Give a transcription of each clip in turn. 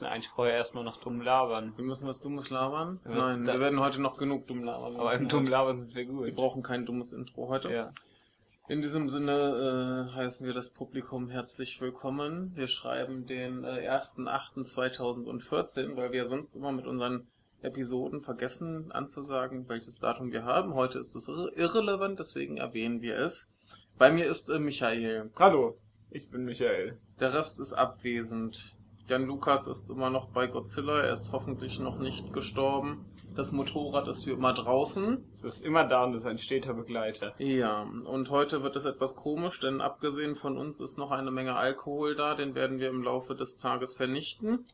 müssen eigentlich vorher erstmal noch dumm labern. Wir müssen was Dummes labern? Was Nein, da- wir werden heute noch genug dumm labern. Wir Aber im dumm labern sind wir Wir gut. brauchen kein dummes Intro heute. Ja. In diesem Sinne äh, heißen wir das Publikum herzlich willkommen. Wir schreiben den äh, 1.8.2014, weil wir sonst immer mit unseren Episoden vergessen anzusagen, welches Datum wir haben. Heute ist es irre irrelevant, deswegen erwähnen wir es. Bei mir ist äh, Michael. Hallo, ich bin Michael. Der Rest ist abwesend. Jan Lukas ist immer noch bei Godzilla. Er ist hoffentlich noch nicht gestorben. Das Motorrad ist wie immer draußen. Es ist immer da und ist ein steter Begleiter. Ja, und heute wird es etwas komisch, denn abgesehen von uns ist noch eine Menge Alkohol da, den werden wir im Laufe des Tages vernichten.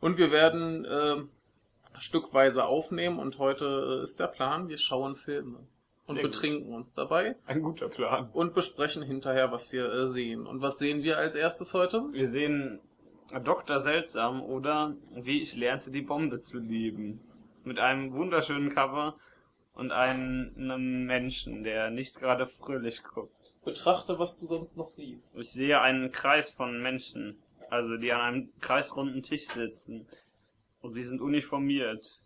Und wir werden äh, stückweise aufnehmen und heute äh, ist der Plan, wir schauen Filme und betrinken uns dabei Ein guter Plan. und besprechen hinterher, was wir äh, sehen. Und was sehen wir als erstes heute? Wir sehen Dr. Seltsam oder Wie ich lernte die Bombe zu lieben. Mit einem wunderschönen Cover und einem, einem Menschen, der nicht gerade fröhlich guckt. Betrachte, was du sonst noch siehst. Ich sehe einen Kreis von Menschen, also die an einem kreisrunden Tisch sitzen. Und sie sind uniformiert.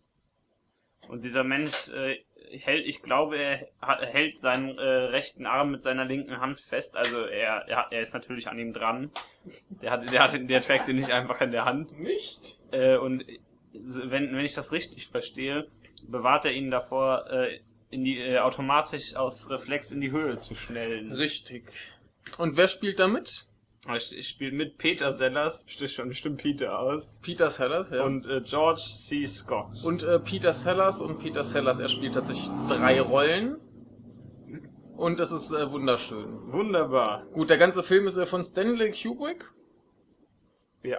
Und dieser Mensch äh, hält, ich glaube, er hält seinen äh, rechten Arm mit seiner linken Hand fest. Also er, er, er ist natürlich an ihm dran. Der hat, der hat, der trägt ihn nicht einfach in der Hand. Nicht? Äh, und wenn, wenn ich das richtig verstehe, bewahrt er ihn davor, äh, in die, äh, automatisch aus Reflex in die Höhe zu schnellen. Richtig. Und wer spielt da mit? Ich, ich spiele mit Peter Sellers, spricht schon bestimmt Peter aus. Peter Sellers, ja. Und äh, George C. Scott. Und äh, Peter Sellers und Peter Sellers, er spielt tatsächlich drei Rollen. Und es ist äh, wunderschön. Wunderbar. Gut, der ganze Film ist äh, von Stanley Kubrick. Ja.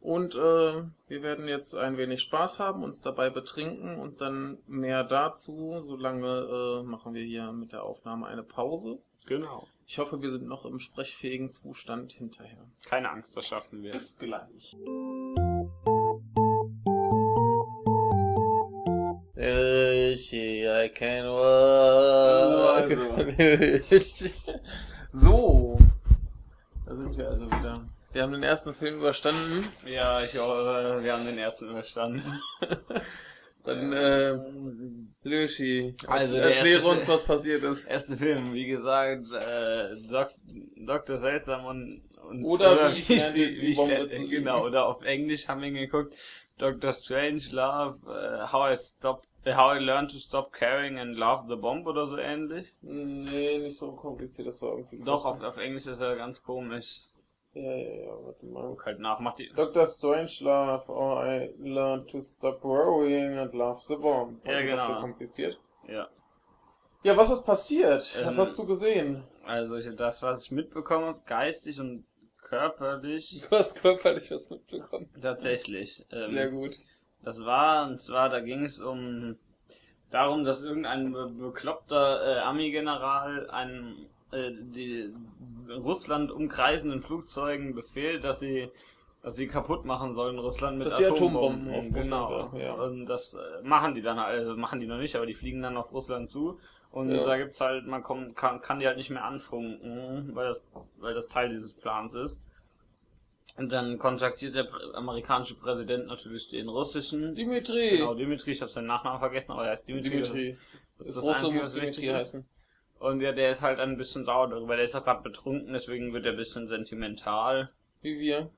Und äh, wir werden jetzt ein wenig Spaß haben, uns dabei betrinken und dann mehr dazu. Solange äh, machen wir hier mit der Aufnahme eine Pause. Genau. Ich hoffe, wir sind noch im sprechfähigen Zustand hinterher. Keine Angst, das schaffen wir. Bis gleich. I can walk. so. Da sind wir also wieder. Wir haben den ersten Film überstanden. Ja, ich hoffe, wir haben den ersten überstanden. Dann, äh, Löschi, Also, erkläre uns, was passiert ist. Erste Film, wie gesagt, äh, Dok Dr. Seltsam und, und Oder wie ich ich die wie ich Bombe zu lieben. genau, oder auf Englisch haben wir ihn geguckt, Dr. Strange Love, äh, How I Stop, äh, How I Learned to Stop Caring and Love the Bomb oder so ähnlich. Nee, nicht so kompliziert, das war irgendwie Doch, auf, auf Englisch ist er ganz komisch. Ja, ja, ja, warte mal. Guck halt nach, mach die, Dr. Strangelove, or I learned to stop worrying and love the bomb. Ja, Also, genau. Ist so kompliziert. ja. Ja, was ist passiert? was Ähm, hast du gesehen? Also ich, das, was ich mitbekommen habe, geistig und körperlich, Du hast körperlich was mitbekommen. tatsächlich. Ähm, Sehr gut. Das war, und zwar, da ging es um darum, dass irgendein be bekloppter äh, Army-General einen äh, die Russland umkreisenden Flugzeugen befehlt, dass sie dass sie kaputt machen sollen Russland mit Dass Atombomben. Atombomben auf Russland genau. ja. Und das äh, machen die dann also machen die noch nicht, aber die fliegen dann auf Russland zu. Und Ja. da gibt's halt, man kommt, kann, kann die halt nicht mehr anfunken, weil das, weil das Teil dieses Plans ist. Und dann kontaktiert der amerikanische Präsident natürlich den russischen. Dimitri. Genau, Dimitri, ich habe seinen Nachnamen vergessen, aber er heißt Dimitri. Dimitri. Das Das ist das Russe Einzige, muss Dimitri ist. Und ja, der ist halt ein bisschen sauer darüber. Der ist auch gerade betrunken, deswegen wird er ein bisschen sentimental. Wie wir.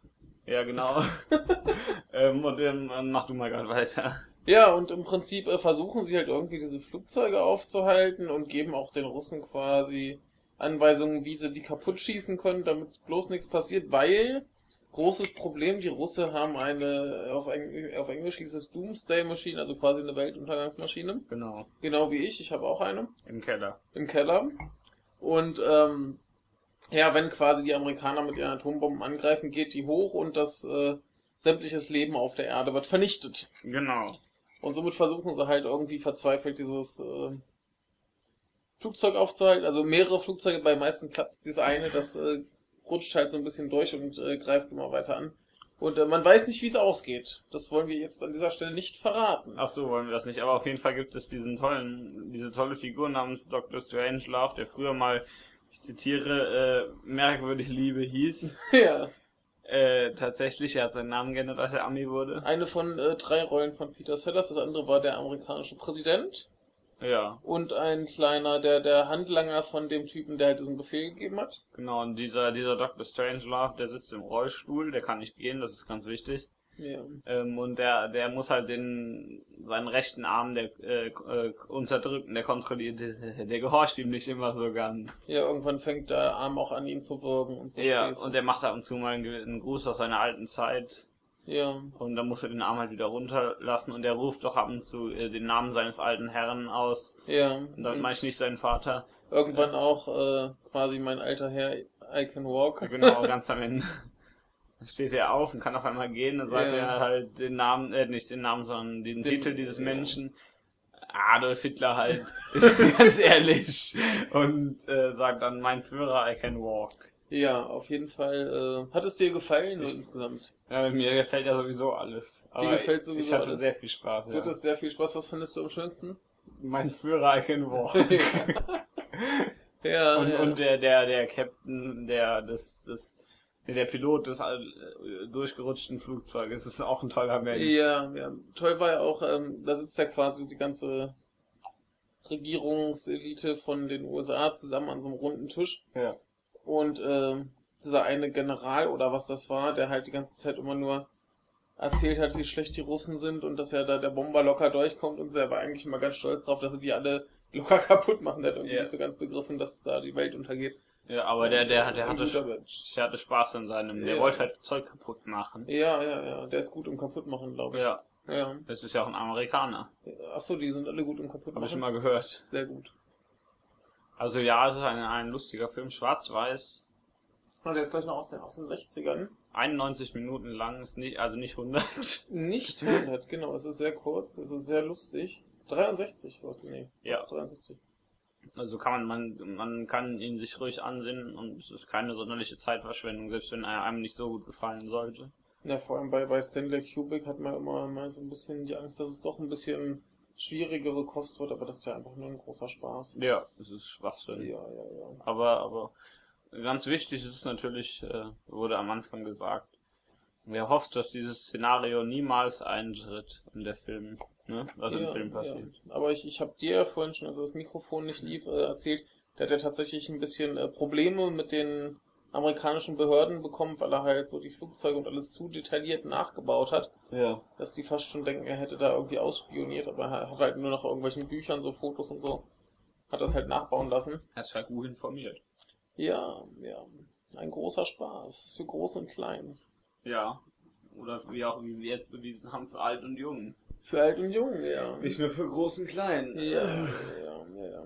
Ja, genau. ähm, und dann äh, mach du mal gerade weiter. Ja, und im Prinzip äh, versuchen sie halt irgendwie diese Flugzeuge aufzuhalten und geben auch den Russen quasi Anweisungen, wie sie die kaputt schießen können, damit bloß nichts passiert, weil großes Problem, die Russen haben eine, auf, Eng auf Englisch hieß es Doomsday Machine, also quasi eine Weltuntergangsmaschine. Genau. Genau wie ich, ich habe auch eine. Im Keller. im Keller. Und ähm, ja, wenn quasi die Amerikaner mit ihren Atombomben angreifen, geht die hoch und das äh, sämtliches Leben auf der Erde wird vernichtet. Genau. Und somit versuchen sie halt irgendwie verzweifelt dieses äh, Flugzeug aufzuhalten. Also mehrere Flugzeuge, bei meisten klappt das eine, das äh, rutscht halt so ein bisschen durch und äh, greift immer weiter an. Und äh, man weiß nicht, wie es ausgeht. Das wollen wir jetzt an dieser Stelle nicht verraten. Ach so, wollen wir das nicht. Aber auf jeden Fall gibt es diesen tollen, diese tolle Figur namens Dr. Strangelove, der früher mal, ich zitiere, äh, merkwürdig Liebe hieß. ja. Äh, tatsächlich, er hat seinen Namen geändert, als er Ami wurde. Eine von äh, drei Rollen von Peter Sellers, das andere war der amerikanische Präsident Ja, und ein kleiner, der, der Handlanger von dem Typen, der halt diesen Befehl gegeben hat. genau. Und dieser, dieser Dr. Strangelove, der sitzt im Rollstuhl, der kann nicht gehen, das ist ganz wichtig. Ja. Ähm, und der, der muss halt den, seinen rechten Arm, der, äh, äh, unterdrücken, der kontrolliert, der, der gehorcht ihm nicht immer so ganz. Ja, irgendwann fängt der Arm auch an, ihn zu würgen und so Ja, Späße. und der macht ab und zu mal einen, einen Gruß aus seiner alten Zeit. Ja. Und dann muss er den Arm halt wieder runterlassen und er ruft doch ab und zu äh, den Namen seines alten Herrn aus. Ja. Und dann meine ich nicht seinen Vater. Irgendwann auch äh, quasi mein alter Herr, I can walk. Genau, ganz am Ende. Dann steht er auf und kann auf einmal gehen, dann sagt Ja. er halt den Namen, äh, nicht den Namen, sondern den, Den- Titel dieses. Menschen. Adolf Hitler halt, ganz ehrlich. Und äh, sagt dann, mein Führer, I can walk. Ja, auf jeden Fall. Äh, hat es dir gefallen Ich- insgesamt? Ja, mir gefällt ja sowieso alles. Aber gefällt sowieso ich hatte alles. sehr viel Spaß. Ja. Wird es sehr viel Spaß. Was findest du am schönsten? Mein Führer, can walk. ja, Und, ja. und der, der, der Captain, der, des, des, der, der Pilot des äh, durchgerutschten Flugzeuges ist auch ein toller Mensch. Ja, ja. Toll war ja auch, ähm, da sitzt ja quasi die ganze Regierungselite von den USA zusammen an so einem runden Tisch. Ja. Und ähm, dieser eine General oder was das war, der halt die ganze Zeit immer nur erzählt hat, wie schlecht die Russen sind und dass ja da der Bomber locker durchkommt und er war eigentlich immer ganz stolz drauf, dass sie die alle locker kaputt machen. Der hat irgendwie Ja. nicht so ganz begriffen, dass da die Welt untergeht. Ja, aber der, der, der, hatte, der hatte Spaß an seinem, der Ja. wollte halt Zeug kaputt machen. Ja, ja, ja. Der ist gut im Kaputtmachen, glaube ich. Ja, ja. das ist ja auch ein Amerikaner. Achso, die sind alle gut im Habe ich Kaputtmachen. mal gehört. Sehr gut. Also ja, es ist ein, ein lustiger Film, schwarz-weiß. Und der ist gleich noch aus den, aus den 60ern. 91 Minuten lang, ist nicht, also nicht 100. Nicht 100, genau. Es ist sehr kurz, es ist sehr lustig. 63, was? Nee. Ja. 63. Also kann man, man, man kann ihn sich ruhig ansehen und es ist keine sonderliche Zeitverschwendung, selbst wenn er einem nicht so gut gefallen sollte. Ja, vor allem bei, bei Stanley Kubrick hat man immer mal so ein bisschen die Angst, dass es doch ein bisschen schwierigere Kost wird, aber das ist ja einfach nur ein großer Spaß. Ja, es ist Schwachsinn. Ja, ja, ja. Aber, aber ganz wichtig ist es natürlich, äh, wurde am Anfang gesagt, wer hofft, dass dieses Szenario niemals eintritt in der Film, ne? was im ja, Film passiert. Ja. Aber ich, ich habe dir ja vorhin schon, als das Mikrofon nicht lief, äh, erzählt, der hat ja tatsächlich ein bisschen äh, Probleme mit den amerikanischen Behörden bekommen, weil er halt so die Flugzeuge und alles zu detailliert nachgebaut hat. Ja. dass die fast schon denken, er hätte da irgendwie ausspioniert, aber er hat halt nur nach irgendwelchen Büchern so Fotos und so, hat das halt nachbauen lassen. Er ist halt gut informiert. Ja, ja, ein großer Spaß für Groß und Klein, Ja. Oder wie auch, wie wir jetzt bewiesen haben, für alt und jung. für Alt und Jung, ja. nur für groß und klein. Ja, ja, ja, ja.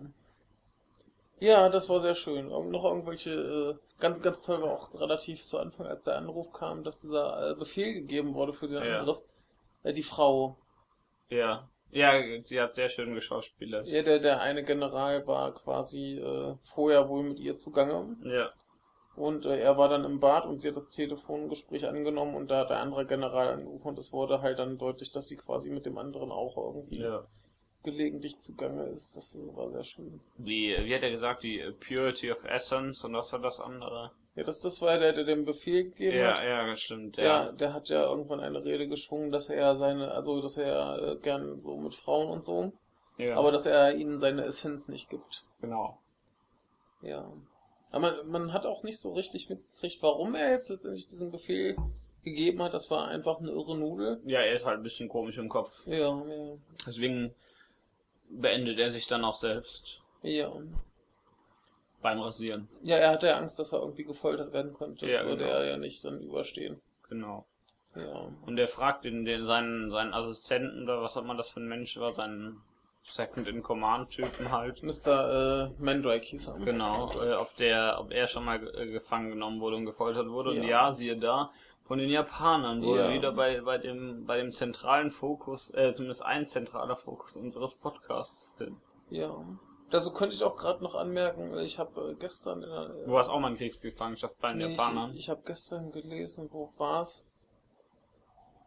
Ja, das war sehr schön. Und noch irgendwelche, äh, ganz, ganz toll war auch relativ zu Anfang, als der Anruf kam, dass dieser äh, Befehl gegeben wurde für den Ja. Angriff. Äh, die Frau, Ja. Ja, sie hat sehr schön geschauspielert. ja, der, der eine General war quasi äh, vorher wohl mit ihr zugange. Ja. Und äh, er war dann im Bad und sie hat das Telefongespräch angenommen und da hat der andere General angerufen und es wurde halt dann deutlich, dass sie quasi mit dem anderen auch irgendwie Ja. Gelegentlich zugange ist. Das war sehr schön. Die, wie hat er gesagt, die Purity of Essence und was war das andere? Ja, das, das war der, der den Befehl gegeben Ja, hat. ja, das stimmt. Der, Ja. der hat ja irgendwann eine Rede geschwungen, dass er seine, also dass er äh, gern so mit Frauen und so, ja. aber dass er ihnen seine Essenz nicht gibt. genau. Ja. Aber man, man hat auch nicht so richtig mitgekriegt, warum er jetzt letztendlich diesen Befehl gegeben hat. Das war einfach eine irre Nudel. Ja, er ist halt ein bisschen komisch im Kopf. Ja, ja. Deswegen beendet er sich dann auch selbst Ja. beim Rasieren. Ja, er hatte ja Angst, dass er irgendwie gefoltert werden könnte. Das Ja, würde genau. er ja nicht dann überstehen. Genau. Ja. Und er fragt den, den seinen, seinen Assistenten oder was auch immer das für ein Mensch war, seinen Second-in-Command-Typen halt. Mr. Äh, Mandrake hieß er. Genau, äh, ob der, ob er schon mal äh, gefangen genommen wurde und gefoltert wurde. Und Ja. ja, siehe da, von den Japanern, wo Ja. wir wieder bei, bei dem, bei dem zentralen Fokus, äh, zumindest ein zentraler Fokus unseres Podcasts sind. Ja. Also könnte ich auch gerade noch anmerken, ich habe äh, gestern in der, Du warst auch mal in Kriegsgefangenschaft bei den Nee, Japanern. Ich, ich habe gestern gelesen, wo war's?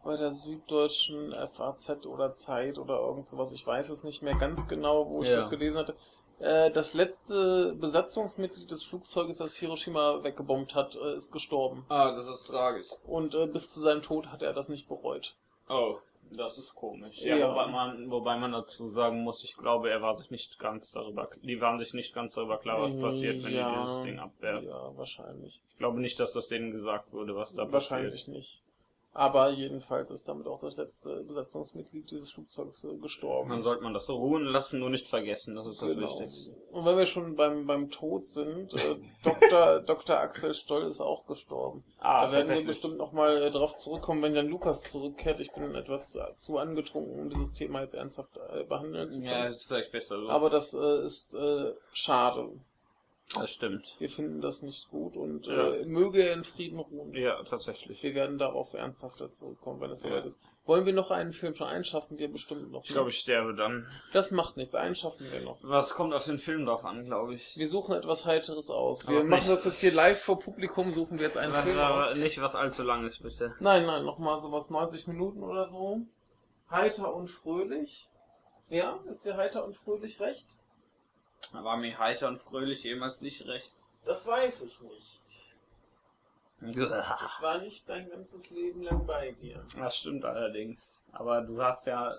Bei der süddeutschen FAZ oder Zeit oder irgend sowas. Ich weiß es nicht mehr ganz genau, wo ich Ja. das gelesen hatte. Äh, das letzte Besatzungsmitglied des Flugzeuges, das Hiroshima weggebombt hat, äh, ist gestorben. Ah, das ist tragisch. Und äh, bis zu seinem Tod hat er das nicht bereut. Oh, das ist komisch. Ja, Ja. Wobei, man, wobei man dazu sagen muss, ich glaube, er war sich nicht ganz darüber, die waren sich nicht ganz darüber klar, was passiert, wenn ja, die dieses Ding abwerfen. Ja, wahrscheinlich. Ich glaube nicht, dass das denen gesagt wurde, was da Wahrscheinlich nicht. Aber jedenfalls ist damit auch das letzte Besatzungsmitglied dieses Flugzeugs äh, gestorben. Dann sollte man das so ruhen lassen, nur nicht vergessen. Das ist das Genau. Wichtigste. Und wenn wir schon beim, beim Tod sind, äh, Dr. Dr. Axel Stoll ist auch gestorben. Ah, da werden wir bestimmt nochmal äh, drauf zurückkommen, wenn Jan Lukas zurückkehrt. Ich bin etwas äh, zu angetrunken, um dieses Thema jetzt ernsthaft äh, behandeln zu können. Ja, ist vielleicht besser so. Aber das äh, ist äh, schade. Das stimmt. Wir finden das nicht gut und Ja. äh, möge er in Frieden ruhen. Ja, tatsächlich. Wir werden darauf ernsthafter zurückkommen, wenn es Ja. soweit ist. Wollen wir noch einen Film schon einschaffen? Wir bestimmt noch. Ich glaube, ich sterbe dann. Das macht nichts. Einschaffen wir noch. Was kommt auf den Film drauf an, glaube ich. Wir suchen etwas Heiteres aus. Aber Wir machen nicht- das jetzt hier live vor Publikum, suchen wir jetzt einen Was, Film aus. nicht was allzu langes, bitte. Nein, nein, nochmal sowas 90 Minuten oder so. Heiter und fröhlich. Ja, ist dir heiter und fröhlich recht? War mir heiter und fröhlich jemals nicht recht. Das weiß ich nicht. Ich war nicht dein ganzes Leben lang bei dir. Das stimmt allerdings. Aber du hast ja.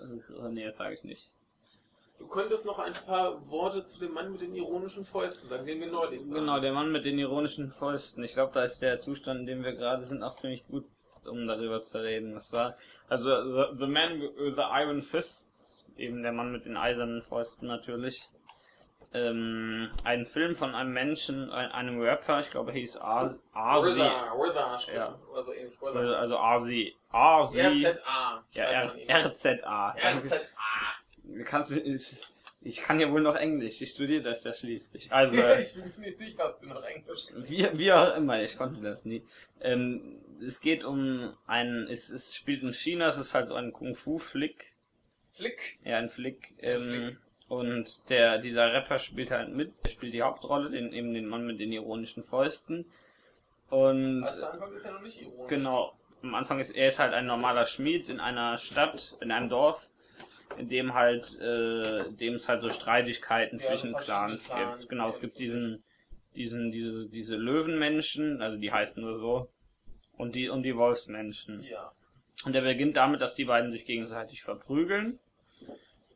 Nee, das sage ich nicht. Du könntest noch ein paar Worte zu dem Mann mit den ironischen Fäusten sagen, den wir neulich sahen. Genau, der Mann mit den ironischen Fäusten. Ich glaube, da ist der Zustand, in dem wir gerade sind, auch ziemlich gut, um darüber zu reden. Das war, also, The, the Man with the Iron Fists, eben der Mann mit den eisernen Fäusten natürlich. Ähm, ein Film von einem Menschen, ein, einem Rapper, ich glaube, er hieß Arzi, sprechen. Ja. Oder so ähnlich. also, RZA. also Arzi, Arzi, RZA. ja, R. RZA. RZA. Du kannst mir, ich kann ja wohl noch Englisch, ich studiere das ja schließlich. Also, ich bin mir nicht sicher, ob du noch Englisch kannst. Wie, wie auch immer, ich konnte das nie. Ähm, es geht um einen, es, es spielt in China, es ist halt so ein Kung-Fu-Flick, Flick. ja, ein Flick, ähm, Flick. Und der, dieser Rapper spielt halt mit, er spielt die Hauptrolle, den, eben den Mann mit den ironischen Fäusten. Und, Als der Anfang ist ja noch nicht ironisch. genau, am Anfang ist, er ist halt ein normaler Schmied in einer Stadt, in einem Dorf, in dem halt, äh, dem es halt so Streitigkeiten Ja, zwischen Clans Clans gibt. Genau, es gibt diesen, diesen, diese, diese Löwenmenschen, also die heißen nur so, und die, und die Wolfsmenschen. Ja. Und er beginnt damit, dass die beiden sich gegenseitig verprügeln.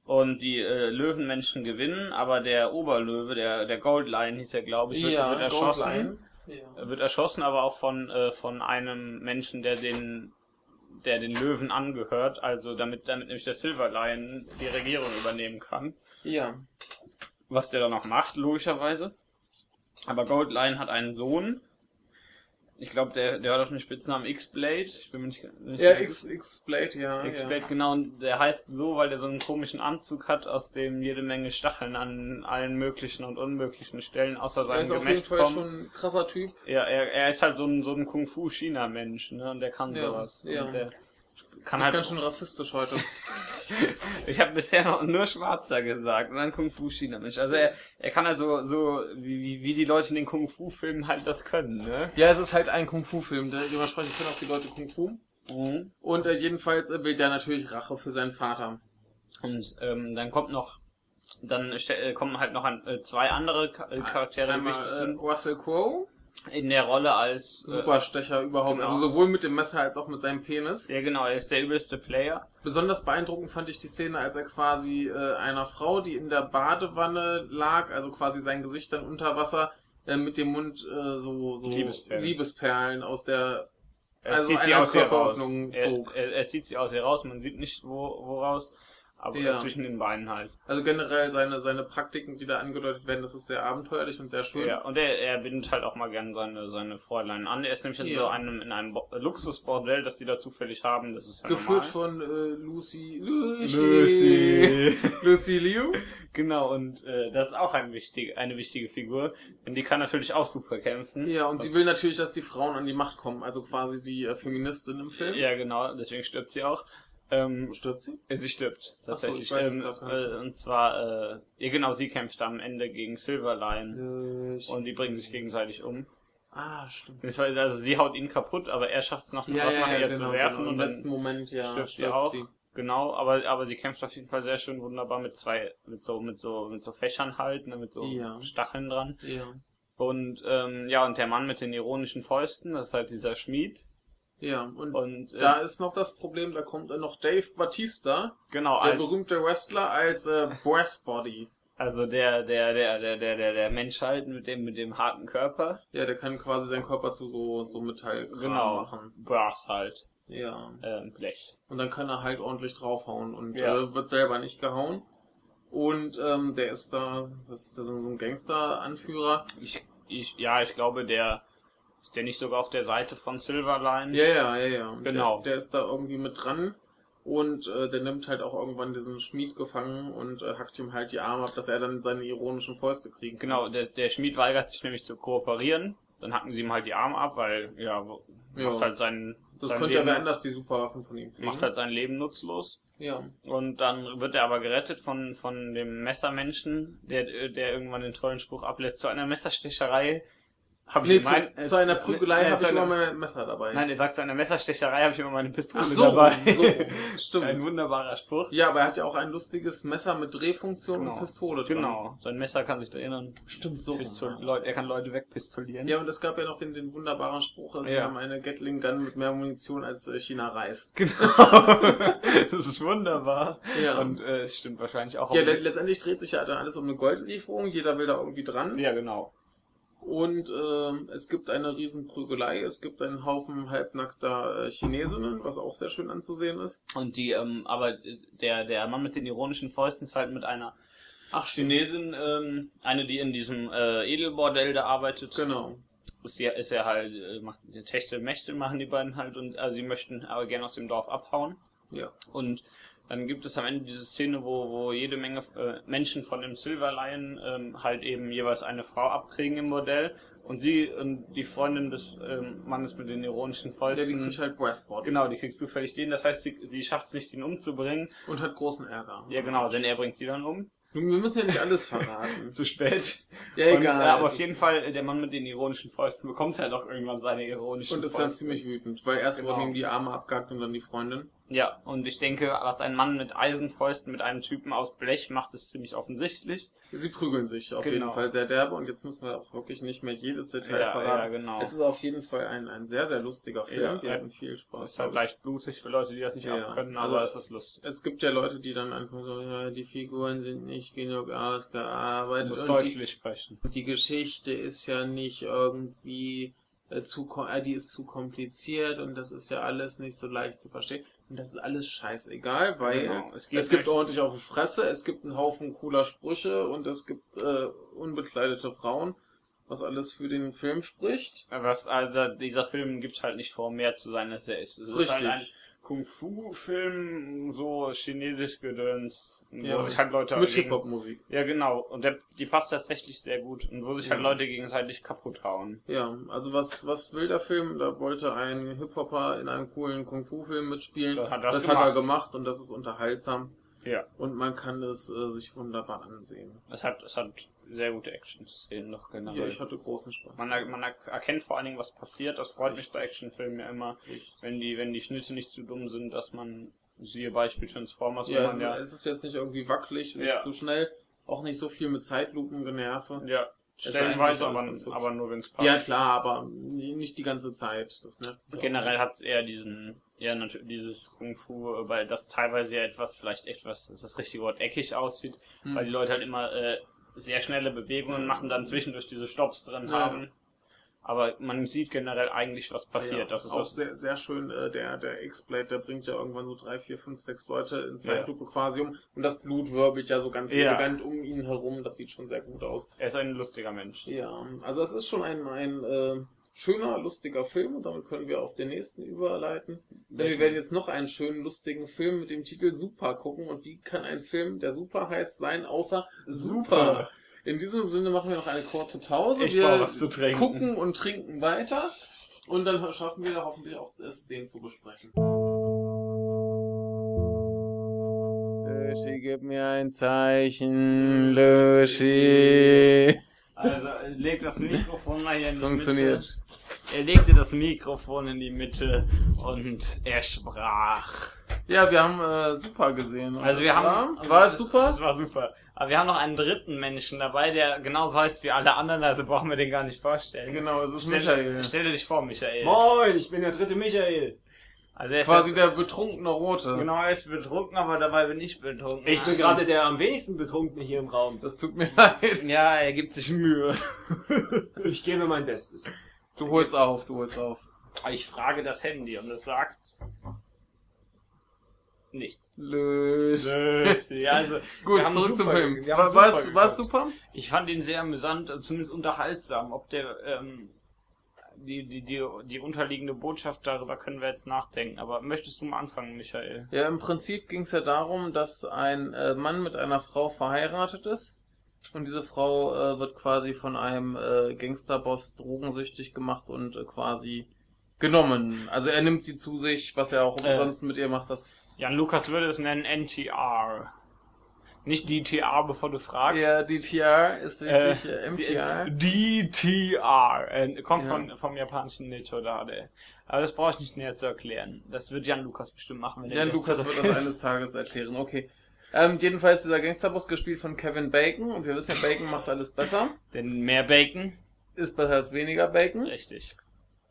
Und die äh, Löwenmenschen gewinnen, aber der Oberlöwe, der, der Gold Lion hieß er, glaube ich, wird, ja, wird erschossen. Ja. Er wird erschossen, aber auch von, äh, von einem Menschen, der den, der den Löwen angehört, also damit, damit nämlich der Silver Lion die Regierung übernehmen kann. ja. Was der dann auch macht, logischerweise. Aber Gold Lion hat einen Sohn. Ich glaube, der, der hat auch den Spitznamen X-Blade. Ich bin mir nicht, nicht Ja, X-Blade, ja. X-Blade, ja. genau. Und der heißt so, weil der so einen komischen Anzug hat, aus dem jede Menge Stacheln an allen möglichen und unmöglichen Stellen außer Er seinem ist auf jeden Gemächt Fall kommen. schon ein krasser Typ. Ja, er, er ist halt so ein, so ein Kung-Fu-China-Mensch, ne? Und der kann Ja, sowas. ja. Und der kann Ist halt. ganz schön rassistisch heute. ich habe bisher noch nur Schwarzer gesagt und dann Kung-Fu-China-Mensch. Also er, er kann halt so, so wie, wie, die Leute in den Kung-Fu-Filmen halt das können, ne? ja, es ist halt ein Kung-Fu-Film. de- Dementsprechend können auch die Leute Kung-Fu. Mhm. Und äh, jedenfalls äh, will der natürlich Rache für seinen Vater. Und ähm, dann kommt noch, dann äh, kommen halt noch ein, äh, zwei andere äh, Charaktere, die wichtig äh, sind, Russell Crowe, in der Rolle als äh, Superstecher überhaupt. genau. Also sowohl mit dem Messer als auch mit seinem Penis. Ja genau, er ist der übelste Player. Besonders beeindruckend fand ich die Szene, als er quasi äh, einer Frau, die in der Badewanne lag, also quasi sein Gesicht dann unter Wasser, äh, mit dem Mund äh, so, so Liebesperlen. Liebesperlen aus der Er Also zieht sie aus ihr raus. Körperöffnung Er, er, er zieht sie aus ihr raus, man sieht nicht wo, woraus, aber Ja. zwischen den Beinen halt. Also generell seine, seine Praktiken, die da angedeutet werden, das ist sehr abenteuerlich und sehr schön. Ja, und er, er bindet halt auch mal gern seine, seine Fräulein an. Er ist nämlich in Ja. so einem, in einem Bo Luxusbordell, das die da zufällig haben. Das ist ja Geführt normal. von äh, Lucy, Lucy. Lucy. Lucy Liu. Genau, und äh, das ist auch ein wichtig, eine wichtige Figur. Denn die kann natürlich auch super kämpfen. Ja, und sie will natürlich, dass die Frauen an die Macht kommen, also quasi die äh, Feministin im Film. Ja, genau, deswegen stirbt sie auch. Ähm, Stirbt sie? äh, sie stirbt tatsächlich. es ähm, äh, und zwar, äh, ja genau, sie kämpft am Ende gegen Silverline. Äh, Und die bringen sich gegenseitig um. ah, stimmt. Also sie haut ihn kaputt, aber er schafft es noch, was nach ihr zu werfen Im und dann letzten Moment, ja, stirbt sie auch. Genau, aber, aber sie kämpft auf jeden Fall sehr schön wunderbar mit zwei, mit so, mit so, mit so Fächern halt, ne, mit so Ja. Stacheln dran. Ja. Und, ähm, ja, und der Mann mit den ironischen Fäusten, das ist halt dieser Schmied. Ja, und Und, äh, da ist noch das Problem, da kommt dann noch Dave Batista, genau, der als, berühmte Wrestler, als äh, Breastbody. also der, der, der, der, der, der, der Mensch halt mit dem, mit dem harten Körper. Ja, der kann quasi seinen Körper zu so, so Metallkram Genau. machen. Brass halt, Ja. äh, Blech. Und dann kann er halt ordentlich draufhauen und Ja. äh, wird selber nicht gehauen. Und ähm, der ist da, was ist der, so so ein Gangster-Anführer? Ich, ich, ja, ich glaube, der, ist der nicht sogar auf der Seite von Silverline? Ja, ja, ja, ja. Genau. Der, der ist da irgendwie mit dran. Und äh, der nimmt halt auch irgendwann diesen Schmied gefangen und äh, hackt ihm halt die Arme ab, dass er dann seine ironischen Fäuste kriegen kann. Genau, der, der Schmied weigert sich nämlich zu kooperieren. Dann hacken sie ihm halt die Arme ab, weil, ja, Ja. macht halt sein, Das sein könnte ja wer anders die Superwaffen von ihm kriegen. macht halt sein Leben nutzlos. ja. Und dann wird er aber gerettet von, von dem Messermenschen, der, der irgendwann den tollen Spruch ablässt, zu einer Messerstecherei. Hab Nee, gemeint- zu, zu einer Prügelei Nein, habe zu ich immer mein Messer dabei. Nein, er sagt, zu einer Messerstecherei habe ich immer meine Pistole Ach so, dabei. so, Ein stimmt. wunderbarer Spruch. Ja, aber er hat ja auch ein lustiges Messer mit Drehfunktion Genau. und Pistole dran. Genau, sein Messer kann sich drehen und Stimmt so. Pistol Leute, er kann Leute wegpistolieren. Ja, und es gab ja noch den, den wunderbaren Spruch, sie Ja. haben eine Gatling Gun mit mehr Munition als äh, China Reis. Genau. das ist wunderbar. Ja. Und äh, es stimmt wahrscheinlich auch. Ja, le letztendlich dreht sich ja dann alles um eine Goldlieferung, jeder will da irgendwie dran. ja, genau. Und ähm, es gibt eine riesen Prügelei, es gibt einen Haufen halbnackter äh, Chinesinnen, was auch sehr schön anzusehen ist. Und die, ähm, aber der, der Mann mit den ironischen Fäusten ist halt mit einer Ach, Chinesin, ähm, eine, die in diesem äh, Edelbordell da arbeitet. Genau. Ist ja, ist ja halt, äh, macht die Techtel Mächte machen die beiden halt und also sie möchten aber gerne aus dem Dorf abhauen. Ja. Und dann gibt es am Ende diese Szene, wo, wo jede Menge äh, Menschen von dem Silver Lion ähm, halt eben jeweils eine Frau abkriegen im Modell. Und sie und die Freundin des ähm, Mannes mit den ironischen Ja, Fäusten. die kriegt halt Breastbody. genau, die kriegt zufällig den. Das heißt, sie, sie schafft es nicht, ihn umzubringen. Und hat großen Ärger. Ja, genau, denn er bringt sie dann um. Nun, Wir müssen ja nicht alles verraten. Zu spät. Ja, Und, egal. äh, aber auf jeden Fall, äh, der Mann mit den ironischen Fäusten bekommt halt auch irgendwann seine ironischen Und ist Fäuste. dann ziemlich wütend, weil erst Genau. wurden ihm die Arme abgehackt und dann die Freundin. Ja, und ich denke, was ein Mann mit Eisenfäusten mit einem Typen aus Blech macht, ist ziemlich offensichtlich. Sie prügeln sich auf Genau. jeden Fall sehr derbe und jetzt müssen wir auch wirklich nicht mehr jedes Detail Ja, verraten. ja, genau. Es ist auf jeden Fall ein, ein sehr, sehr lustiger Film. Ja, Wir hatten viel Spaß. ist halt leicht blutig für Leute, die das nicht Ja, haben können, also- aber es ist lustig. Es gibt ja Leute, die dann einfach so, ja, die Figuren sind nicht genug ausgearbeitet musst und die, deutlich sprechen. die Geschichte ist ja nicht irgendwie äh, zu, äh, die ist zu kompliziert und das ist ja alles nicht so leicht zu verstehen. Und das ist alles scheißegal, weil Genau, es, es gibt ordentlich auf die Fresse, es gibt einen Haufen cooler Sprüche und es gibt äh, unbekleidete Frauen, was alles für den Film spricht. Was, also, dieser Film gibt halt nicht vor, mehr zu sein, als er ist. Es ist halt ein Richtig. Kung-Fu-Film, so chinesisch Gedöns, Ja, wo sich halt Leute Mit Hip-Hop-Musik. Ja, genau. Und der, die passt tatsächlich sehr gut. Und wo sich halt Ja. Leute gegenseitig kaputt hauen. Ja, also was, was will der Film? Da wollte ein Hip-Hopper in einem coolen Kung-Fu-Film mitspielen. Das hat er das hat er gemacht. gemacht und das ist unterhaltsam. Ja. Und man kann es äh, sich wunderbar ansehen. Es hat, es hat sehr gute Action-Szenen noch generell. Ja, ich hatte großen Spaß. man, er- man er- erkennt vor allen Dingen, was passiert. Das freut mich Richtig. bei Actionfilmen ja immer. Ich, Wenn die, wenn die Schnitte nicht zu dumm sind, dass man, siehe Beispiel Transformers, ja, es, man ja, es ist jetzt nicht irgendwie wackelig, nicht Ja. zu schnell, auch nicht so viel mit Zeitlupen generve. ja, stellenweise, aber, aber nur wenn es passt. Ja, klar, aber nicht die ganze Zeit. Das nervt mich. Generell hat es eher diesen, ja, natürlich dieses Kung Fu, weil das teilweise ja etwas, vielleicht etwas, das ist das richtige Wort, eckig aussieht, Hm. weil die Leute halt immer äh, sehr schnelle Bewegungen Ja. machen, dann zwischendurch diese Stops drin Ja. haben. Aber man sieht generell eigentlich, was passiert. Ja, das ist auch das, sehr, sehr schön, äh, der, der X-Blade, der bringt ja irgendwann so drei, vier, fünf, sechs Leute in Ja. Zeitlupe quasi um und das Blut wirbelt ja so ganz Ja. elegant um ihn herum, das sieht schon sehr gut aus. er ist ein lustiger Mensch. Ja, also es ist schon ein, ein äh, schöner, lustiger Film und damit können wir auf den nächsten überleiten. Denn wir werden jetzt noch einen schönen, lustigen Film mit dem Titel Super gucken und wie kann ein Film, der Super heißt, sein, außer Super? Super. In diesem Sinne machen wir noch eine kurze Pause. Ich wir brauch was zu trinken. gucken und trinken weiter und dann schaffen wir hoffentlich auch es, den zu besprechen. Löschi, gib mir ein Zeichen, Löschi. Also, er legt das Mikrofon mal hier in Es die funktioniert. Mitte. Er legte das Mikrofon in die Mitte und er sprach. Ja, wir haben äh, Super gesehen. Und Also wir haben. War, war es super? Das war super. Aber wir haben noch einen dritten Menschen dabei, der genauso heißt wie alle anderen, also brauchen wir den gar nicht vorstellen. Genau, es ist Stell, Michael. Stelle dich vor, Michael. Moin, ich bin der dritte Michael. Also er ist Quasi jetzt, der betrunkene Rote. Genau, er ist betrunken, aber dabei bin ich betrunken. Ich bin gerade der am wenigsten Betrunkene hier im Raum. Das tut mir leid. Ja, er gibt sich Mühe. Ich gebe mein Bestes. Du holst auf, du holst auf. Ich frage das Handy und es sagt nicht. Lösch. ja, also, Gut, zurück zum super- Film. War, war, super es, war es geguckt. super? Ich fand ihn sehr amüsant, zumindest unterhaltsam. Ob der ähm, die, die, die, die unterliegende Botschaft darüber können wir jetzt nachdenken. Aber möchtest du mal anfangen, Michael? Ja, im Prinzip ging es ja darum, dass ein äh, Mann mit einer Frau verheiratet ist. Und diese Frau äh, wird quasi von einem äh, Gangsterboss drogensüchtig gemacht und äh, quasi genommen. Also er nimmt sie zu sich, was er auch Äh. ansonsten mit ihr macht, das Jan Lukas würde es nennen NTR. Nicht DTR, bevor du fragst. Ja, DTR ist richtig, äh, MTR. DTR. Äh, kommt Ja. von, vom japanischen Nitodade. Aber das brauche ich nicht näher zu erklären. Das wird Jan Lukas bestimmt machen. Wenn er Jan Lukas wird das eines Tages erklären, okay. Ähm, jedenfalls dieser Gangsterboss gespielt von Kevin Bacon und wir wissen ja, Bacon macht alles besser. Denn mehr Bacon. Ist besser als weniger Bacon. Richtig.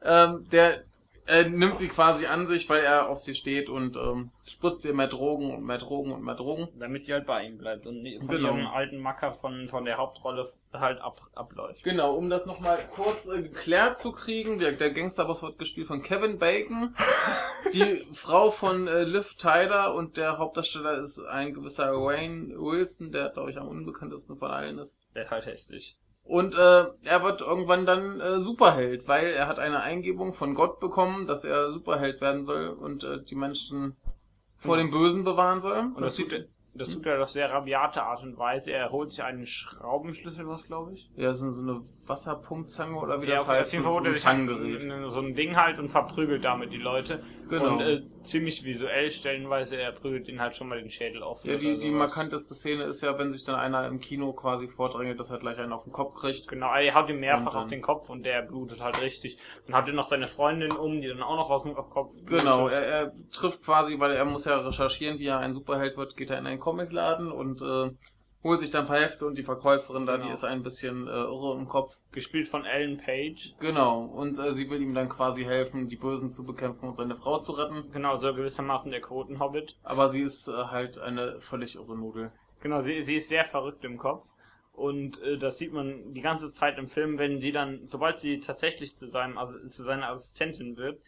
Ähm, der äh, nimmt sie quasi an sich, weil er auf sie steht und ähm, spritzt ihr mehr Drogen und mehr Drogen und mehr Drogen. Damit sie halt bei ihm bleibt und von Genau. ihrem alten Macker von, von der Hauptrolle halt ab, abläuft. Genau, um das nochmal kurz äh, geklärt zu kriegen, der, der Gangsterboss wird gespielt von Kevin Bacon. Die Frau von äh, Liv Tyler und der Hauptdarsteller ist ein gewisser Wayne Wilson, der glaube ich am unbekanntesten von allen ist. Der ist halt hässlich. Und äh, er wird irgendwann dann äh, Superheld, weil er hat eine Eingebung von Gott bekommen, dass er Superheld werden soll und äh, die Menschen vor dem Bösen bewahren soll. Und das tut, er- das tut er auf sehr rabiate Art und Weise. Er holt sich einen Schraubenschlüssel, was glaube ich. ja, das ist so eine Wasserpumpzange oder wie Ja, das auf, heißt. auf jeden so Fall er ein so ein Ding halt und verprügelt damit die Leute. Genau. Und äh, ziemlich visuell stellenweise, er prügelt ihnen halt schon mal den Schädel auf. Ja, die, die markanteste Szene ist ja, wenn sich dann einer im Kino quasi vordrängelt, dass er gleich einen auf den Kopf kriegt. Genau, er haut ihm mehrfach auf den Kopf und der blutet halt richtig. Dann hat er noch seine Freundin um, die dann auch noch aus dem Kopf blutet. Genau, er, er trifft quasi, weil er muss ja recherchieren, wie er ein Superheld wird, geht er in einen Comicladen und äh, holt sich dann ein paar Hefte und die Verkäuferin da, die Genau. ist ein bisschen äh, irre im Kopf. Gespielt von Ellen Page. Genau, und äh, sie will ihm dann quasi helfen, die Bösen zu bekämpfen und seine Frau zu retten. Genau, so gewissermaßen der Quotenhobbit. Aber sie ist äh, halt eine völlig irre Nudel. Genau, sie, sie ist sehr verrückt im Kopf. Und äh, das sieht man die ganze Zeit im Film, wenn sie dann, sobald sie tatsächlich zu seinem, also zu seiner Assistentin wird,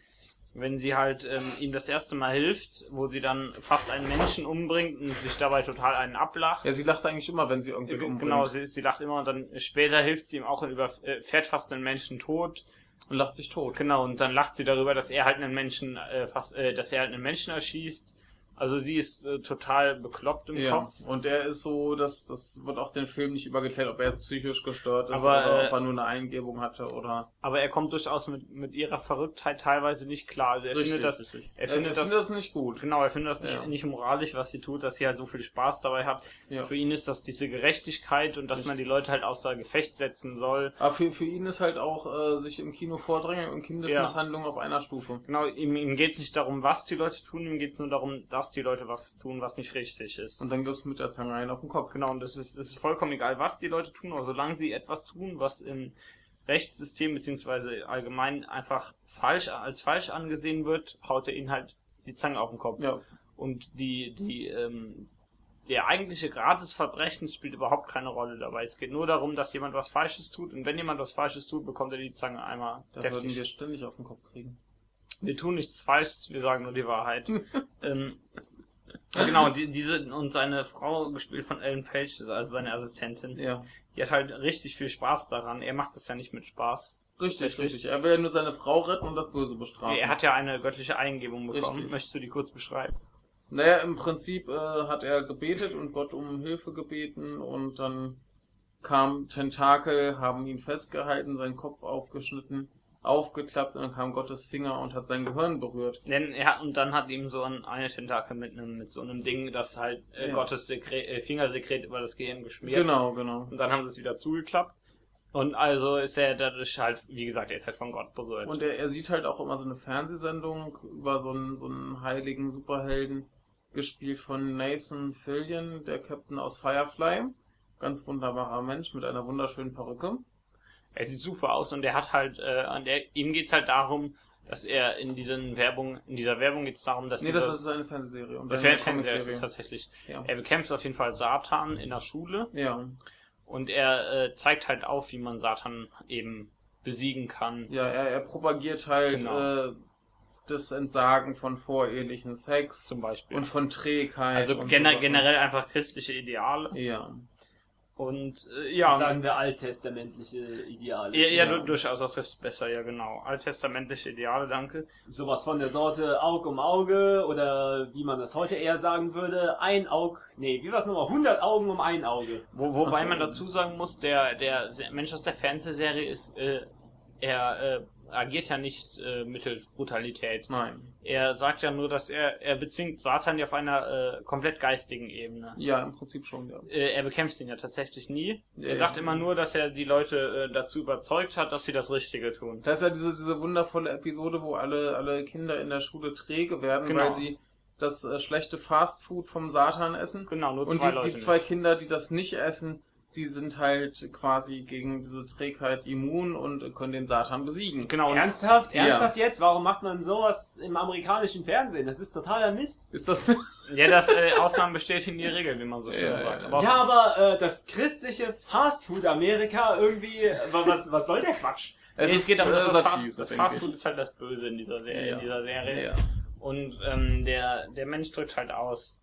wenn sie halt ähm, ihm das erste Mal hilft, wo sie dann fast einen Menschen umbringt und sich dabei total einen ablacht. Ja, sie lacht eigentlich immer, wenn sie irgendwie Äh, umbringt. Genau, sie, sie lacht immer und dann später hilft sie ihm auch und über, äh, fährt fast einen Menschen tot. Und lacht sich tot. Genau, und dann lacht sie darüber, dass er halt einen Menschen äh, fast, äh, dass er halt einen Menschen erschießt. Also sie ist äh, total bekloppt im Ja, Kopf. und er ist so, dass das wird auch den Film nicht übergeklärt, ob er jetzt psychisch gestört ist Aber, oder äh, ob er nur eine Eingebung hatte oder Aber er kommt durchaus mit, mit ihrer Verrücktheit teilweise nicht klar. Also er findet das, richtig. er findet das, nicht gut. genau, er findet das nicht, Ja. nicht moralisch, was sie tut, dass sie halt so viel Spaß dabei hat. Ja. Für ihn ist das diese Gerechtigkeit und dass man die Leute halt außer Gefecht setzen soll. Aber für, für ihn ist halt auch äh, sich im Kino vordrängen und Kindesmisshandlung auf einer Stufe. Genau, ihm, ihm geht es nicht darum, was die Leute tun, ihm geht es nur darum, dass die Leute was tun, was nicht richtig ist. Und dann gibt's mit der Zange einen auf den Kopf. Genau, und es ist, es ist vollkommen egal, was die Leute tun, aber solange sie etwas tun, was im Rechtssystem beziehungsweise allgemein einfach falsch als falsch angesehen wird, haut er ihnen halt die Zange auf den Kopf. Ja. Und die, die, ähm, der eigentliche Grad des Verbrechens spielt überhaupt keine Rolle dabei. Es geht nur darum, dass jemand was Falsches tut und wenn jemand was Falsches tut, bekommt er die Zange einmal Da würden wir ständig auf den Kopf kriegen. Wir tun nichts Falsches, wir sagen nur die Wahrheit. ähm, genau, die, diese und seine Frau, gespielt von Ellen Page, also seine Assistentin, Ja. die hat halt richtig viel Spaß daran. Er macht das ja nicht mit Spaß. Richtig, richtig. Er will ja nur seine Frau retten und das Böse bestrafen. Er hat ja eine göttliche Eingebung bekommen. Richtig. Möchtest du die kurz beschreiben? Naja, im Prinzip äh, hat er gebetet und Gott um Hilfe gebeten und dann kam Tentakel, haben ihn festgehalten, seinen Kopf aufgeschnitten, aufgeklappt und dann kam Gottes Finger und hat sein Gehirn berührt. Denn er hat, und dann hat ihm so ein, eine Tentakel mit einem, mit so einem Ding, das halt äh, Ja. Gottes Sekret, äh, Fingersekret über das Gehirn geschmiert. Genau, genau. Und dann haben sie es wieder zugeklappt. Und also ist er dadurch halt, wie gesagt, er ist halt von Gott berührt. Und er, er sieht halt auch immer so eine Fernsehsendung über so einen, so einen heiligen Superhelden. gespielt von Nathan Fillion, der Captain aus Firefly. Ganz wunderbarer Mensch mit einer wunderschönen Perücke. Er sieht super aus und er hat halt, äh, an der, ihm geht's halt darum, dass er in diesen Werbung, in dieser Werbung geht's darum, dass Nee, dieser, das ist eine Fernsehserie. Und eine Fernseher ist Comicserie. tatsächlich. Ja. Er bekämpft auf jeden Fall Satan in der Schule Ja, und er äh, zeigt halt auf, wie man Satan eben besiegen kann. ja er, er propagiert halt Genau. äh, das Entsagen von vorehelichen Sex Zum Beispiel. und von Trägheit. also und gener generell einfach christliche Ideale. Ja. Und äh, ja, Sagen wir alttestamentliche Ideale. ja, ja, Ja. du- durchaus, das ist besser, ja genau. Alttestamentliche Ideale, danke. Sowas von der Sorte Aug um Auge oder wie man das heute eher sagen würde, ein Aug, nee, wie war's nochmal, 100 Augen um ein Auge. Wo, wobei so. man dazu sagen muss, der, der Mensch aus der Fernsehserie ist, äh, er äh, agiert ja nicht äh, mittels Brutalität. Nein. Er sagt ja nur, dass er, er bezwingt Satan ja auf einer äh, komplett geistigen Ebene. Ja, im Prinzip schon, ja. Äh, er bekämpft ihn ja tatsächlich nie. Ja, er sagt ja. immer nur, dass er die Leute äh, dazu überzeugt hat, dass sie das Richtige tun. Da ist ja diese, diese wundervolle Episode, wo alle, alle Kinder in der Schule träge werden, Genau. weil sie das äh, schlechte Fastfood vom Satan essen. Genau, nur Und zwei die, Leute. die zwei nicht. Kinder, die das nicht essen, die sind halt quasi gegen diese Trägheit immun und können den Satan besiegen. Genau, und Ernsthaft? Ja. Ernsthaft jetzt? Warum macht man sowas im amerikanischen Fernsehen? Das ist totaler Mist. Ist das? ja, das äh, Ausnahmen bestätigen die Regel, wie man so schön Ja, sagt. ja. Aber Ja, aber äh, das christliche Fastfood-Amerika irgendwie, wa- was, was soll der Quatsch? Es, Nee, ist geht darum, dass äh, das, Fa das Fastfood ist halt das Böse in dieser Serie. Ja. In dieser Serie. Ja. Und ähm, der, der Mensch drückt halt aus.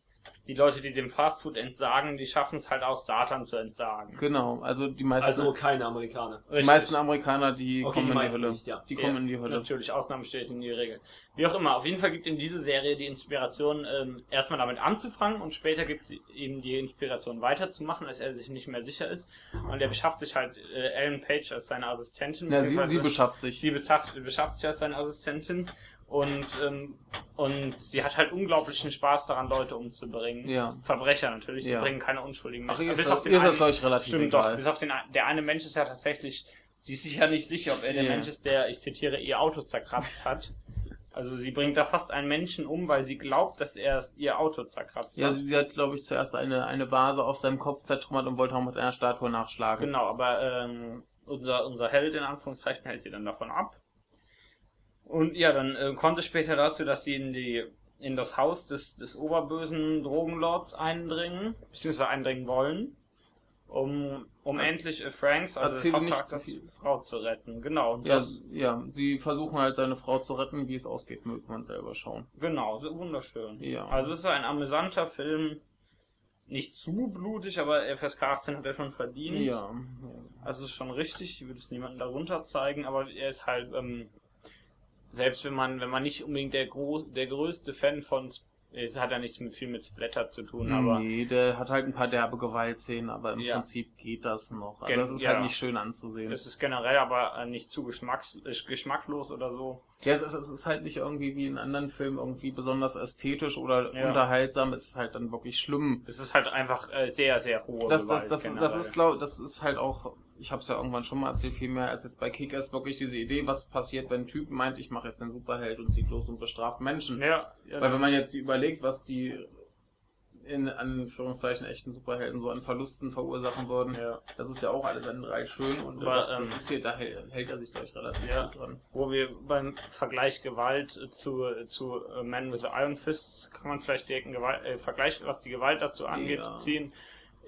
Die Leute, die dem Fastfood entsagen, die schaffen es halt auch Satan zu entsagen. Genau, also die meisten, Also keine Amerikaner. die meisten Amerikaner, die Okay, kommen die in die Hölle. nicht, ja. Die kommen in die Hölle. Natürlich, Ausnahmen bestätigen die Regel. Wie auch immer, auf jeden Fall gibt ihm diese Serie die Inspiration, ähm, erstmal damit anzufangen und später gibt sie ihm die Inspiration weiterzumachen, als er sich nicht mehr sicher ist. Und er beschafft sich halt äh, Ellen Page als seine Assistentin. Ja, sie, sie beschafft sich. sie beschafft, beschafft sich als seine Assistentin und ähm, und sie hat halt unglaublichen Spaß daran, Leute umzubringen. Ja. Verbrecher natürlich, sie Ja. bringen keine unschuldigen Ach, Menschen. ihr ist Bis das, auf den ist das einen- glaube ich, relativ Stimmt egal. doch, bis auf den der eine Mensch ist ja tatsächlich, sie ist sich ja nicht sicher, ob er der Ja. Mensch ist, der, ich zitiere, ihr Auto zerkratzt hat. Also sie bringt da fast einen Menschen um, weil sie glaubt, dass er ihr Auto zerkratzt Ja, hat. sie, sie hat, glaube ich, zuerst eine, eine Vase auf seinem Kopf zertrümmert und wollte auch mit einer Statue nachschlagen. Genau, aber ähm, unser, unser Held in Anführungszeichen hält sie dann davon ab. Und ja, dann äh, kommt es später dazu, dass sie in die in das Haus des, des oberbösen Drogenlords eindringen, beziehungsweise eindringen wollen, um, um Ja. endlich äh, Franks, also des nicht zu viel. Frau zu retten. Genau, Ja, das, ja, sie versuchen halt seine Frau zu retten. Wie es ausgeht, möge man selber schauen. genau, so wunderschön. Ja. Also es ist ein amüsanter Film, nicht zu blutig, aber FSK 18 hat er schon verdient. Ja. Also es ist schon richtig, ich würde es niemandem darunter zeigen, aber er ist halt, ähm, selbst wenn man, wenn man nicht unbedingt der groß, der größte Fan von, es hat ja nichts mit, viel mit Splatter zu tun, aber nee, der hat halt ein paar derbe Gewaltszenen, aber im Ja. Prinzip geht das noch. Also Gen- das ist ja. halt nicht schön anzusehen. es ist generell aber äh, nicht zu geschmacks, äh, geschmacklos oder so. Ja, es ist, es ist halt nicht irgendwie wie in anderen Filmen irgendwie besonders ästhetisch oder Ja. unterhaltsam. Es ist halt dann wirklich schlimm. Es ist halt einfach äh, sehr, sehr hohe Das, das, das, das ist, glaub, das ist halt auch, ich habe es ja irgendwann schon mal erzählt, viel mehr als jetzt bei Kickers, wirklich diese Idee, was passiert, wenn ein Typ meint, ich mache jetzt den Superheld und zieht los und bestraft Menschen. ja, ja, Weil wenn man jetzt überlegt, was die in Anführungszeichen echten Superhelden so an Verlusten verursachen würden, ja. das ist ja auch alles an drei schön und Aber, das, ähm, das ist hier, da hält, hält er sich gleich relativ Ja. gut dran. Wo wir beim Vergleich Gewalt äh, zu, äh, zu äh, Man with the Iron Fists kann man vielleicht direkt einen Gewalt, äh, Vergleich, was die Gewalt dazu angeht, Ja. ziehen.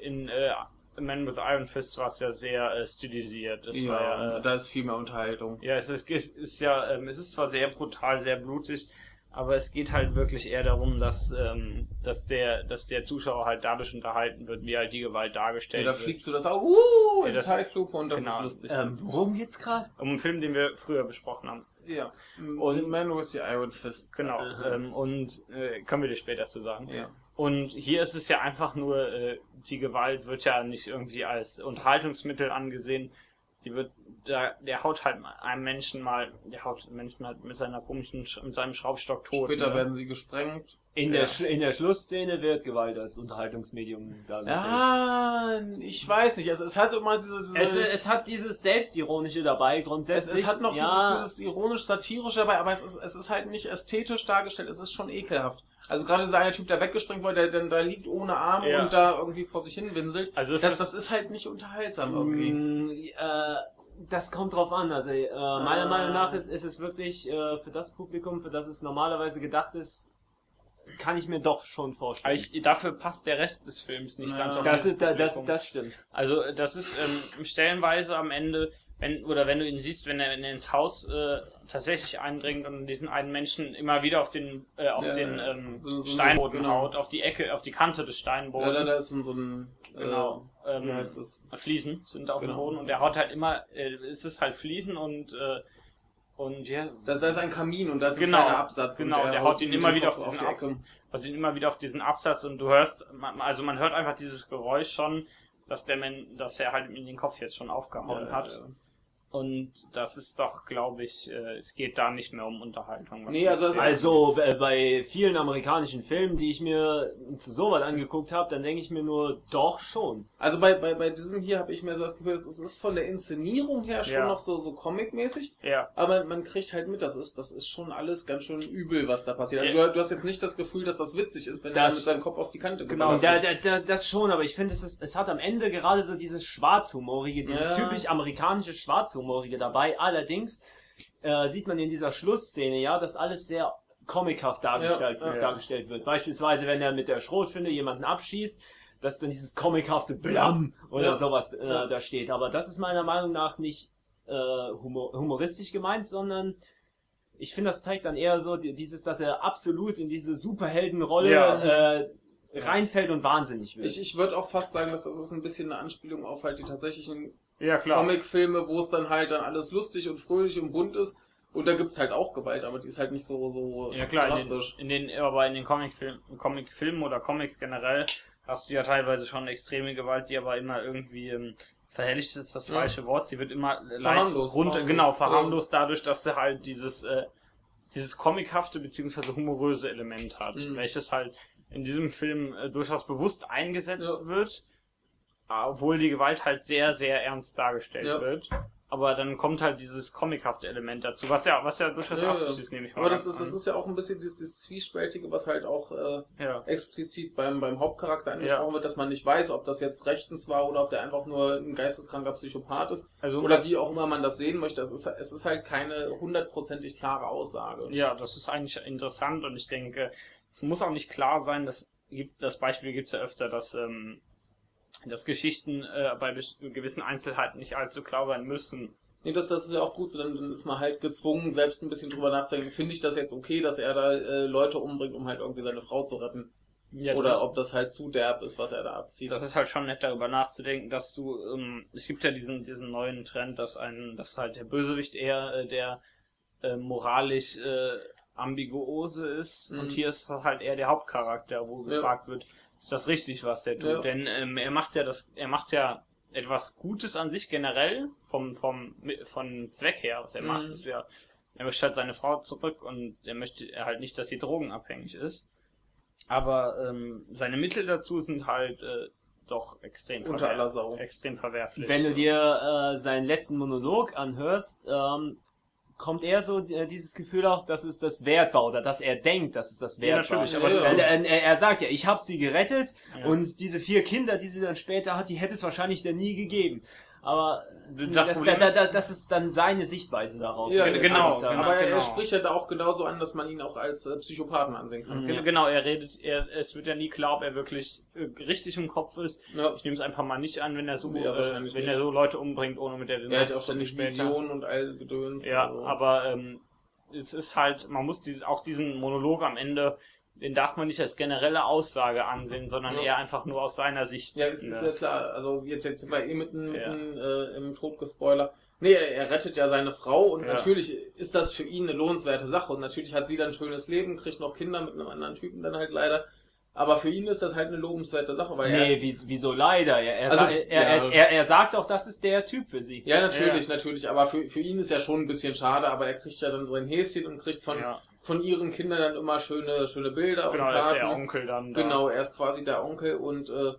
In äh, Man with Iron Fists war es ja sehr äh, stilisiert. Es Ja, war ja, äh, da ist viel mehr Unterhaltung. ja, es ist, es ist ja, ähm, es ist zwar sehr brutal, sehr blutig, aber es geht halt wirklich eher darum, dass, ähm, dass der, dass der Zuschauer halt dadurch unterhalten wird, wie halt die Gewalt Ja, dargestellt da wird. fliegt so das auch uh, Ja, in das- Zeitlupe und das genau. ist lustig. Ähm, worum geht's gerade? Um einen Film, den wir früher besprochen haben. ja. und- Und Man with the Iron Fists. Genau. Ähm, und äh, können wir dir später zu sagen. Ja. Und hier ist es ja einfach nur, äh, die Gewalt wird ja nicht irgendwie als Unterhaltungsmittel angesehen. Die wird, der, der haut halt einem Menschen mal, der haut einen Menschen halt mit seiner komischen, Sch- mit seinem Schraubstock tot. Später ne? werden sie gesprengt. In, Ja. der, Sch- in der Schlussszene wird Gewalt als Unterhaltungsmedium dargestellt. Ja, ich weiß nicht. Also es hat immer diese, diese Es, es hat dieses Selbstironische dabei, es, grundsätzlich. es hat noch ja, dieses, dieses ironisch-satirische dabei, aber es ist, es ist halt nicht ästhetisch dargestellt, es ist schon ekelhaft. Also gerade dieser eine Typ, der weggesprengt wurde, der dann da liegt ohne Arm Ja. und da irgendwie vor sich hin winselt. Also es Das, ist, das ist halt nicht unterhaltsam irgendwie. Mm, äh, das kommt drauf an. Also äh, meiner Ah. Meinung nach ist, ist es wirklich äh, für das Publikum, für das es normalerweise gedacht ist, kann ich mir doch schon vorstellen. aber ich, dafür passt der Rest des Films nicht Ja. ganz auf das, dieses ist, da- das, das stimmt. Also das ist ähm, stellenweise am Ende, wenn oder wenn du ihn siehst, wenn er, wenn er ins Haus äh, tatsächlich eindringt und diesen einen Menschen immer wieder auf den äh, auf Ja, den ja. ähm, So- so- Steinboden genau. haut, auf die Ecke, auf die Kante des Ja, da, Steinbodens. da ist so ein, äh, genau. Ähm, heißt das? Fliesen sind auf dem Genau. Boden und er haut halt immer, äh, es ist halt Fliesen und äh, und ja, Das, da ist ein Kamin und da ist ein Genau, kleiner Absatz. genau, und der haut ihn immer dem wieder auf diesen die Ab- haut ihn immer wieder auf diesen Absatz und du hörst, man- also man hört einfach dieses Geräusch schon, dass der Men dass er halt in den Kopf jetzt schon aufgehauen Ja, hat. ja. Und das ist doch, glaube ich, äh, es geht da nicht mehr um Unterhaltung. was Nee, also-. Also äh, bei vielen amerikanischen Filmen, die ich mir zu so weit angeguckt habe, dann denke ich mir nur, doch schon. Also bei, bei, bei diesem hier habe ich mir so das Gefühl, es ist von der Inszenierung her schon Ja. noch so, so comic-mäßig, ja, aber man kriegt halt mit, das ist, das ist schon alles ganz schön übel, was da passiert. Also Ja. du, du hast jetzt nicht das Gefühl, dass das witzig ist, wenn Das- er mit seinem Kopf auf die Kante Genau, Da, da, da, das schon, aber ich finde, es, ist, es hat am Ende gerade so dieses Schwarzhumorige, dieses Ja. typisch amerikanische Schwarzhumorige dabei. Allerdings äh, sieht man in dieser Schlussszene ja, dass alles sehr comichaft dargestellt, Ja, ja. dargestellt wird. Beispielsweise, wenn er mit der Schrotflinte jemanden abschießt, dass dann dieses comichafte Blam oder Ja. sowas äh, da steht. Aber das ist meiner Meinung nach nicht äh, humor humoristisch gemeint, sondern ich finde, das zeigt dann eher so die- dieses, dass er absolut in diese Superheldenrolle äh, reinfällt und wahnsinnig wird. Ich, ich würde auch fast sagen, dass das ist ein bisschen eine Anspielung auf halt die tatsächlichen ja klar. Comicfilme, wo es dann halt dann alles lustig und fröhlich und bunt ist. Und da gibt's halt auch Gewalt, aber die ist halt nicht so, so Ja klar, in drastisch. den, in den, aber in den Comicfilmen Comicfilmen oder Comics generell hast du ja teilweise schon extreme Gewalt, die aber immer irgendwie ähm, verherrlicht ist das Ja. falsche Wort. Sie wird immer leicht runter, verharmlost, genau ja. verharmlost dadurch, dass sie halt dieses äh, dieses comichafte beziehungsweise humoröse Element hat, Mhm. welches halt in diesem Film äh, durchaus bewusst eingesetzt Ja. wird, obwohl die Gewalt halt sehr sehr ernst dargestellt Ja. wird. Aber dann kommt halt dieses comichafte Element dazu, was ja was ja durchaus Ja, Absicht ja. ist, nehme ich mal Aber das an. ist, das ist ja auch ein bisschen dieses, dieses Zwiespältige, was halt auch äh, ja. explizit beim, beim Hauptcharakter angesprochen wird, dass man nicht weiß, ob das jetzt rechtens war oder ob der einfach nur ein geisteskranker Psychopath ist. Also Oder wie auch immer man das sehen möchte. Es ist, es ist halt keine hundertprozentig klare Aussage. Ja, das ist eigentlich interessant und ich denke, es muss auch nicht klar sein, das gibt das Beispiel gibt's ja öfter, dass ähm, dass Geschichten äh, bei gewissen Einzelheiten nicht allzu klar sein müssen. Nee, das, das ist ja auch gut, dann, dann ist man halt gezwungen, selbst ein bisschen drüber nachzudenken, finde ich das jetzt okay, dass er da äh, Leute umbringt, um halt irgendwie seine Frau zu retten. Ja, das Oder ist, ob das halt zu derb ist, was er da abzieht. das ist halt schon nett darüber nachzudenken, dass du ähm, es gibt ja diesen diesen neuen Trend, dass ein dass halt der Bösewicht eher äh, der äh, moralisch äh, ambiguose ist Mhm. und hier ist halt eher der Hauptcharakter, wo Ja. gefragt wird, ist das richtig, was er tut? Ja. Denn ähm, er macht ja das, er macht ja etwas Gutes an sich generell vom vom von Zweck her, was er Mhm. macht, ist ja er möchte halt seine Frau zurück und er möchte halt nicht, dass sie drogenabhängig ist. Aber ähm, seine Mittel dazu sind halt äh, doch extrem Unter verwer- aller Sau. extrem verwerflich. Wenn du dir äh, seinen letzten Monolog anhörst, ähm, kommt eher so äh, dieses Gefühl auch, dass es das wert war oder dass er denkt, dass es das Ja, wert war. natürlich, aber- Er, er, er, er sagt ja, ich habe sie gerettet Ja. und diese vier Kinder, die sie dann später hat, die hätte es wahrscheinlich dann nie gegeben. Aber Das das, Problem da, da, das ist dann seine Sichtweise darauf. Ja, genau, sagen. Aber er genau. spricht ja da auch genauso an, dass man ihn auch als äh, Psychopathen ansehen kann. Mhm. Ge- Genau, er redet, er, es wird ja nie klar, ob er wirklich äh, richtig im Kopf ist. Ja. Ich nehme es einfach mal nicht an, wenn er so, Ja, äh, wenn nicht. er so Leute umbringt, ohne mit der Er hat ja auch ständig. Visionen und all Gedöns. Ja, also. aber ähm, es ist halt, man muss dieses, auch diesen Monolog am Ende, den darf man nicht als generelle Aussage ansehen, sondern Ja. eher einfach nur aus seiner Sicht. Ja, es ist ne? ja klar. Also jetzt jetzt sind wir eh mitten, Ja. mitten äh, im Tod gespoilert. Nee, er, er rettet ja seine Frau und Ja. natürlich ist das für ihn eine lohnenswerte Sache und natürlich hat sie dann ein schönes Leben, kriegt noch Kinder mit einem anderen Typen dann halt leider. Aber für ihn ist das halt eine lobenswerte Sache, weil Nee, wie, wieso leider? Er, er, Also, er, ja. er, er, er sagt auch, das ist der Typ für sie. er, ja natürlich, natürlich, aber für, für ihn ist ja schon ein bisschen schade, aber er kriegt ja dann sein Häschen und kriegt von, ja, von ihren Kindern dann immer schöne, schöne Bilder genau, und das ist Karten. der Onkel dann. Da. Genau, er ist quasi der Onkel und äh,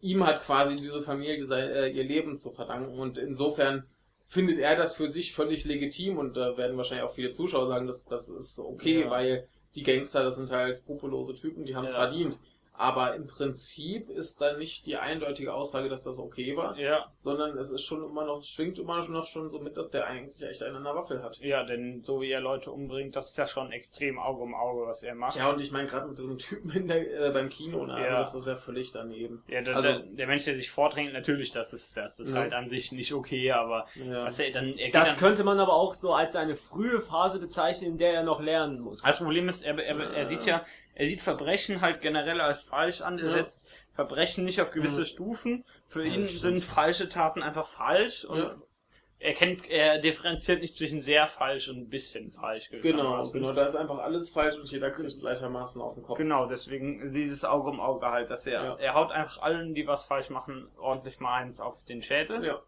ihm hat quasi diese Familie sein, äh, ihr Leben zu verdanken und insofern findet er das für sich völlig legitim und da werden wahrscheinlich auch viele Zuschauer sagen, dass das ist okay, Ja. weil die Gangster, das sind halt skrupellose Typen, die haben es Ja. verdient. Aber im Prinzip ist da nicht die eindeutige Aussage, dass das okay war, Ja, sondern es ist schon immer noch, schwingt immer noch schon so mit, dass der eigentlich echt einen an der Waffel hat. ja, denn so wie er Leute umbringt, das ist ja schon extrem Auge um Auge, was er macht. Ja, und ich meine gerade mit diesem Typen in der, äh, beim Kino, ne? also Ja. das ist ja völlig daneben. Ja, der, Also- der, der Mensch, der sich vordrängt, natürlich, das ist, das ist Ja. halt an sich nicht okay, aber Ja. was er dann, er Das dann, könnte man aber auch so als eine frühe Phase bezeichnen, in der er noch lernen muss. das Problem ist, er, er, er sieht ja, er sieht Verbrechen halt generell als falsch an, er Ja. setzt Verbrechen nicht auf gewisse Ja. Stufen. Für Ja, ihn sind falsche Taten einfach falsch und Ja. er kennt, er differenziert nicht zwischen sehr falsch und ein bisschen falsch Genau, genau, da ist einfach alles falsch und jeder kriegt gleichermaßen auf den Kopf. Genau, deswegen dieses Auge um Auge halt, dass er, er haut einfach allen, die was falsch machen, ordentlich mal eins auf den Schädel. Ja,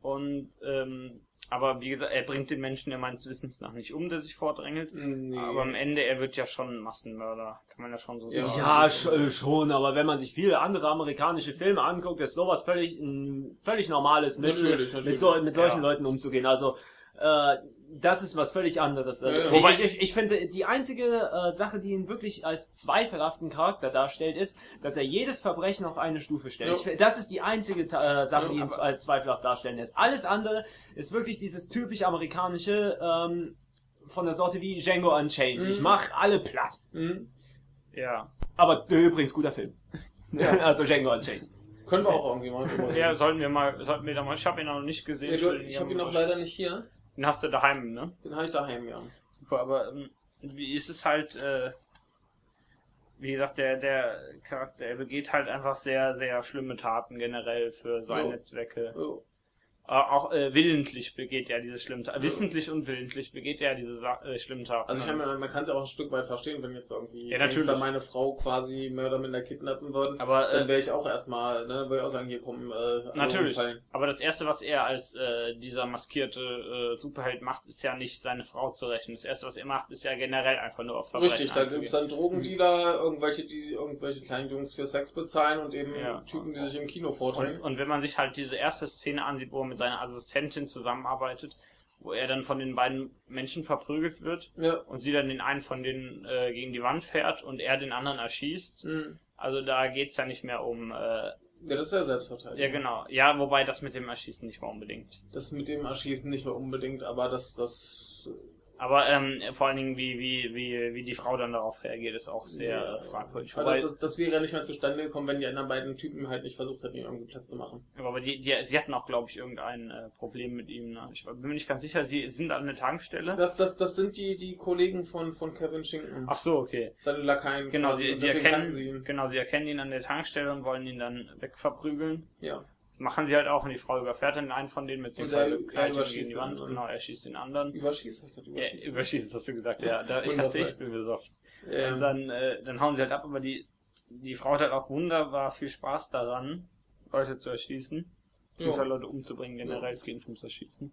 Und, ähm, aber wie gesagt, er bringt den Menschen ja meines Wissens nach nicht um, der sich vordrängelt. nee. Aber am Ende, er wird ja schon ein Massenmörder, kann man ja schon so Ja. sagen. Ja, sch äh, schon, aber wenn man sich viele andere amerikanische Filme anguckt, ist sowas völlig ein völlig normales Mittel, Natürlich, natürlich. mit, so, mit solchen Ja. Leuten umzugehen. Also äh, das ist was völlig anderes. Also, Ja, ja. Wobei ich, ich, ich finde, die einzige äh, Sache, die ihn wirklich als zweifelhaften Charakter darstellt, ist, dass er jedes Verbrechen auf eine Stufe stellt. Ja. Ich, das ist die einzige äh, Sache, Ja, die ihn als zweifelhaft darstellen lässt. Alles andere ist wirklich dieses typisch amerikanische ähm, von der Sorte wie Django Unchained. Ich Mhm. mach alle platt. Mhm. Ja. Aber äh, übrigens guter Film. Ja. also Django Unchained. Können wir auch irgendwie mal drüber reden. Ja, sollten wir mal, sollten wir da mal, ich habe ihn noch nicht gesehen. Will ich habe ihn noch leider nicht hier. Den hast du daheim, ne? Den habe ich daheim, ja. Super, aber ähm, wie ist es halt, äh, wie gesagt, der, der Charakter, er begeht halt einfach sehr, sehr schlimme Taten generell für seine Jo. Zwecke. Oh. Äh, auch äh, willentlich begeht er diese schlimmen Taten. Wissentlich und willentlich begeht er diese Sa äh, schlimmen Taten. Also ich meine, man kann es ja auch ein Stück weit verstehen, wenn jetzt irgendwie Ja, Gangster natürlich. meine Frau quasi mehr oder minder kidnappen würden, aber dann äh, wäre ich auch erstmal, ne, dann würde ich auch sagen, hier kommen äh, Natürlich. umfallen. aber das erste, was er als äh, dieser maskierte äh, Superheld macht, ist ja nicht seine Frau zu rächen. Das erste, was er macht, ist ja generell einfach nur auf Verbrechen Richtig, da gibt's dann Drogendealer, irgendwelche, die irgendwelche kleinen Jungs für Sex bezahlen und eben Ja. Typen, die sich im Kino Und, vordrängen. und wenn man sich halt diese erste Szene ansieht, wo er mit seiner Assistentin zusammenarbeitet, wo er dann von den beiden Menschen verprügelt wird Ja. und sie dann den einen von denen äh, gegen die Wand fährt und er den anderen erschießt. Mhm. Also da geht's ja nicht mehr um. Äh, Ja, das ist ja Selbstverteidigung. ja, genau. Ja, wobei das mit dem Erschießen nicht mal unbedingt. Das mit dem Erschießen nicht mehr unbedingt, aber das, das, Aber ähm, vor allen Dingen, wie, wie, wie, wie die Frau dann darauf reagiert, ist auch sehr Ja. äh, fragwürdig. aber Wobei, das, das, wäre ja nicht mehr zustande gekommen, wenn die anderen beiden Typen halt nicht versucht hätten, ihn irgendwie platt zu machen. aber die, die, sie hatten auch, glaube ich, irgendein äh, Problem mit ihm. Ne? Ich bin mir nicht ganz sicher. Sie sind an der Tankstelle. Das, das, das sind die, die Kollegen von, von Kevin Schinken. Ach so, okay. Seine Lakaien. Genau, quasi. sie, Und sie erkennen, sie ihn. genau, sie erkennen ihn an der Tankstelle und wollen ihn dann wegverprügeln. Ja. Machen sie halt auch und die Frau überfährt dann einen von denen, beziehungsweise Und überschießt gegen die Wand. Genau, er schießt den anderen. Überschießt, hab ich gerade Ja, überschießt. überschießt, hast du gesagt, ja. Da, ich dachte, ich bin besoffen. Und Ja. dann, äh, dann hauen sie halt ab, aber die, die Frau hat halt auch wunderbar viel Spaß daran, Leute zu erschießen. Ja. Leute umzubringen, generell, es geht nicht ums Erschießen.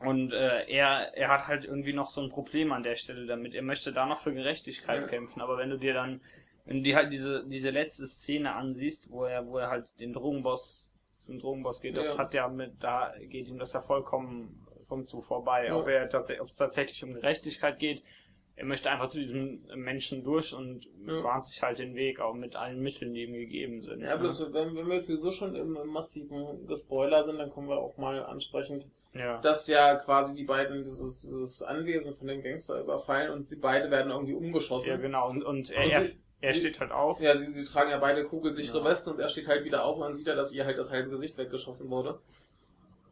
Und äh, er, er hat halt irgendwie noch so ein Problem an der Stelle damit. Er möchte da noch für Gerechtigkeit Ja. kämpfen, aber wenn du dir dann, wenn du dir halt diese, diese letzte Szene ansiehst, wo er, wo er halt den Drogenboss zum Drogenboss geht, das Ja. hat ja mit, da geht ihm das ja vollkommen sonst so vorbei. Ja. Ob er tatsächlich, ob es tatsächlich um Gerechtigkeit geht, er möchte einfach zu diesem Menschen durch und Ja. bahnt sich halt den Weg, auch mit allen Mitteln, die ihm gegeben sind. Ja, bloß, wenn, wenn wir sowieso schon im, im massiven Gespoiler sind, dann kommen wir auch mal ansprechend, ja. dass ja quasi die beiden dieses, dieses Anwesen von dem Gangster überfallen und sie beide werden irgendwie umgeschossen. ja, genau. Und, und er, Und er, sie- er sie- steht halt auf. Ja, sie, sie tragen ja beide kugelsichere Ja. Westen und er steht halt wieder auf und man sieht ja, dass ihr halt das halbe Gesicht weggeschossen wurde.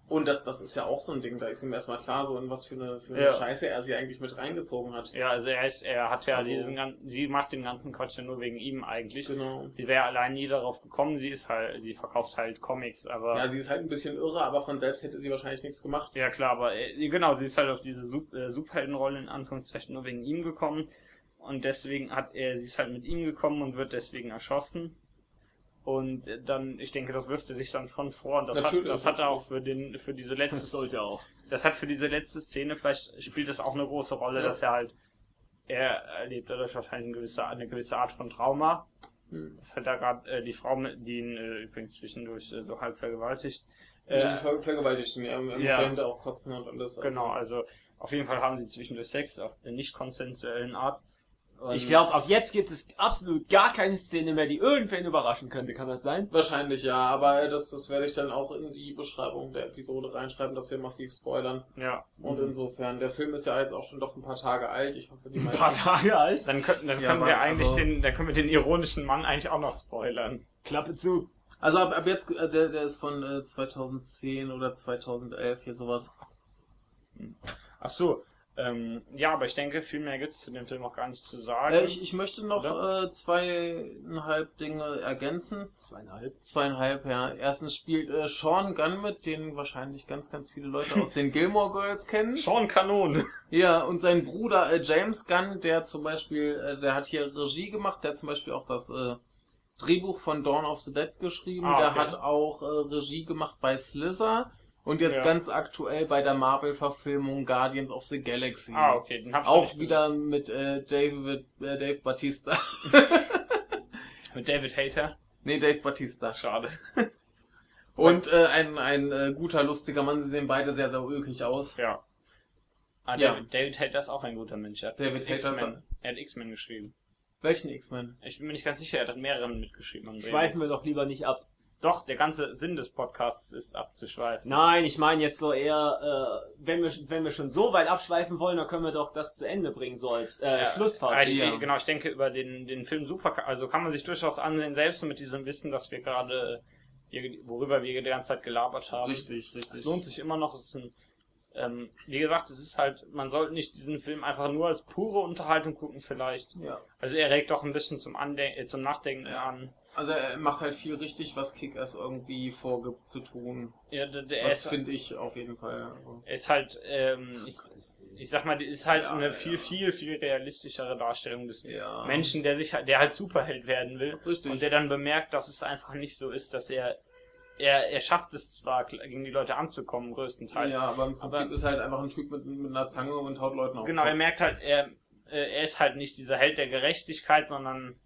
Und das, das ist ja auch so ein Ding, da ist ihm erstmal klar, so in was für eine, für eine Ja. Scheiße er sie eigentlich mit reingezogen hat. Ja, also er ist, er hat ja Also- diesen ganzen, sie macht den ganzen Quatsch ja nur wegen ihm eigentlich. Genau. Sie wäre allein nie darauf gekommen, sie ist halt, sie verkauft halt Comics, aber. Ja, sie ist halt ein bisschen irre, aber von selbst hätte sie wahrscheinlich nichts gemacht. Ja klar, aber äh, genau, sie ist halt auf diese Sup äh, Superheldenrolle in Anführungszeichen nur wegen ihm gekommen und deswegen hat er, sie ist halt mit ihm gekommen und wird deswegen erschossen. Und dann, ich denke, das wirft er sich dann schon vor und das hat, Natürlich, das hat er auch für den, für diese letzte, Das sollte auch. das hat für diese letzte Szene vielleicht spielt das auch eine große Rolle, Ja. dass er halt, er erlebt dadurch wahrscheinlich eine gewisse, eine gewisse Art von Trauma. Hm. Das hat da gerade äh, die Frau, die ihn äh, übrigens zwischendurch äh, so halb vergewaltigt. Äh, ver vergewaltigten, ja, er ja. hinter auch kotzen und alles. Genau, also Auf jeden Fall haben sie zwischendurch Sex auf der nicht konsensuellen Art. Und Ich glaube, ab jetzt gibt es absolut gar keine Szene mehr, die irgendwen überraschen könnte. Kann das sein? Wahrscheinlich ja, aber das, das werde ich dann auch in die Beschreibung der Episode reinschreiben, dass wir massiv spoilern. Ja. Und insofern, der Film ist ja jetzt auch schon doch ein paar Tage alt. Ich hoffe, die Ein paar Tage alt. Dann, könnten, dann Ja, können wir eigentlich also- den, dann können wir den ironischen Mann eigentlich auch noch spoilern. Klappe zu. Also ab, ab jetzt, äh, der, der ist von äh, 2010 oder 2011 hier sowas. Ach so. Ähm, ja, aber ich denke, viel mehr gibt's zu dem Film auch gar nicht zu sagen. Äh, ich, ich möchte noch äh, zweieinhalb Dinge ergänzen. Zweieinhalb. Zweieinhalb, ja. Erstens spielt äh, Sean Gunn mit, den wahrscheinlich ganz, ganz viele Leute aus den Gilmore Girls kennen. Sean Kanon. Ja, und sein Bruder äh, James Gunn, der zum Beispiel, äh, der hat hier Regie gemacht, der hat zum Beispiel auch das äh, Drehbuch von Dawn of the Dead geschrieben, Ah, der okay. hat auch äh, Regie gemacht bei Slither und jetzt Ja. ganz aktuell bei der Marvel-Verfilmung Guardians of the Galaxy. Ah, okay. Den hab ich Auch wieder mit äh, David, äh, Dave Batista. gesehen. Mit David Hater. nee, Dave Batista. Schade. Und äh, ein, ein äh, guter, lustiger Mann. Sie sehen beide sehr, sehr ulkig aus. Ja. Ah, Ja. David, David Hater ist auch ein guter Mensch. Er hat David Hater. Er hat X-Men geschrieben. Welchen X-Men? Ich bin mir nicht ganz sicher, er hat mehreren mitgeschrieben. Schweifen wir doch lieber nicht ab. Doch, der ganze Sinn des Podcasts ist abzuschweifen. Nein, ich meine jetzt so eher, äh, wenn wir, wenn wir schon so weit abschweifen wollen, dann können wir doch das zu Ende bringen, so als äh, Ja, Schlussfazit. ich, ja. Genau, ich denke über den, den Film super, also kann man sich durchaus ansehen, selbst mit diesem Wissen, dass wir gerade, hier- worüber wir die ganze Zeit gelabert haben. Richtig, richtig. Es lohnt sich immer noch. Es ist ein, ähm, wie gesagt, es ist halt, man sollte nicht diesen Film einfach nur als pure Unterhaltung gucken vielleicht. Ja. Also er regt doch ein bisschen zum, Ande äh, zum Nachdenken Ja. an. Also er macht halt viel richtig, was Kick-Ass irgendwie vorgibt zu tun. Ja, der, der Das ist, finde ich auf jeden Fall. Er ist halt, ähm, ich, ich sag mal, ist halt Ja, eine ja. viel, viel, viel realistischere Darstellung des Ja. Menschen, der sich halt, der halt Superheld werden will. Richtig. Und der dann bemerkt, dass es einfach nicht so ist, dass er, er, er schafft es zwar, gegen die Leute anzukommen, größtenteils. Ja, aber im Prinzip Aber- ist halt einfach ein Typ mit, mit einer Zange und haut Leuten auf. Genau, er merkt halt, er, äh, er ist halt nicht dieser Held der Gerechtigkeit, sondern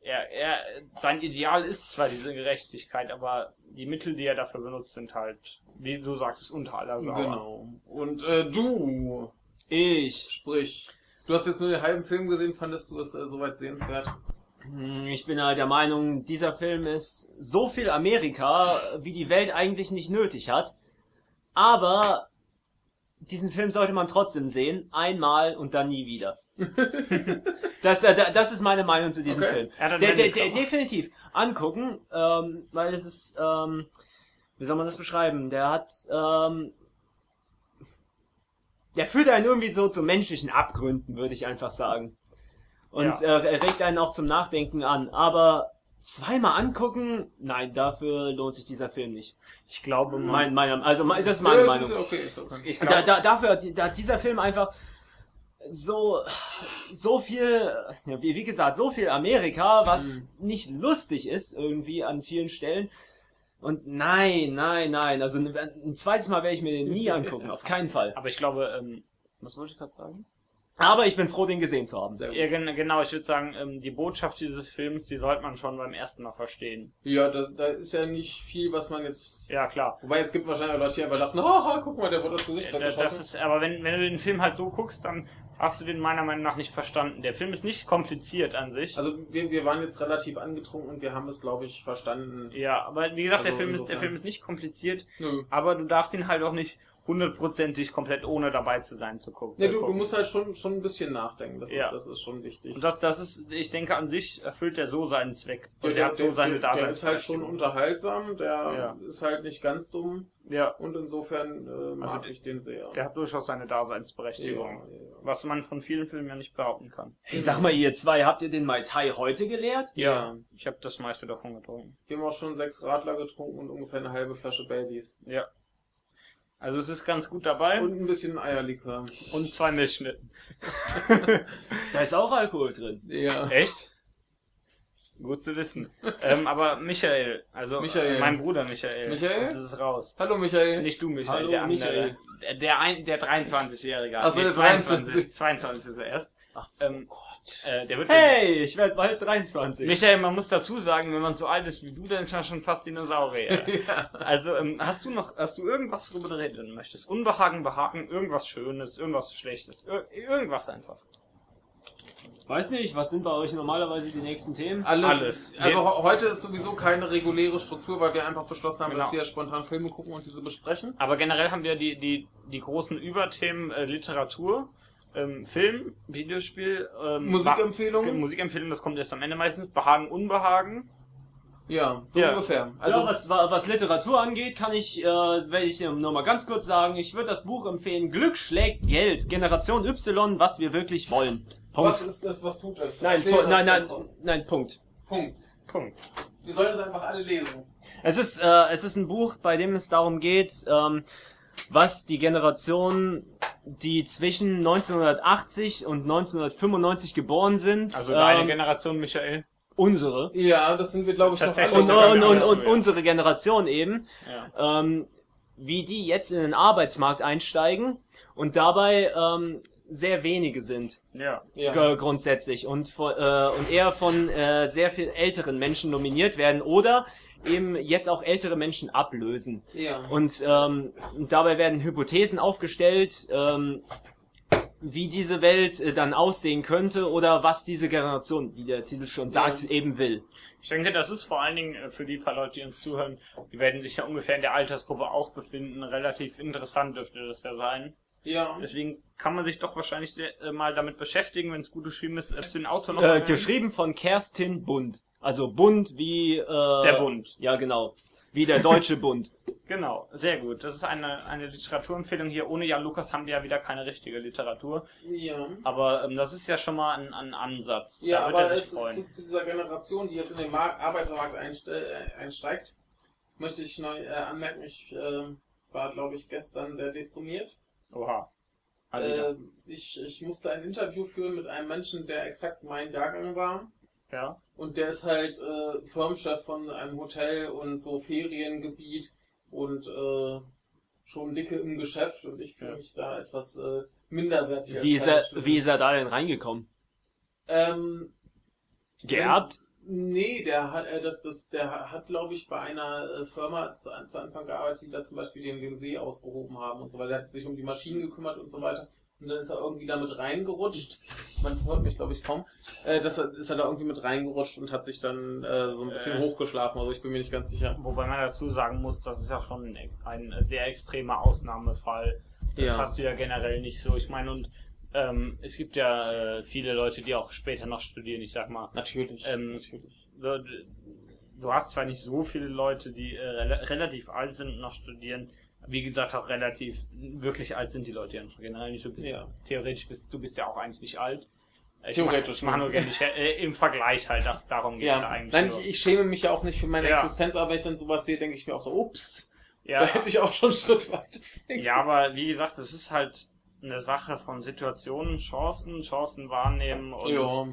er, er, sein Ideal ist zwar diese Gerechtigkeit, aber die Mittel, die er dafür benutzt, sind halt, wie du sagst, unter aller Sau. Genau. Und äh, du, Ich. sprich, du hast jetzt nur den halben Film gesehen, fandest du es äh, soweit sehenswert? Hm, Ich bin halt der Meinung, dieser Film ist so viel Amerika, wie die Welt eigentlich nicht nötig hat. Aber diesen Film sollte man trotzdem sehen, einmal und dann nie wieder. das, äh, da- das ist meine Meinung zu diesem Okay. Film. Dann Der, der, definitiv angucken, ähm, weil es ist, ähm, wie soll man das beschreiben? Der hat, ähm, der führt einen irgendwie so zu menschlichen Abgründen, würde ich einfach sagen. Und Ja. äh, er regt einen auch zum Nachdenken an. Aber zweimal angucken, nein, dafür lohnt sich dieser Film nicht. Ich glaube, Mein, meiner, also mein, das ist meine ja, Meinung. Ist okay, ist okay. ich Da, da, dafür, da hat dieser Film einfach so, so viel, ja, wie, wie gesagt, so viel Amerika, was nicht lustig ist irgendwie an vielen Stellen. Und nein, nein, nein, also ein, ein zweites Mal werde ich mir den nie angucken, auf keinen Fall. aber ich glaube, ähm, was wollte ich gerade sagen? Aber ich bin froh, den gesehen zu haben. Sehr gut. Ja, gen- genau, ich würde sagen, ähm, die Botschaft dieses Films, die sollte man schon beim ersten Mal verstehen. Ja, das, da ist ja nicht viel, was man jetzt. Ja, klar. Wobei es gibt wahrscheinlich Leute, die einfach dachten, haha, guck mal, der wurde das Gesicht Äh, Das weggeschossen. ist, aber wenn, wenn du den Film halt so guckst, dann hast du den meiner Meinung nach nicht verstanden. Der Film ist nicht kompliziert an sich. Also wir, wir waren jetzt relativ angetrunken und wir haben es, glaube ich, verstanden. ja, aber wie gesagt, der Also Film ist, der. Film ist nicht kompliziert, Nö. aber du darfst ihn halt auch nicht hundertprozentig komplett ohne dabei zu sein zu gucken. Ne, du, du gucken. musst halt schon, schon ein bisschen nachdenken. Das, Ja. ist, das ist schon wichtig. Und das, das ist, ich denke, an sich erfüllt er so seinen Zweck. Und der, der, hat so seine der, der ist halt schon Daseinsberechtigung. unterhaltsam, der Ja. ist halt nicht ganz dumm Ja, und insofern äh, mag Also ich den sehr. der hat durchaus seine ja, Daseinsberechtigung. ja. Was man von vielen Filmen ja nicht behaupten kann. Hey, sag mal, ihr zwei, habt ihr den Mai Tai heute geleert? ja, Ich habe das meiste davon getrunken. wir haben auch schon sechs Radler getrunken und ungefähr eine halbe Flasche Baileys. Ja. Also es ist ganz gut dabei. Und ein bisschen Eierlikör. und zwei Milchschnitten. Da ist auch Alkohol drin. Ja. Echt? Gut zu wissen. ähm, aber Michael, also Michael. äh, mein Bruder Michael, Michael? jetzt ist raus. Hallo Michael. Nicht du, Michael, Hallo, der andere. Michael. Der, der, ein, der 23-Jährige. Ach so, der 22, 23. 22 ist er erst. 18. Ähm, oh. Äh, der wird Hey, ich werde bald 23. Michael, man muss dazu sagen, wenn man so alt ist wie du, dann ist man schon fast Dinosaurier. ja. Also, ähm, hast du noch, hast du irgendwas, worüber du reden möchtest? Unbehagen, Behagen, irgendwas Schönes, irgendwas Schlechtes, ir irgendwas einfach. Weiß nicht, was sind bei euch normalerweise die nächsten Themen? Alles. Alles. Also ho- heute ist sowieso keine reguläre Struktur, weil wir einfach beschlossen haben, Genau. dass wir spontan Filme gucken und diese besprechen. Aber generell haben wir die, die, die großen Überthemen äh, Literatur, ähm, Film, Videospiel, ähm, Musikempfehlungen? Ba- Musikempfehlungen, das kommt erst am Ende meistens. Behagen, Unbehagen. Ja, so Ja. ungefähr. Also ja, was, wa- was Literatur angeht, kann ich, äh, werde ich nur mal ganz kurz sagen, ich würde das Buch empfehlen, Glück schlägt Geld, Generation Y, was wir wirklich wollen. Punkt. was ist das, was tut es? nein, Erzähl Pu das nein, nein, nein, Punkt. Punkt. Punkt. Wir sollen es einfach alle lesen. Es ist, äh, es ist ein Buch, bei dem es darum geht, ähm, was die Generation, die zwischen 1980 und 1995 geboren sind, Also deine ähm, Generation, Michael. unsere, Ja, das sind wir, glaube ich, noch Tatsächlich. alle. und, und, und, unsere Generation eben, Ja. ähm, wie die jetzt in den Arbeitsmarkt einsteigen und dabei ähm, sehr wenige sind Ja. Ja. grundsätzlich und, äh, und eher von äh, sehr viel älteren Menschen nominiert werden oder eben jetzt auch ältere Menschen ablösen. ja. Und ähm, dabei werden Hypothesen aufgestellt, ähm, wie diese Welt äh, dann aussehen könnte oder was diese Generation, wie der Titel schon sagt, Ja. eben will. Ich denke, das ist vor allen Dingen äh, für die paar Leute, die uns zuhören, die werden sich ja ungefähr in der Altersgruppe auch befinden. Relativ interessant dürfte das ja sein. Ja. Deswegen kann man sich doch wahrscheinlich sehr, äh, mal damit beschäftigen, wenn es gut geschrieben ist. Äh, zu den Autor noch Äh, geschrieben von Kerstin Bund. Also Bund wie äh, Der Bund. Ja, genau. Wie der deutsche Bund. Genau, sehr gut. Das ist eine, eine Literaturempfehlung hier. Ohne Jan Lukas haben wir ja wieder keine richtige Literatur. Ja. Aber ähm, das ist ja schon mal ein, ein Ansatz. Ja, da wird aber er sich es, freuen. zu, zu dieser Generation, die jetzt in den Markt, Arbeitsmarkt einste äh, einsteigt, möchte ich neu äh, anmerken, ich äh, war, glaube ich, gestern sehr deprimiert. Oha. Also, Äh, ich, ich musste ein Interview führen mit einem Menschen, der exakt mein Jahrgang war. ja. Und der ist halt äh, Firmenchef von einem Hotel und so Feriengebiet und äh, schon dicke im Geschäft und ich fühle mich da etwas äh, minderwertig. als Wie ist, er, wie ist er da denn reingekommen? Ähm, Geerbt? Nee, der hat, äh, das, das, der hat, hat glaube ich, bei einer äh, Firma zu, zu Anfang gearbeitet, die da zum Beispiel den, den See ausgehoben haben und so weiter. Der hat sich um die Maschinen gekümmert und so weiter. Und dann ist er irgendwie damit reingerutscht. Man hört mich, glaube ich, kaum. Äh, das ist er da irgendwie mit reingerutscht und hat sich dann äh, so ein bisschen Äh. hochgeschlafen. Also ich bin mir nicht ganz sicher. Wobei man dazu sagen muss, das ist ja schon ein, sehr extremer Ausnahmefall. Das Ja. hast du ja generell nicht so. Ich meine, und ähm, es gibt ja äh, viele Leute, die auch später noch studieren. Ich sag mal, Natürlich. Ähm, natürlich. du, du hast zwar nicht so viele Leute, die äh, rela relativ alt sind und noch studieren. Wie gesagt, auch relativ wirklich alt sind die Leute ja noch generell nicht. Du bist, Ja. Theoretisch bist du bist ja auch eigentlich nicht alt. Ich Theoretisch, mach, mach nicht, äh, im Vergleich halt, das, darum geht's ja, Ja, eigentlich. nein, ich, ich schäme mich ja auch nicht für meine Ja. Existenz, aber wenn ich dann sowas sehe, denke ich mir auch so, ups, ja, da hätte ich auch schon einen Schritt weiter. Ja, aber wie gesagt, es ist halt eine Sache von Situationen, Chancen, Chancen wahrnehmen und, Ja.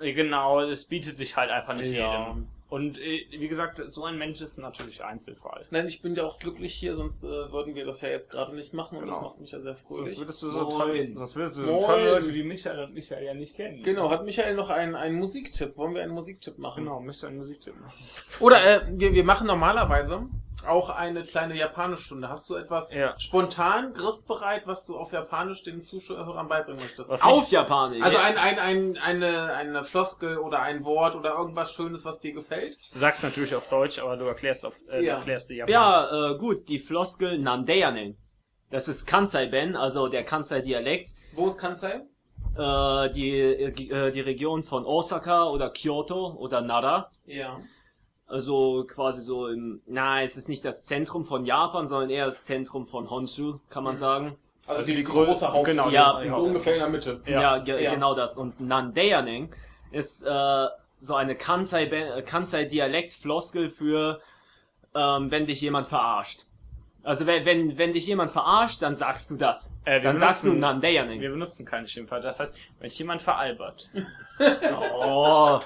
äh, genau, es bietet sich halt einfach nicht jedem. Und äh, wie gesagt, so ein Mensch ist natürlich Einzelfall. Nein, ich bin ja auch glücklich hier, sonst äh, würden wir das ja jetzt gerade nicht machen und das Genau. macht mich ja sehr Sonst fröhlich. würdest du so toll, sonst würdest du so tolle Leute wie Michael und Michael ja nicht kennen. Genau, hat Michael noch einen, einen Musiktipp? Wollen wir einen Musiktipp machen? Genau, müsst ihr einen Musiktipp machen. Oder äh, wir, wir machen normalerweise auch eine kleine Japanischstunde. Hast du etwas Ja. spontan griffbereit, was du auf Japanisch den Zuschauern beibringen möchtest? Was Auf Japanisch. also ein, ein, ein, eine, eine Floskel oder ein Wort oder irgendwas Schönes, was dir gefällt? Du sagst natürlich auf Deutsch, aber du erklärst auf, äh, Ja. du erklärst die Japanisch. Ja, äh, gut, die Floskel Nandeyanen. Das ist Kansai-Ben, also der Kansai-Dialekt. Wo ist Kansai? Äh, die, äh, die Region von Osaka oder Kyoto oder Nara. Ja. Also quasi so im, na, es ist nicht das Zentrum von Japan, sondern eher das Zentrum von Honshu, kann man sagen. Also, Also die, die große Haupt. genau, Ja, die- so ungefähr in der Mitte. Ja. Ja, Ja. genau das. Und Nandeyanen ist äh, so eine Kansai- äh, Kansai-Dialekt-Floskel für, ähm, wenn dich jemand verarscht. Also wenn, wenn, wenn dich jemand verarscht, dann sagst du das. Äh, dann sagst du benutzen- Nandeyanen. Wir benutzen keine Schimpfwörter. Das heißt, wenn dich jemand veralbert. Oh,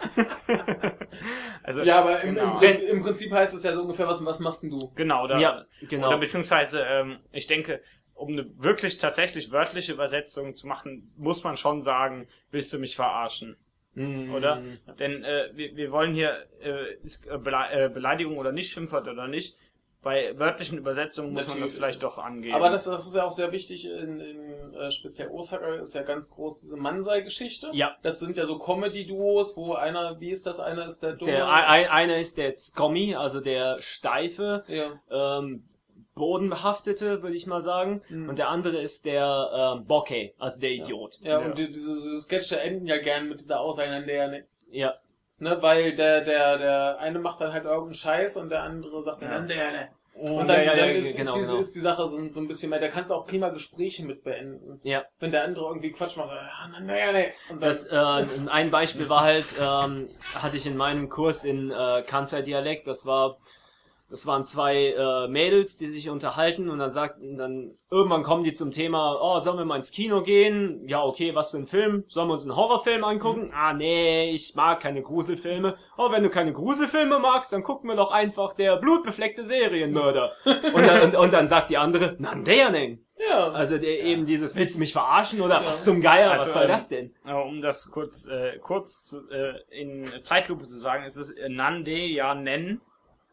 Also, Ja, aber im, genau. im, Prinzip, im Prinzip heißt es ja so ungefähr, was, was machst denn du? Genau, oder, Ja, genau. oder beziehungsweise, ähm, ich denke, um eine wirklich tatsächlich wörtliche Übersetzung zu machen, muss man schon sagen, willst du mich verarschen? Mhm. Oder? Denn äh, wir, wir wollen hier äh, ist, äh, äh, Beleidigung oder nicht, Schimpfwort oder nicht. Bei wörtlichen Übersetzungen muss man das Natürlich. vielleicht doch angeben. Aber das, das ist ja auch sehr wichtig in, in äh, speziell Osaka ist ja ganz groß diese Mansei-Geschichte. Ja. Das sind ja so Comedy-Duos, wo einer, wie ist das, einer ist der dumme. Der, ein, einer ist der Skommi, also der steife, ja. ähm, bodenbehaftete, würde ich mal sagen. Mhm. Und der andere ist der ähm, Bokeh, also der Idiot. Ja, Ja. und die, diese, diese Sketche enden ja gern mit dieser der, ne, Ja. Ne, weil der, der, der eine macht dann halt irgendeinen Scheiß und der andere sagt dann, Ja. an der, ne. Und dann, ja, ja, dann ja, ist, genau, ist, die, genau. ist die Sache so, so ein bisschen mehr, da kannst du auch prima Gespräche mit beenden. Ja. Wenn der andere irgendwie Quatsch macht, sagt, ah, na, na, ne. Und dann, Das, äh, ein Beispiel war halt, ähm, hatte ich in meinem Kurs in äh, Kansai-Dialekt, das war, das waren zwei äh, Mädels, die sich unterhalten und dann sagten dann, irgendwann kommen die zum Thema, oh, sollen wir mal ins Kino gehen? Ja, okay, was für ein Film? Sollen wir uns einen Horrorfilm angucken? Ah, nee, ich mag keine Gruselfilme. Oh, wenn du keine Gruselfilme magst, dann gucken wir doch einfach der blutbefleckte Serienmörder. und, dann, und, und dann sagt die andere, Nandeanen. ja. Also der, eben dieses, willst du mich verarschen oder Ja. was zum Geier, Also, was soll ähm, das denn? Aber um das kurz, äh, kurz äh, in Zeitlupe zu sagen, ist es Nande ja Nen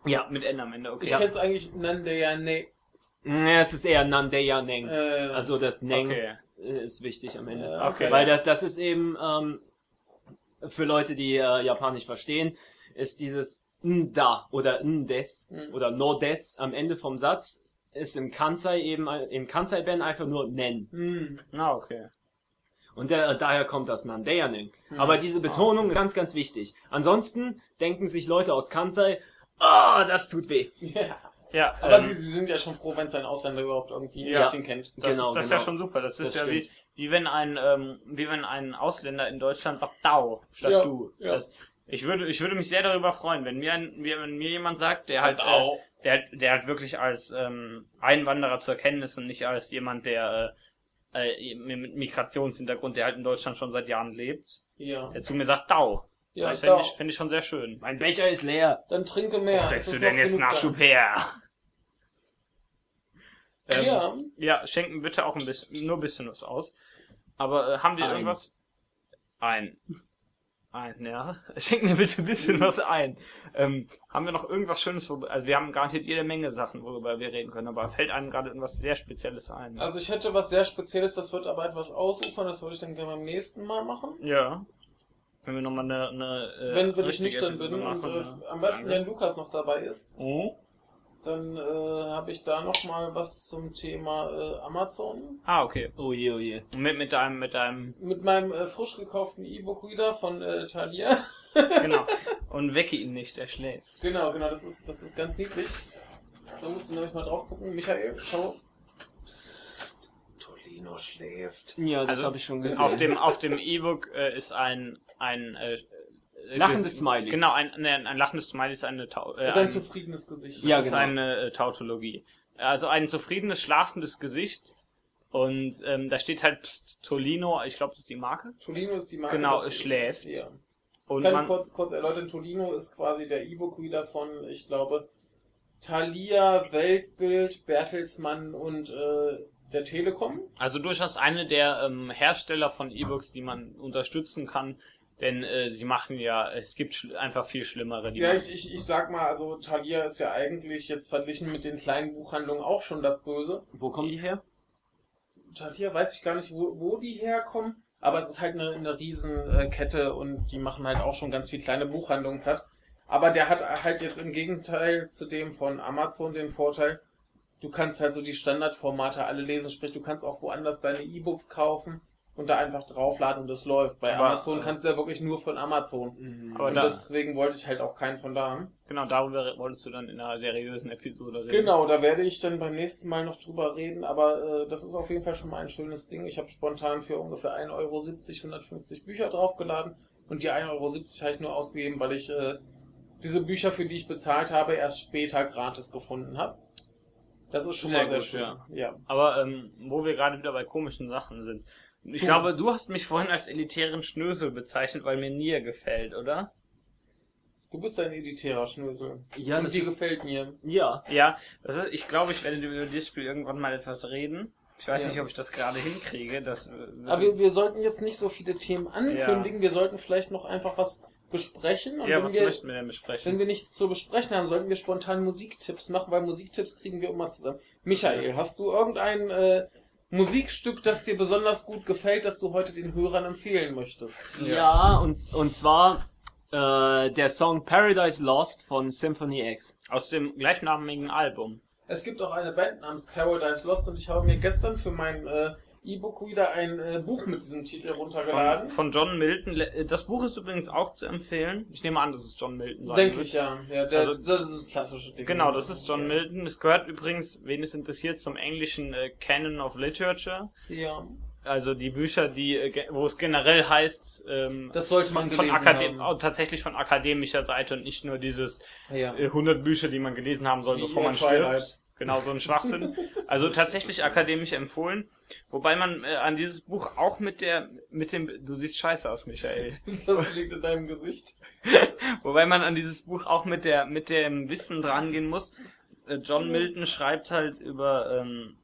Ja. mit N am Ende, okay. ich kenn's eigentlich, nan, der, ja, ne. Ja, es ist eher Nandeya Neng. Äh, Also das Neng Okay. äh, ist wichtig am Ende. Ja, okay. Weil das, das ist eben ähm, für Leute, die äh, Japanisch verstehen, ist dieses Nda oder Ndes Mhm. oder No des am Ende vom Satz ist im Kansai eben im Kansai-Ben einfach nur Nen. hm. Ah, okay. Und der, daher kommt das Nandeya Neng. Aber diese Betonung ist ganz, ganz wichtig. Ansonsten denken sich Leute aus Kansai, ah, das tut weh. Ja. Ja, Aber ähm, sie, sie sind ja schon froh, wenn es ein Ausländer überhaupt irgendwie ein Ja. bisschen kennt. das, genau, das ist genau. ja schon super. Das ist Das ja wie, stimmt. wie wenn ein ähm, wie wenn ein Ausländer in Deutschland sagt Dau statt Ja, du. ja. Das, ich würde ich würde mich sehr darüber freuen, wenn mir ein, wie- wenn mir jemand sagt, der halt Dau. äh, der der halt wirklich als ähm, Einwanderer zu erkennen ist und nicht als jemand, der äh, äh, mit Migrationshintergrund, der halt in Deutschland schon seit Jahren lebt, Ja. der zu mir sagt Dau. Ja, das fände Dau. ich, fänd ich schon sehr schön. Mein Becher ist leer. Dann trinke mehr. Kriegst Es du denn jetzt Nachschub da. her? Ähm, Ja. Ja, schenken bitte auch ein bisschen, nur ein bisschen was aus. Aber äh, haben wir Ein. irgendwas? Ein. Ein, ja. Schenken wir bitte ein bisschen was ein. Ähm, haben wir noch irgendwas Schönes, worüber, also wir haben garantiert jede Menge Sachen, worüber wir reden können, aber fällt einem gerade irgendwas sehr Spezielles ein? Also ich hätte was sehr Spezielles, das wird aber etwas ausufern, das würde ich dann gerne beim nächsten Mal machen. Ja. Wenn wir nochmal eine, eine äh, wenn, wenn ich nüchtern bin und äh, am besten. Jan Lukas noch dabei ist, Oh. dann äh, habe ich da noch mal was zum Thema äh, Amazon. Ah, okay. Oh je, oh je. Und Mit, mit deinem, mit deinem, Mit meinem äh, frisch gekauften E-Book wieder von äh, Thalia. genau. Und wecke ihn nicht, er schläft. genau, genau, das ist, das ist ganz niedlich. Da musst du nämlich mal drauf gucken. Michael, schau. Psst, Tolino schläft. Ja, das Also, habe ich schon gesehen. Auf dem, auf dem E-Book äh, ist ein, ein, äh, äh, Lachendes Smiley. Genau, ein, ne, ein lachendes Smiley ist eine, Tau äh, ist ein ein, zufriedenes Gesicht. Ja, das ist genau. eine äh, Tautologie. Also ein zufriedenes, schlafendes Gesicht. Und ähm, da steht halt Psst, Tolino, ich glaube, das ist die Marke. Tolino ist die Marke. Genau, es schläft. Ja. Und Ich kann kurz, kurz erläutern, Tolino ist quasi der E-Book-Reader von, ich glaube, Thalia, Weltbild, Bertelsmann und äh, der Telekom. also durchaus eine der ähm, Hersteller von E-Books, die man unterstützen kann. Denn äh, sie machen ja, es gibt schl- einfach viel schlimmere. Die Ja, ich, ich, ich sag mal, also Thalia ist ja eigentlich jetzt verglichen mit den kleinen Buchhandlungen auch schon das Böse. Wo kommen die her? Thalia weiß ich gar nicht, wo, wo die herkommen, aber es ist halt eine, eine riesen äh, Kette und die machen halt auch schon ganz viel kleine Buchhandlungen platt. Aber der hat halt jetzt im Gegenteil zu dem von Amazon den Vorteil, du kannst halt so die Standardformate alle lesen, sprich du kannst auch woanders deine E-Books kaufen und da einfach draufladen und das läuft. Bei Aber, Amazon kannst du ja wirklich nur von Amazon. aber Und da, deswegen wollte ich halt auch keinen von da haben. genau darüber wolltest du dann in einer seriösen Episode reden. Genau, da werde ich dann beim nächsten Mal noch drüber reden, aber äh, das ist auf jeden Fall schon mal ein schönes Ding. Ich habe spontan für ungefähr 1,70 Euro 150 Bücher draufgeladen und die 1,70 Euro habe ich nur ausgegeben, weil ich äh, diese Bücher, für die ich bezahlt habe, erst später gratis gefunden habe. Das ist schon Sehr mal sehr gut, schön. ja. ja. Aber ähm, wo wir gerade wieder bei komischen Sachen sind. Ich Hm. glaube, du hast mich vorhin als elitären Schnösel bezeichnet, weil mir Nier gefällt, oder? Du bist ein elitärer Schnösel. Ja, und das dir ist, gefällt mir. ja. Ja, das ist, ich glaube, ich werde über dieses Spiel irgendwann mal etwas reden. Ich weiß Ja. nicht, ob ich das gerade hinkriege. Das, Aber wir, wir sollten jetzt nicht so viele Themen ankündigen, wir sollten vielleicht noch einfach was besprechen. Und ja, wenn, was wir, möchten wir denn besprechen? wenn wir nichts zu besprechen haben, sollten wir spontan Musiktipps machen, weil Musiktipps kriegen wir immer zusammen. Michael, hast du irgendein äh, Musikstück, das dir besonders gut gefällt, das du heute den Hörern empfehlen möchtest? Ja, und, und zwar äh, der Song Paradise Lost von Symphony X. Aus dem gleichnamigen Album. Es gibt auch eine Band namens Paradise Lost und ich habe mir gestern für mein äh, E-Book wieder ein äh, Buch mit diesem Titel Von, runtergeladen. von John Milton. Le- Das Buch ist übrigens auch zu empfehlen. Ich nehme an, dass es John Milton sein Denke ich ja. ja der, Also- das ist das klassische Ding. Genau, das ist John Milton. Es gehört übrigens, wen es interessiert, zum englischen äh, Canon of Literature. Ja. Also die Bücher, die, äh, wo es generell heißt, ähm, Das sollte man von, von Akadem haben. oh, tatsächlich von akademischer Seite und nicht nur dieses Ja. äh, 100 Bücher, die man gelesen haben soll, Wie bevor man Twilight. stirbt. Genau, so ein Schwachsinn. Also tatsächlich akademisch empfohlen. Wobei man äh, an dieses Buch auch mit der, mit dem, du siehst scheiße aus, Michael. Das liegt in deinem Gesicht. Wobei man an dieses Buch auch mit der, mit dem Wissen drangehen muss. Äh, John Milton schreibt halt über, ähm,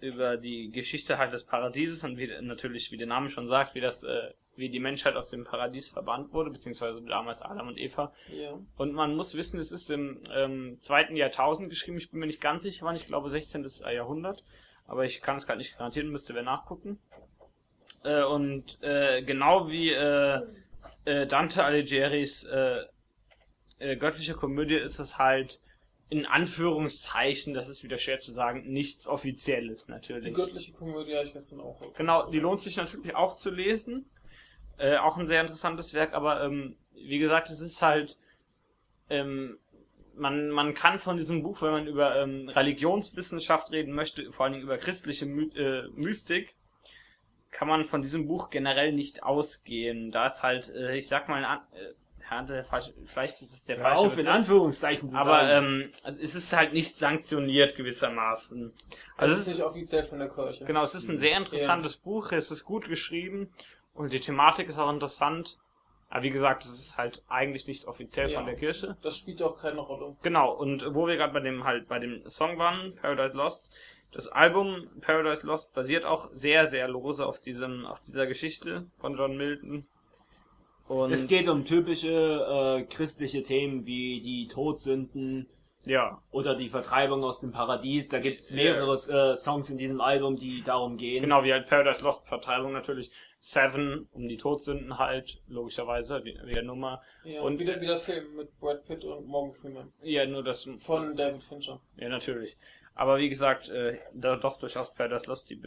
über die Geschichte halt des Paradieses und wie, natürlich, wie der Name schon sagt, wie das, äh, wie die Menschheit aus dem Paradies verbannt wurde, beziehungsweise damals Adam und Eva. Ja. Und man muss wissen, es ist im ähm, zweiten Jahrtausend geschrieben. Ich bin mir nicht ganz sicher, wann. Ich glaube 16. Jahrhundert. Aber ich kann es gerade nicht garantieren, müsste wer nachgucken. Äh, und äh, genau wie äh, äh, Dante Alighieri's äh, äh, göttliche Komödie ist es halt in Anführungszeichen, das ist wieder schwer zu sagen, nichts Offizielles Die natürlich. göttliche Komödie habe ich gestern auch. Genau, die lohnt sich natürlich auch zu lesen. Äh, auch ein sehr interessantes Werk, aber ähm, wie gesagt, es ist halt, ähm, man, man kann von diesem Buch, wenn man über ähm, Religionswissenschaft reden möchte, vor allen Dingen über christliche My äh, Mystik, kann man von diesem Buch generell nicht ausgehen. Da ist halt, äh, ich sag mal, ein äh, ja, vielleicht ist es der Hör falsche auf, in Begriff. Anführungszeichen zu aber sagen. ähm, also es ist halt nicht sanktioniert gewissermaßen. Also Also es es ist nicht offiziell von der Kirche. Genau, es ist ein sehr interessantes Buch, es ist gut geschrieben und die Thematik ist auch interessant. Aber wie gesagt, es ist halt eigentlich nicht offiziell Ja. von der Kirche. Das spielt auch keine Rolle. Genau, und wo wir gerade bei dem halt bei dem Song waren, Paradise Lost, das Album Paradise Lost basiert auch sehr, sehr lose auf diesem, auf dieser Geschichte von John Milton. Und es geht um typische äh, christliche Themen wie die Todsünden ja, oder die Vertreibung aus dem Paradies. Da gibt es mehrere äh, Songs in diesem Album, die darum gehen. genau wie halt Paradise Lost Vertreibung natürlich. Seven, um die Todsünden halt, logischerweise, wie, der Nummer. Ja, Und- wieder, wieder Film mit Brad Pitt und Morgan Freeman. Ja, nur das Von David Fincher. Ja, natürlich. Aber wie gesagt, äh, da doch durchaus Paradise Lost, die,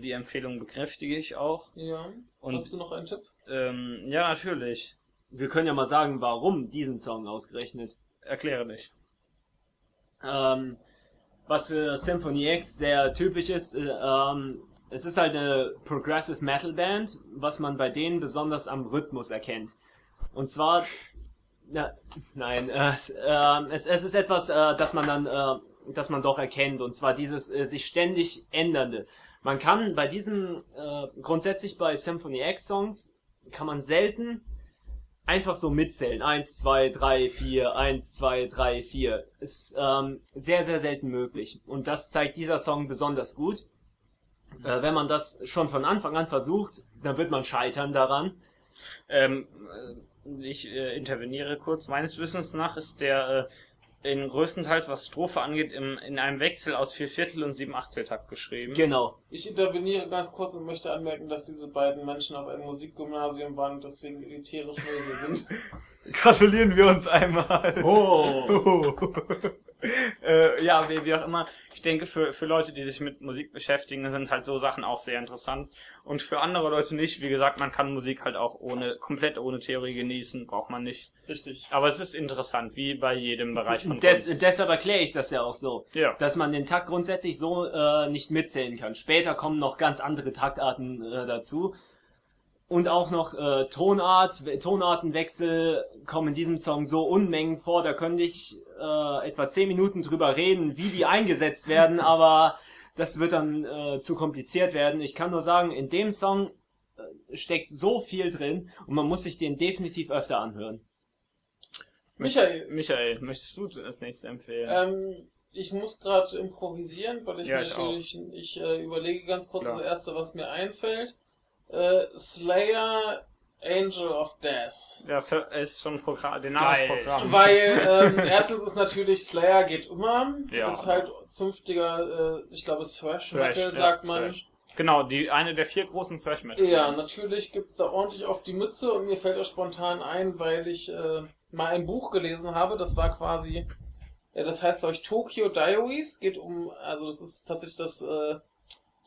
die Empfehlung bekräftige ich auch. Ja. Und- Hast du noch einen Tipp? Ähm, ja, natürlich. Wir können ja mal sagen, warum diesen Song ausgerechnet. Erkläre dich. Ähm, was für Symphony X sehr typisch ist, äh, ähm, es ist halt eine Progressive Metal Band, was man bei denen besonders am Rhythmus erkennt. Und zwar, na, nein, äh, es, äh, es, es ist etwas, äh, das man dann, äh, das man doch erkennt, und zwar dieses äh, sich ständig ändernde. Man kann bei diesem, grundsätzlich bei Symphony X Songs, kann man selten einfach so mitzählen. Eins, zwei, drei, vier, eins, zwei, drei, vier. Ist ähm, sehr, sehr selten möglich. Und das zeigt dieser Song besonders gut. Äh, wenn man das schon von Anfang an versucht, dann wird man scheitern daran. Ähm, äh, ich äh, interveniere kurz. Meines Wissens nach ist der äh, in größtenteils, was Strophe angeht, im, in einem Wechsel aus vier Viertel und sieben Achteltakt geschrieben. Genau. Ich interveniere ganz kurz und möchte anmerken, dass diese beiden Menschen auf einem Musikgymnasium waren und deswegen elitärisch Löse sind. Gratulieren wir uns einmal. Oh. äh, ja, wie, wie auch immer. Ich denke, für, für Leute, die sich mit Musik beschäftigen, sind halt so Sachen auch sehr interessant. Und für andere Leute nicht. Wie gesagt, man kann Musik halt auch ohne, komplett ohne Theorie genießen. Braucht man nicht. Richtig. Aber es ist interessant, wie bei jedem Bereich von Des, Kunst. deshalb erkläre ich das ja auch so. Ja. Dass man den Takt grundsätzlich so äh, nicht mitzählen kann. Später kommen noch ganz andere Taktarten äh, dazu. Und auch noch äh, Tonart, Tonartenwechsel kommen in diesem Song so Unmengen vor. Da könnte ich äh, etwa 10 Minuten drüber reden, wie die eingesetzt werden, aber das wird dann äh, zu kompliziert werden. Ich kann nur sagen, in dem Song äh, steckt so viel drin und man muss sich den definitiv öfter anhören. Michael, Michael, möchtest du als nächstes empfehlen? ähm, ich muss gerade improvisieren, weil ich Ja, mir ich natürlich, ich äh, überlege ganz kurz Klar. das erste, was mir einfällt. Äh, Slayer Angel of Death. Das ist schon Programm, der Name ist Geil. Programm. Weil ähm, erstens ist natürlich Slayer geht immer. Ja. Ist halt zünftiger, äh, ich glaube Thrash Thrash, Metal ja, sagt man. Thrash. Genau, die eine der vier großen Thrash Metal. Ja, natürlich gibt's da ordentlich auf die Mütze und mir fällt das spontan ein, weil ich äh, mal ein Buch gelesen habe, das war quasi, ja, das heißt glaube ich Tokyo Diaries, geht um, also das ist tatsächlich das äh,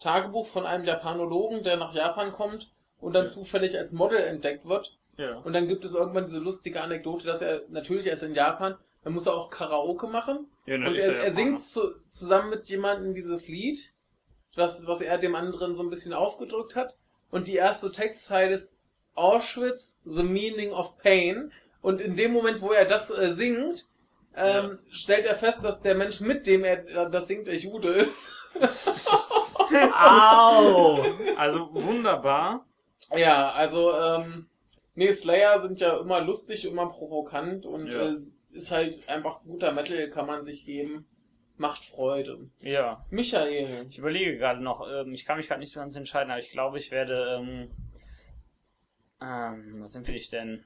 Tagebuch von einem Japanologen, der nach Japan kommt und dann Ja. zufällig als Model entdeckt wird Ja. und dann gibt es irgendwann diese lustige Anekdote, dass er natürlich er ist in Japan, dann muss er auch Karaoke machen ja und er, er singt zu, zusammen mit jemandem dieses Lied, was, was er dem anderen so ein bisschen aufgedrückt hat. Und die erste Textzeile ist Auschwitz, the meaning of pain. Und in dem Moment, wo er das äh, singt, ähm, stellt er fest, dass der Mensch, mit dem er das singt, der Jude ist. Au! Also wunderbar. ja, also, ähm, nee, Slayer sind ja immer lustig, immer provokant und Ja. äh, ist halt einfach guter Metal, kann man sich geben. Macht Freude. Ja. Michael. Ich überlege gerade noch, ähm, ich kann mich gerade nicht so ganz entscheiden, aber ich glaube, ich werde, ähm, ähm, was empfehle ich denn?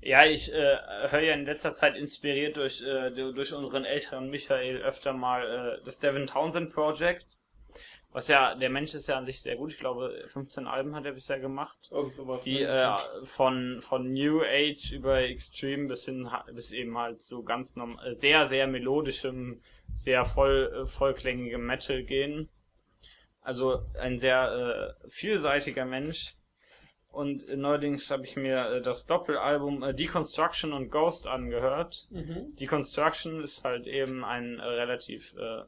Ja, ich äh, höre ja in letzter Zeit inspiriert durch, äh, durch unseren älteren Michael öfter mal äh, das Devin Townsend Project. Was ja, der Mensch ist ja an sich sehr gut. Ich glaube, 15 Alben hat er bisher gemacht. Irgend sowas. Die äh, von, von New Age über Extreme bis hin bis eben halt so ganz norm äh, sehr, sehr melodischem, sehr voll, äh, vollklängigem Metal gehen. Also ein sehr äh, vielseitiger Mensch. Und äh, neuerdings habe ich mir äh, das Doppelalbum äh, Deconstruction und Ghost angehört. mhm. Deconstruction ist halt eben ein relativ äh,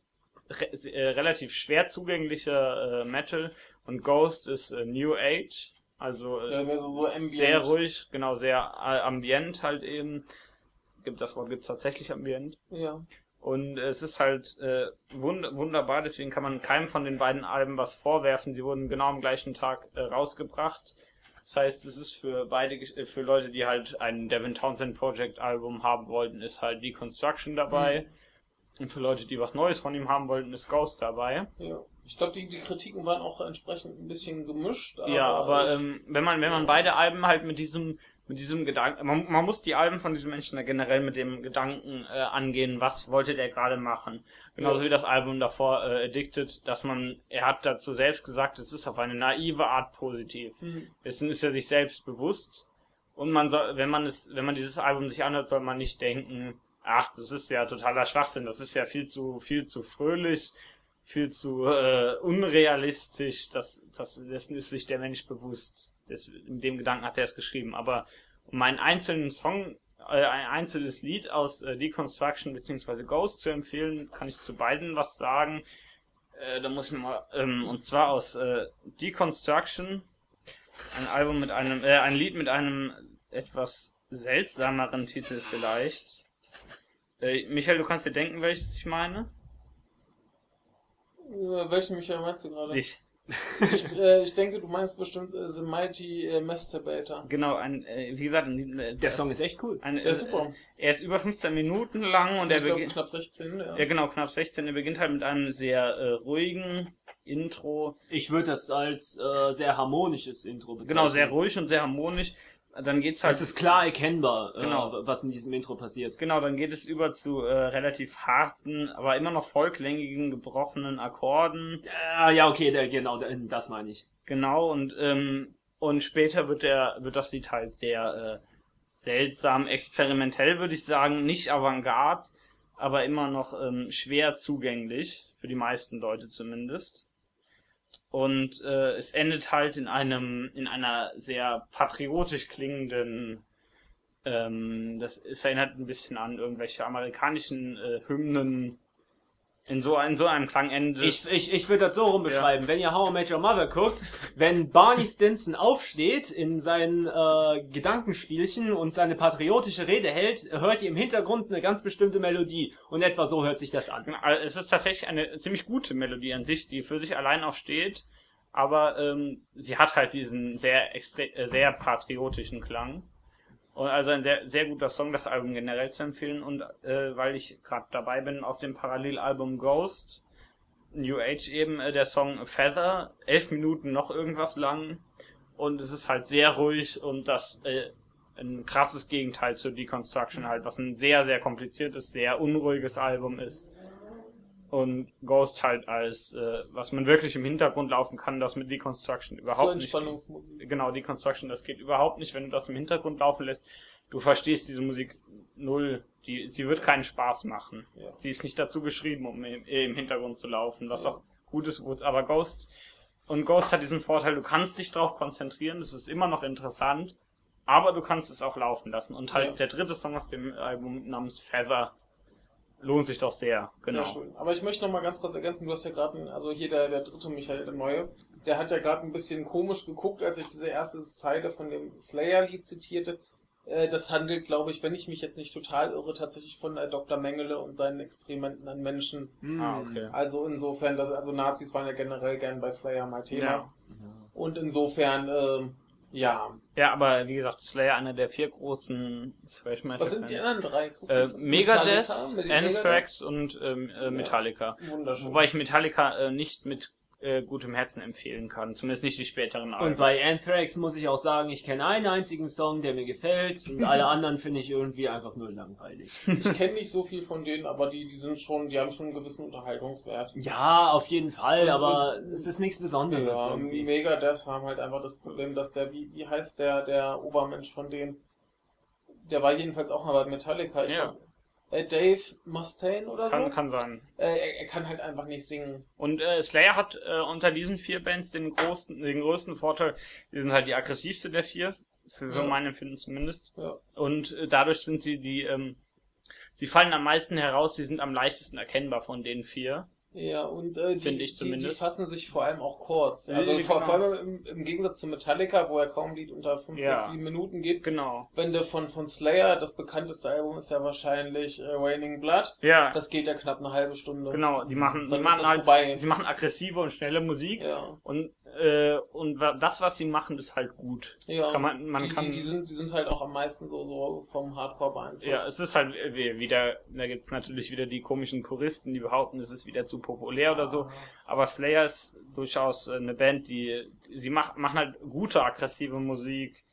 re äh, relativ schwer zugänglicher äh, Metal und Ghost ist äh, New Age, also Ja, mehr so- sehr ruhig, genau sehr ambient halt eben. Gibt das Wort gibt's tatsächlich ambient Ja. und es ist halt wund wunderbar, deswegen kann man keinem von den beiden Alben was vorwerfen. Sie wurden genau am gleichen Tag rausgebracht. Das heißt, es ist für beide, äh, für Leute, die halt ein Devin Townsend Project Album haben wollten, ist halt Deconstruction dabei. Und für Leute, die was Neues von ihm haben wollten, ist Ghost dabei. Ja. Ich glaube, die, die Kritiken waren auch entsprechend ein bisschen gemischt. Aber ja, aber ähm, wenn man, wenn man beide Alben halt mit diesem, mit diesem Gedanken, man, man muss die Alben von diesem Menschen ja generell mit dem Gedanken äh, angehen, was wollte der gerade machen. Genauso wie das Album davor äh, Addicted, dass man, er hat dazu selbst gesagt, es ist auf eine naive Art positiv. Hm. Dessen ist er sich selbst bewusst. Und man soll, wenn man es, wenn man dieses Album sich anhört, soll man nicht denken, ach, das ist ja totaler Schwachsinn, das ist ja viel zu, viel zu fröhlich, viel zu äh, unrealistisch, das, das, dessen ist sich der Mensch bewusst. Das, in dem Gedanken hat er es geschrieben. Aber um einen einzelnen Song, äh, ein einzelnes Lied aus äh, Deconstruction bzw. Ghost zu empfehlen, kann ich zu beiden was sagen. Äh, da muss ich mal, ähm, und zwar aus äh, Deconstruction, ein Album mit einem, äh, ein Lied mit einem etwas seltsameren Titel vielleicht. Äh, Michael, du kannst dir denken, welches ich meine? Welchen Michael meinst du gerade? Dich. Ich, äh, ich denke, du meinst bestimmt äh, The Mighty äh, Masturbator. Genau, ein, äh, wie gesagt, ein, äh, Der Song ist echt cool. ein, Der ist super. Äh, er ist über 15 Minuten lang und er ich glaube, beginnt, knapp 16, ja. ja genau, knapp 16. Er beginnt halt mit einem sehr äh, ruhigen Intro. Ich würde das als äh, sehr harmonisches Intro bezeichnen. Genau, sehr ruhig und sehr harmonisch. Dann geht's halt Es ist klar erkennbar, äh, Genau. was in diesem Intro passiert. Genau, dann geht es über zu äh, relativ harten, aber immer noch vollklängigen, gebrochenen Akkorden. Äh, ja, okay, der, genau, das meine ich. Genau, und, ähm, und später wird der, wird das Lied halt sehr äh, seltsam, experimentell, würde ich sagen, nicht avantgarde, aber immer noch ähm, schwer zugänglich, für die meisten Leute zumindest. Und äh, es endet halt in einem, in einer sehr patriotisch klingenden, ähm, das es erinnert ein bisschen an irgendwelche amerikanischen äh, Hymnen. In so, in so einem Klang endet. Ich, ich, ich würde das so rum beschreiben. Wenn ihr How I Met Your Mother guckt, wenn Barney Stinson aufsteht in seinen äh, Gedankenspielchen und seine patriotische Rede hält, hört ihr im Hintergrund eine ganz bestimmte Melodie. Und etwa so hört sich das an. Also Es ist tatsächlich eine ziemlich gute Melodie an sich, die für sich allein auch steht, aber ähm, sie hat halt diesen sehr extre äh, sehr patriotischen Klang. Und also ein sehr, sehr guter Song, das Album generell zu empfehlen. Und äh, weil ich gerade dabei bin, aus dem Parallelalbum Ghost, New Age eben, äh, der Song Feather, elf Minuten noch irgendwas lang. Und es ist halt sehr ruhig und das äh, ein krasses Gegenteil zu Deconstruction halt, was ein sehr, sehr kompliziertes, sehr unruhiges Album ist. Und Ghost halt als, äh, was man wirklich im Hintergrund laufen kann, das mit Deconstruction überhaupt nicht. Entspannungsmusik. Genau, Deconstruction, das geht überhaupt nicht, wenn du das im Hintergrund laufen lässt. Du verstehst diese Musik null. Die, sie wird keinen Spaß machen. Ja. Sie ist nicht dazu geschrieben, um im, im Hintergrund zu laufen, was Ja. auch gut ist, gut. Aber Ghost, und Ghost hat diesen Vorteil, du kannst dich drauf konzentrieren, es ist immer noch interessant, aber du kannst es auch laufen lassen. Und halt Ja. der dritte Song aus dem Album namens Feather lohnt sich doch sehr. Genau. Sehr schön. Aber ich möchte noch mal ganz kurz ergänzen, du hast ja gerade, einen- also hier der, der dritte Michael, der Neue, der hat ja gerade ein bisschen komisch geguckt, als ich diese erste Zeile von dem Slayer-Lied zitierte. Äh, Das handelt, glaube ich, wenn ich mich jetzt nicht total irre, tatsächlich von äh, Dr. Mengele und seinen Experimenten an Menschen. Ah, okay. Also insofern, dass, also Nazis waren ja generell gern bei Slayer mal Thema. Ja. Und insofern, ähm, ja. Ja, aber wie gesagt, Slayer einer der vier großen Thrash Metal Was sind die anderen drei? Äh? Megadeth, Anthrax und ähm, äh, Metallica. Megadeth? Wunderschön. Wobei ich Metallica äh, nicht mit äh, gutem Herzen empfehlen kann. Zumindest nicht die späteren Alben. Und bei Anthrax muss ich auch sagen, ich kenne einen einzigen Song, der mir gefällt und alle anderen finde ich irgendwie einfach nur langweilig. Ich kenne nicht so viel von denen, aber die, die sind schon, die haben schon einen gewissen Unterhaltungswert. Ja, auf jeden Fall, Und- aber es ist nichts Besonderes Ja, irgendwie. Megadeth haben halt einfach das Problem, dass der, wie, wie heißt der, der Obermensch von denen? Der war jedenfalls auch mal bei Metallica. Ich Ja. glaub, Dave Mustaine oder so? kann, kann sein. Äh, er, er kann halt einfach nicht singen. Und äh, Slayer hat äh, unter diesen vier Bands den großen, den größten Vorteil, die sind halt die aggressivste der vier, für, für Ja. mein Empfinden zumindest. Ja. Und äh, dadurch sind sie die, ähm, sie fallen am meisten heraus, sie sind am leichtesten erkennbar von den vier. Ja, und äh, die, ich die, die zumindest. fassen sich vor allem auch kurz. Also die- vor, genau. vor allem im, im Gegensatz zu Metallica, wo er kaum Lied unter 5, Ja. 6, 7 Minuten geht. Genau. Wenn du von, von Slayer, das bekannteste Album ist ja wahrscheinlich äh, Raining Blood. Ja, Das geht ja knapp eine halbe Stunde. genau. Die machen, die Dann machen halt, vorbei. sie machen aggressive und schnelle Musik. Ja. Und äh, und das, was sie machen, ist halt gut. Ja, Kann man- man die, kann- die, sind, die sind halt auch am meisten so, so vom Hardcore beeinflusst. Ja, es ist halt wie- wieder, da gibt's natürlich wieder die komischen Puristen, die behaupten, es ist wieder zu populär oder so. Aber Slayer ist durchaus äh, eine Band, die, sie mach, machen halt gute, aggressive Musik.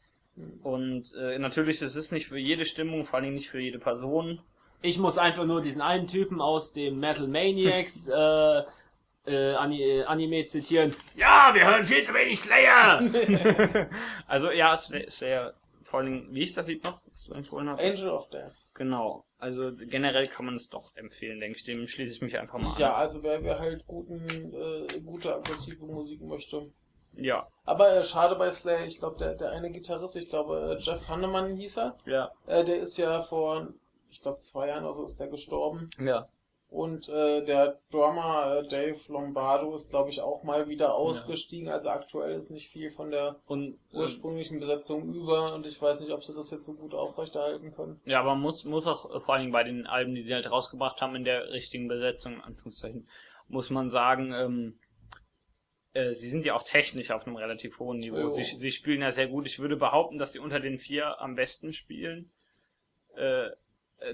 Und äh, natürlich, es ist nicht für jede Stimmung, vor allem nicht für jede Person. Ich muss einfach nur diesen einen Typen aus dem Metal Maniacs äh, äh, äh, Anime zitieren. Ja, wir hören viel zu wenig Slayer! Also ja, Slay- Slayer, vor allem, wie hieß das Lied noch, was du empfohlen hast? Angel of Death. Genau. Also generell kann man es doch empfehlen, denke ich. Dem schließe ich mich einfach mal an. Ja, also wer, wer halt guten, äh, gute aggressive Musik möchte. Ja. Aber äh, schade bei Slayer, ich glaube, der, der eine Gitarrist, ich glaube, äh, Jeff Hanneman hieß er, Ja. äh, der ist ja vor, ich glaube, zwei Jahren oder so ist der gestorben. Ja. Und äh, der Drummer äh, Dave Lombardo ist, glaube ich, auch mal wieder ausgestiegen. Also aktuell ist nicht viel von der Und äh, ursprünglichen Besetzung über und ich weiß nicht, ob sie das jetzt so gut aufrechterhalten können. Ja, aber man muss, muss auch vor allen Dingen bei den Alben, die sie halt rausgebracht haben, in der richtigen Besetzung, in Anführungszeichen, muss man sagen, ähm, äh, sie sind ja auch technisch auf einem relativ hohen Niveau. Sie, sie spielen ja sehr gut. Ich würde behaupten, dass sie unter den vier am besten spielen. Äh,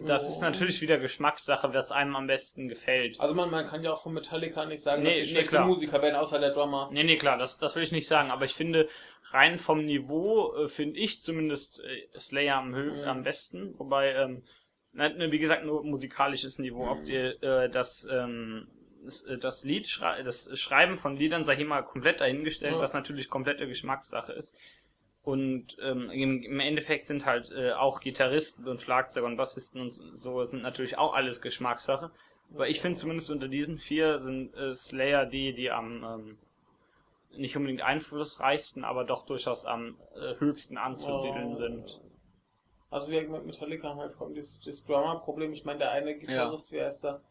das Jo. ist natürlich wieder Geschmackssache, was einem am besten gefällt. Also man, man kann ja auch von Metallica nicht sagen, Nee, dass sie nee, schlechte klar. Musiker werden, außer der Drummer. Nee, nee, klar, das, das will ich nicht sagen, aber ich finde, rein vom Niveau äh, finde ich zumindest äh, Slayer am, hö Mhm. am besten, wobei, ähm, ne, wie gesagt, nur musikalisches Niveau, ob Mhm. die, äh, das, ähm, das, äh, das Lied, das Schreiben von Liedern, sag ich mal, komplett dahingestellt, Ja. was natürlich komplette Geschmackssache ist. Und ähm, im, Endeffekt sind halt äh, auch Gitarristen und Schlagzeuger und Bassisten und so sind natürlich auch alles Geschmackssache. Aber ich finde zumindest unter diesen vier sind äh, Slayer die, die am ähm, nicht unbedingt einflussreichsten, aber doch durchaus am äh, höchsten anzusiedeln Oh. sind. Also wir mit Metallica haben halt vor allem das, das Drummer-Problem. Ich meine, der eine Gitarrist, wie heißt der?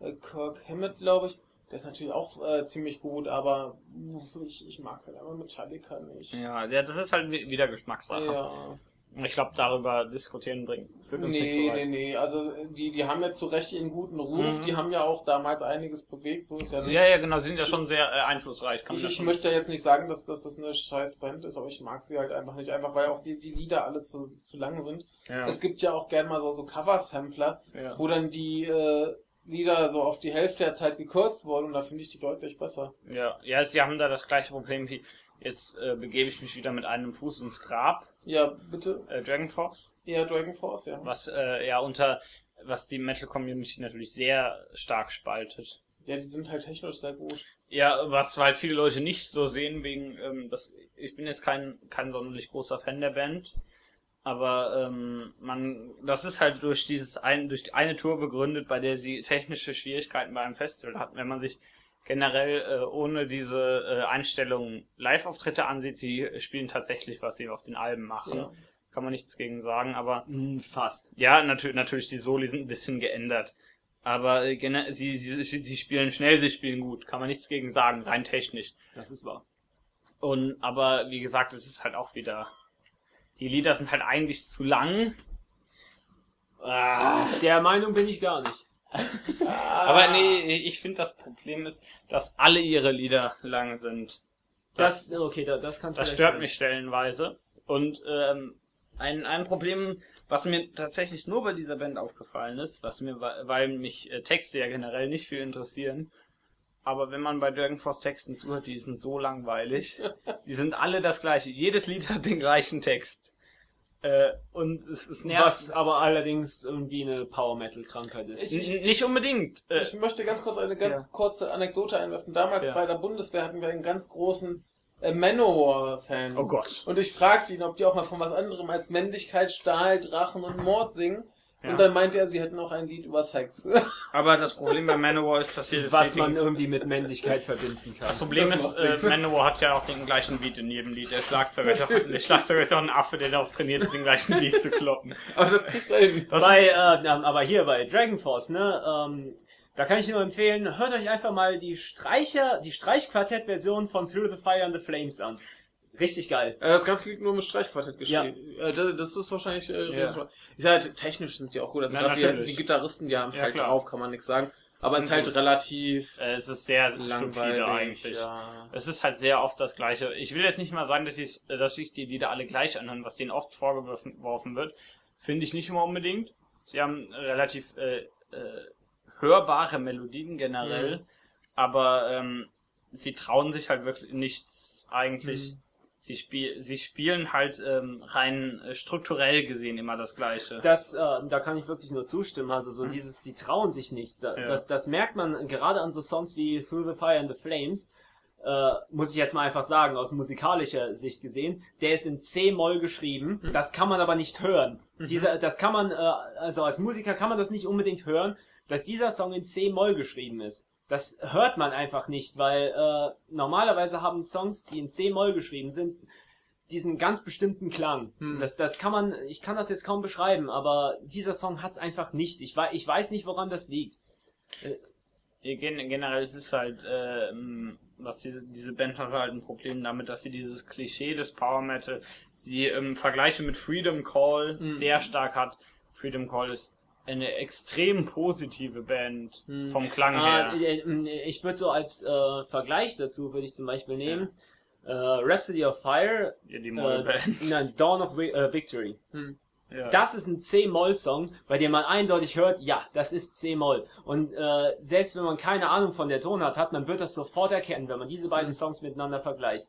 Äh, Kirk Hammett, glaube ich. Der ist natürlich auch äh, ziemlich gut, aber uff, ich, ich mag halt einfach Metallica nicht. Ja, ja, das ist halt wi- wieder Geschmackssache. Ja. Ich glaube, darüber diskutieren bringt führt uns nicht Nee, so nee, weit. nee. Also die, die haben ja zu Recht ihren guten Ruf. Mhm. Die haben ja auch damals einiges bewegt. So ist ja nicht. Ja, ja, genau, sie sind ja schon sehr äh, einflussreich. Kann Ich, ich möchte jetzt nicht sagen, dass, dass das eine scheiß Band ist, aber ich mag sie halt einfach nicht. Einfach weil auch die, die Lieder alle zu, zu lang sind. ja, Es gibt ja auch gern mal so, so Cover-Sampler, ja. wo dann die äh, Lieder so auf die Hälfte der Zeit gekürzt wurden und da finde ich die deutlich besser. ja, ja, sie haben da das gleiche Problem wie jetzt äh, begebe ich mich wieder mit einem Fuß ins Grab, Ja, bitte. äh, Dragon Force, Ja, Dragon Force, ja. was äh, ja unter was die Metal Community natürlich sehr stark spaltet. Ja, die sind halt technisch sehr gut. Ja, was halt viele Leute nicht so sehen, wegen, ähm, das, ich bin jetzt kein, kein sonderlich großer Fan der Band, aber ähm, man, das ist halt durch dieses ein, durch die eine Tour begründet, bei der sie technische Schwierigkeiten bei einem Festival hatten. Wenn man sich generell äh, ohne diese äh, Einstellung Live-Auftritte ansieht, sie spielen tatsächlich, was sie auf den Alben machen. Ja. Kann man nichts gegen sagen, aber Hm, Fast. ja, natürlich, natürlich, die Soli sind ein bisschen geändert. Aber äh, sie, sie sie spielen schnell, sie spielen gut. Kann man nichts gegen sagen, rein technisch. Das ist wahr. Und, aber wie gesagt, es ist halt auch wieder. Die Lieder sind halt eigentlich zu lang. Ah, Der Meinung bin ich gar nicht. aber nee, ich finde das Problem ist, dass alle ihre Lieder lang sind. Das, okay, da, das kann Das stört sein. mich stellenweise. Und ähm, ein, ein Problem, was mir tatsächlich nur bei dieser Band aufgefallen ist, was mir, weil weil mich äh, Texte ja generell nicht viel interessieren, aber wenn man bei Dragon Force Texten zuhört, die sind so langweilig. die sind alle das gleiche. Jedes Lied hat den gleichen Text. Äh, und es ist nervt. Was aber allerdings irgendwie eine Power Metal Krankheit ist. Ich- nicht unbedingt. Äh, Ich möchte ganz kurz eine ganz Ja. kurze Anekdote einwerfen. Damals Ja. bei der Bundeswehr hatten wir einen ganz großen äh, Manowar-Fan. oh Gott. Und ich fragte ihn, ob die auch mal von was anderem als Männlichkeit, Stahl, Drachen und Mord singen. Ja. Und dann meinte er, sie hätten auch ein Lied über Sex. Aber das Problem bei Manowar ist, dass jedes was Lied man irgendwie mit Männlichkeit verbinden kann. Das Problem Das ist, äh. Manowar hat ja auch den gleichen Beat in jedem Lied. Der Schlagzeuger, ist auch, der Schlagzeuger ist auch ein Affe, der darauf trainiert ist, den gleichen Beat zu kloppen. Aber das kriegt er hin. Bei, äh, aber hier bei Dragon Force, ne, ähm, da kann ich nur empfehlen, hört euch einfach mal die Streicher, die Streichquartett-Version von Through the Fire and the Flames an. Richtig geil. Äh, Das ganze Lied nur mit Streichquartett geschrieben. Äh, das- ist wahrscheinlich. Äh, Ja. Ich sag, halt, technisch sind die auch gut. Also Ja, gerade die, die Gitarristen, die haben es Ja, halt klar. drauf, kann man nichts sagen. Aber es ist halt gut. relativ äh, es ist sehr langweilig. eigentlich. Ja. Es ist halt sehr oft das Gleiche. Ich will jetzt nicht mal sagen, dass, ich, dass sich die Lieder alle gleich anhören, was denen oft vorgeworfen wird. Finde ich nicht immer unbedingt. Sie haben relativ äh, äh, hörbare Melodien generell, Mhm. aber ähm, sie trauen sich halt wirklich nichts eigentlich. Mhm. Sie, spiel sie spielen halt ähm, rein äh, strukturell gesehen immer das Gleiche. Das, äh, da kann ich wirklich nur zustimmen. Also so dieses, die trauen sich nichts. Das, das merkt man gerade an so Songs wie Through the Fire and the Flames. Äh, muss ich jetzt mal einfach sagen, aus musikalischer Sicht gesehen, der ist in C-Moll geschrieben. Das kann man aber nicht hören. Dieser, das kann man, äh, also als Musiker kann man das nicht unbedingt hören, dass dieser Song in C-Moll geschrieben ist. Das hört man einfach nicht, weil äh, normalerweise haben Songs, die in C-Moll geschrieben sind, diesen ganz bestimmten Klang. Hm. Das, das kann man, ich kann das jetzt kaum beschreiben, aber dieser Song hat's einfach nicht. Ich, wei- ich weiß nicht, woran das liegt. Ja, gen- Generell ist es halt, ähm, was diese, diese Band hat halt ein Problem damit, dass sie dieses Klischee des Power Metal, sie im Vergleich mit Freedom Call Mhm. sehr stark hat. Freedom Call ist eine extrem positive Band Mhm. vom Klang Ah, her. äh, ich würde so als äh, Vergleich dazu, würde ich zum Beispiel nehmen, äh, Rhapsody of Fire, Ja, die äh, Model-Band. nein, Dawn of Vi äh, Victory. Ja. Das ist ein C-Moll-Song, bei dem man eindeutig hört, ja, das ist C-Moll. Und äh, selbst wenn man keine Ahnung von der Tonart hat, man wird das sofort erkennen, wenn man diese beiden Songs miteinander vergleicht.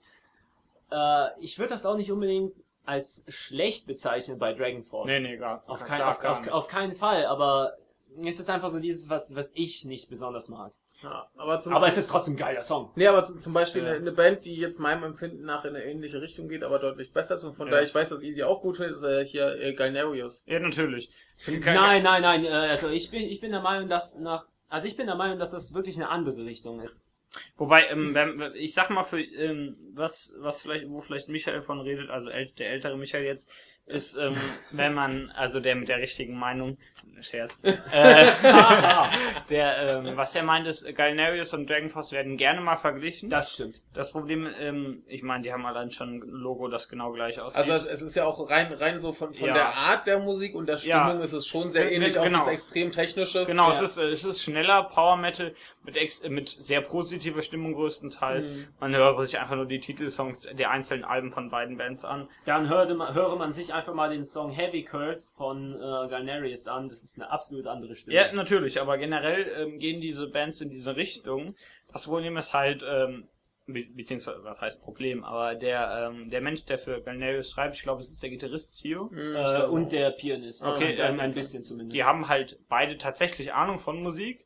Äh, ich würde das auch nicht unbedingt als schlecht bezeichnen bei Dragon Force. nee, nee, gar, Auf, gar- kein, gar auf, auf, nicht. auf keinen Fall, aber es ist einfach so dieses, was, was ich nicht besonders mag. Ja, aber zum Aber es ist trotzdem ein geiler Song. Nee, aber zum Beispiel Ja. eine, eine Band, die jetzt meinem Empfinden nach in eine ähnliche Richtung geht, aber deutlich besser ist und von Ja. daher ich weiß, dass ihr die auch gut findet, ist äh, hier äh, Galnerius. ja, natürlich. Nein, nein, nein, äh, also ich bin, ich bin der Meinung, dass nach, also ich bin der Meinung, dass das wirklich eine andere Richtung ist. Wobei, ähm, wenn, ich sag mal, für ähm, was, was vielleicht, wo vielleicht Michael von redet, also äl der ältere Michael jetzt, ist, ähm, wenn man, also der mit der richtigen Meinung, Scherz, äh, der, ähm, was er meint ist, Galnerius und Dragonforce werden gerne mal verglichen. Das stimmt. Das Problem, ähm, ich meine, die haben allein schon ein Logo, das genau gleich aussieht. Also es, ist ja auch rein, rein so von, von Ja. der Art der Musik und der Ja. Stimmung ist es schon sehr Ge- ähnlich, ge- auch genau. das extrem technische. Genau, ja. es ist äh, es ist schneller Power Metal mit ex äh, mit sehr positiver Stimmung größtenteils. Mhm. Man hört sich einfach nur die Titelsongs der einzelnen Alben von beiden Bands an. Dann hörte man, höre man sich einfach mal den Song Heavy Curse von äh, Galnerius an. Das ist eine absolut andere Stimme. Ja, natürlich, aber generell ähm, gehen diese Bands in diese Richtung. Das Problem ist halt ähm, be beziehungsweise was heißt Problem, aber der ähm, der Mensch, der für Galnerius schreibt, ich glaube, es ist der Gitarrist Zio. Mhm, äh, und auch. der Pianist. Okay, ein, ähm, ein bisschen zumindest. Die haben halt beide tatsächlich Ahnung von Musik,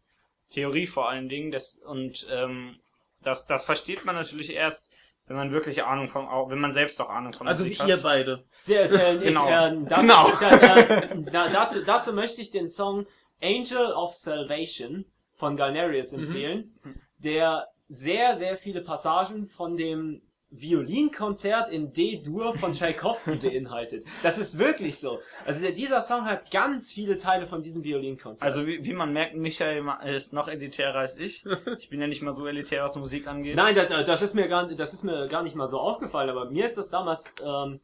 Theorie vor allen Dingen, das und ähm, das das versteht man natürlich erst, wenn man wirklich Ahnung von, auch wenn man selbst auch Ahnung von Also wie Musik hat. ihr beide. Sehr, sehr Genau. Äh, dazu, Genau. Da, da, dazu, dazu möchte ich den Song Angel of Salvation von Galnerius Mhm. empfehlen, der sehr, sehr viele Passagen von dem Violinkonzert in D-Dur von Tchaikovsky beinhaltet. Das ist wirklich so. Also dieser Song hat ganz viele Teile von diesem Violinkonzert. Also wie, wie man merkt, Michael ist noch elitärer als ich. Ich bin ja nicht mal so elitär, was Musik angeht. Nein, das, das ist mir gar, das ist mir gar nicht mal so aufgefallen, aber mir ist das damals, ähm,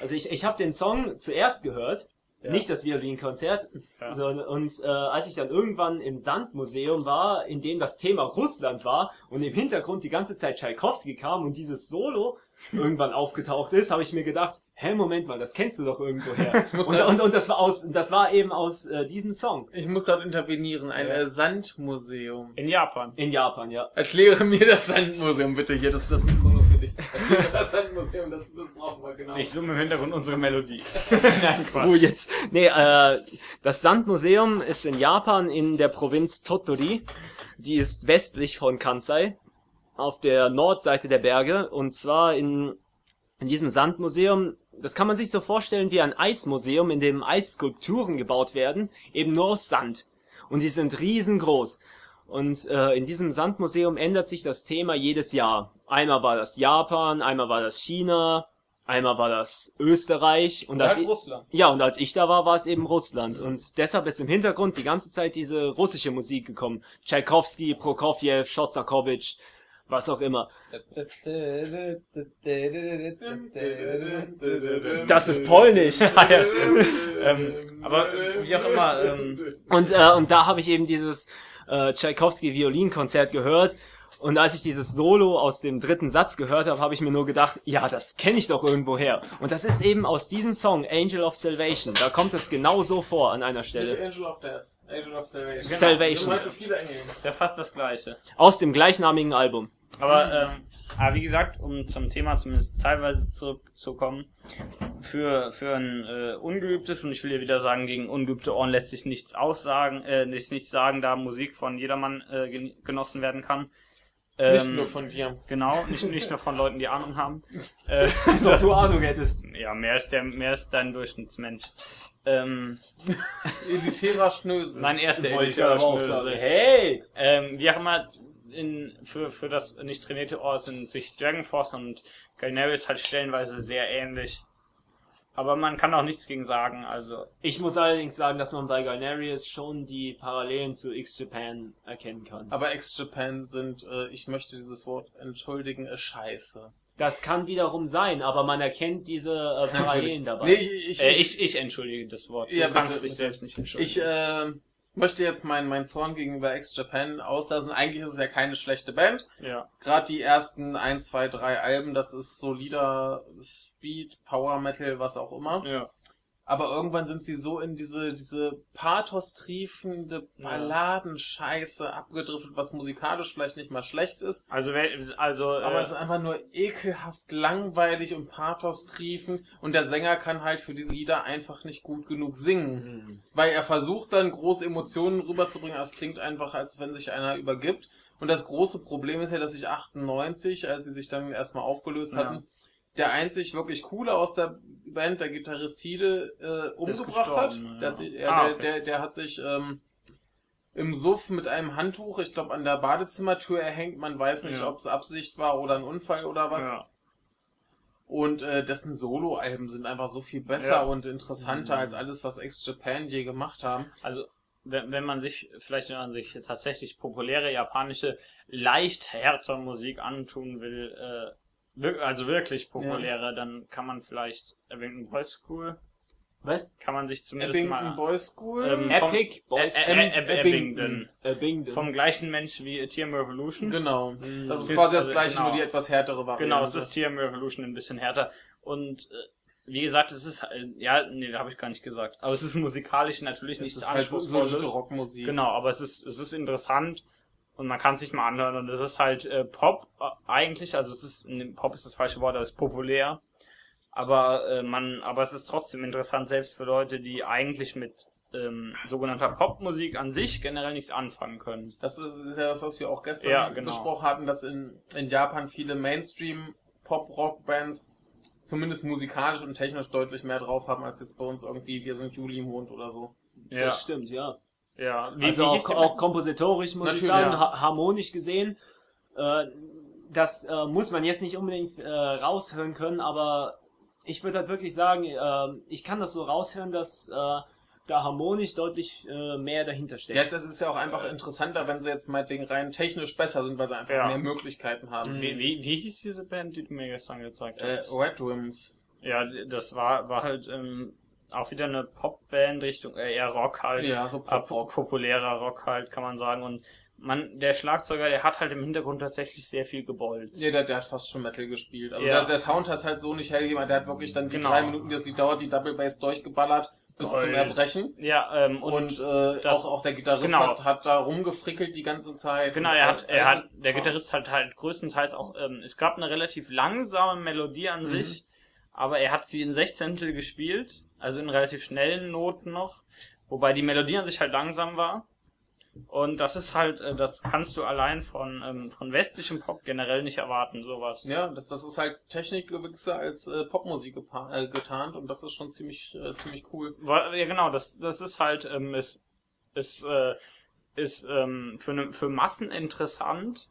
also ich, ich habe den Song zuerst gehört, Ja. nicht das Violinkonzert, Ja. so, und äh, als ich dann irgendwann im Sandmuseum war, in dem das Thema Russland war und im Hintergrund die ganze Zeit Tschaikowski kam und dieses Solo irgendwann aufgetaucht ist, habe ich mir gedacht, hä, Moment mal, das kennst du doch irgendwoher. muss und, und, und das war aus, das war eben aus äh, diesem Song Ich muss dort intervenieren. Ein Ja. äh, Sandmuseum. In Japan. in Japan, ja. Erkläre mir das Sandmuseum bitte hier. Das ist das Mikro das Sandmuseum, das, das brauchen wir genau. Ich summe im Hintergrund unsere Melodie. Nein, Quatsch. Oh, jetzt. Nee, äh, das Sandmuseum ist in Japan in der Provinz Tottori. Die ist westlich von Kansai, auf der Nordseite der Berge. Und zwar in, in diesem Sandmuseum, das kann man sich so vorstellen wie ein Eismuseum, in dem Eisskulpturen gebaut werden, eben nur aus Sand. Und die sind riesengroß. Und äh, in diesem Sandmuseum ändert sich das Thema jedes Jahr. Einmal war das Japan, einmal war das China, einmal war das Österreich und das Halt Russland. ja, und als ich da war, war es eben Russland. Und deshalb ist im Hintergrund die ganze Zeit diese russische Musik gekommen. Tschaikowski, Prokofjew, Schostakowitsch, was auch immer. Das ist polnisch. ähm, aber wie auch immer, ähm, Und, äh, und da habe ich eben dieses äh, Tschaikowski Violinkonzert gehört. Und als ich dieses Solo aus dem dritten Satz gehört habe, habe ich mir nur gedacht, ja, das kenne ich doch irgendwo her. Und das ist eben aus diesem Song Angel of Salvation. Da kommt es genau so vor an einer Nicht Stelle. Angel of Death. Angel of Salvation. Salvation. Heute viele Engel. ist ja fast das Gleiche. Aus dem gleichnamigen Album. Aber, ähm, aber wie gesagt, um zum Thema zumindest teilweise zurückzukommen, für, für ein äh, ungeübtes, und ich will hier wieder sagen, gegen ungeübte Ohren lässt sich nichts aussagen, äh, lässt nichts sagen, da Musik von jedermann äh, gen- genossen werden kann. Ähm, Nicht nur von dir. Genau, nicht, nicht nur von Leuten, die Ahnung haben. Äh, Als ob du Ahnung hättest. ja, mehr ist der, mehr ist dein Durchschnittsmensch. Ähm, Elitärer Schnösel. nein, er ist der Wollte ich elitäre aber auch Schnösel. Hey! Ähm, wie auch immer, in, für, für das nicht trainierte Ohr sind sich Dragon Force und Galnerius halt stellenweise sehr ähnlich. Aber man kann auch nichts gegen sagen, also. Ich muss allerdings sagen, dass man bei Galnerius schon die Parallelen zu X-Japan erkennen kann. Aber Ex-Japan sind, äh, ich möchte dieses Wort entschuldigen, äh, scheiße. Das kann wiederum sein, aber man erkennt diese äh, Parallelen dabei. Nee, ich, ich, Äh, ich, ich entschuldige das Wort. Ja, du kannst bitte, dich bitte. selbst nicht entschuldigen. Ich äh, möchte jetzt meinen mein Zorn gegenüber Ex-Japan auslassen. Eigentlich ist es ja keine schlechte Band. ja. Gerade die ersten 1, 2, 3 Alben, das ist solider Speed, Power Metal, was auch immer. Ja. Aber irgendwann sind sie so in diese, diese pathostriefende Balladenscheiße abgedriftet, was musikalisch vielleicht nicht mal schlecht ist. Also, also, Aber äh, es ist einfach nur ekelhaft langweilig und pathostriefend und der Sänger kann halt für diese Lieder einfach nicht gut genug singen. Weil er versucht dann große Emotionen rüberzubringen, aber es klingt einfach, als wenn sich einer übergibt. Und das große Problem ist ja, dass ich 98, als sie sich dann erstmal aufgelöst Ja. Der einzig wirklich coole aus der Band, der Gitarrist Hide, äh, umgebracht hat. ja. Der hat sich, ja, Ah, der, okay. der, der hat sich ähm, im Suff mit einem Handtuch, ich glaube, an der Badezimmertür erhängt. Man weiß nicht, Ja. ob es Absicht war oder ein Unfall oder was. ja. Und äh, dessen Soloalben sind einfach so viel besser Ja. und interessanter als alles, was Ex-Japan je gemacht haben. Also, wenn, wenn man sich, vielleicht wenn man sich tatsächlich populäre japanische, leicht härter Musik antun will, äh, also wirklich populäre, dann kann man vielleicht Abington Boys School, Was? kann man sich zumindest Abington mal... Boys School. Ähm, Epic Boys. Ä- Ä- Ab- Ab- Abington. Abington. Abingdon. Vom gleichen Mensch wie TM Revolution. genau. Mhm. Das ist quasi das also gleiche, genau. nur die etwas härtere Variante. Genau, es ist TM Revolution ein bisschen härter. Und äh, wie gesagt, es ist, äh, ja, nee, habe ich gar nicht gesagt. Aber es ist musikalisch natürlich Es nichts ist halt so Rockmusik. Genau, aber es ist, es ist interessant und man kann es sich mal anhören und es ist halt äh, Pop äh, eigentlich, also es ist, Pop ist das falsche Wort, aber es ist populär. Aber äh, man, aber es ist trotzdem interessant, selbst für Leute, die eigentlich mit ähm, sogenannter Popmusik an sich generell nichts anfangen können. Das ist, ist ja das, was wir auch gestern Ja, genau. besprochen hatten, dass in, in Japan viele Mainstream-Pop-Rock-Bands zumindest musikalisch und technisch deutlich mehr drauf haben, als jetzt bei uns irgendwie Wir sind Julimond oder so. Ja, Das stimmt, ja. Ja. Wie, also wie auch, auch kompositorisch muss ich sagen, ja. ha harmonisch gesehen. Äh, das äh, muss man jetzt nicht unbedingt äh, raushören können, aber ich würde halt wirklich sagen, äh, ich kann das so raushören, dass äh, da harmonisch deutlich äh, mehr dahinter steckt. Ja, es es ist ja auch einfach interessanter, wenn sie jetzt meinetwegen rein technisch besser sind, weil sie einfach Ja. mehr Möglichkeiten haben. Wie, wie, wie hieß diese Band, die du mir gestern gezeigt Äh, hast? Red Rims. Ja, das war, war halt ähm, auch wieder eine Popband Richtung äh, eher Rock halt. Ja, so Pop po- populärer Rock halt, kann man sagen. Und man, der Schlagzeuger, der hat halt im Hintergrund tatsächlich sehr viel gebolzt. Ja, der, der hat fast schon Metal gespielt. Also Ja. der, der Sound hat halt so nicht hergegeben, der hat wirklich dann die Genau. drei Minuten, die das Lied dauert, die Double Bass durchgeballert bis Toll. zum Erbrechen. Ja, ähm, und, Und, äh, das- auch, auch der Gitarrist genau. hat, hat da rumgefrickelt die ganze Zeit. genau, er hat, er hat, also- der Gitarrist hat halt größtenteils auch, ähm, es gab eine relativ langsame Melodie an Mhm. sich, aber er hat sie in Sechzehntel gespielt, also in relativ schnellen Noten noch, wobei die Melodie an sich halt langsam war. Und das ist halt, äh, das kannst du allein von, ähm, von westlichem Pop generell nicht erwarten, sowas. Ja, das, das ist halt Technikgewichse als äh, Popmusik gepa- äh, getarnt und das ist schon ziemlich, äh, ziemlich cool. Ja, genau, das, das ist halt, ähm, ist, ist, äh, ist ähm, für, ne, für Massen interessant,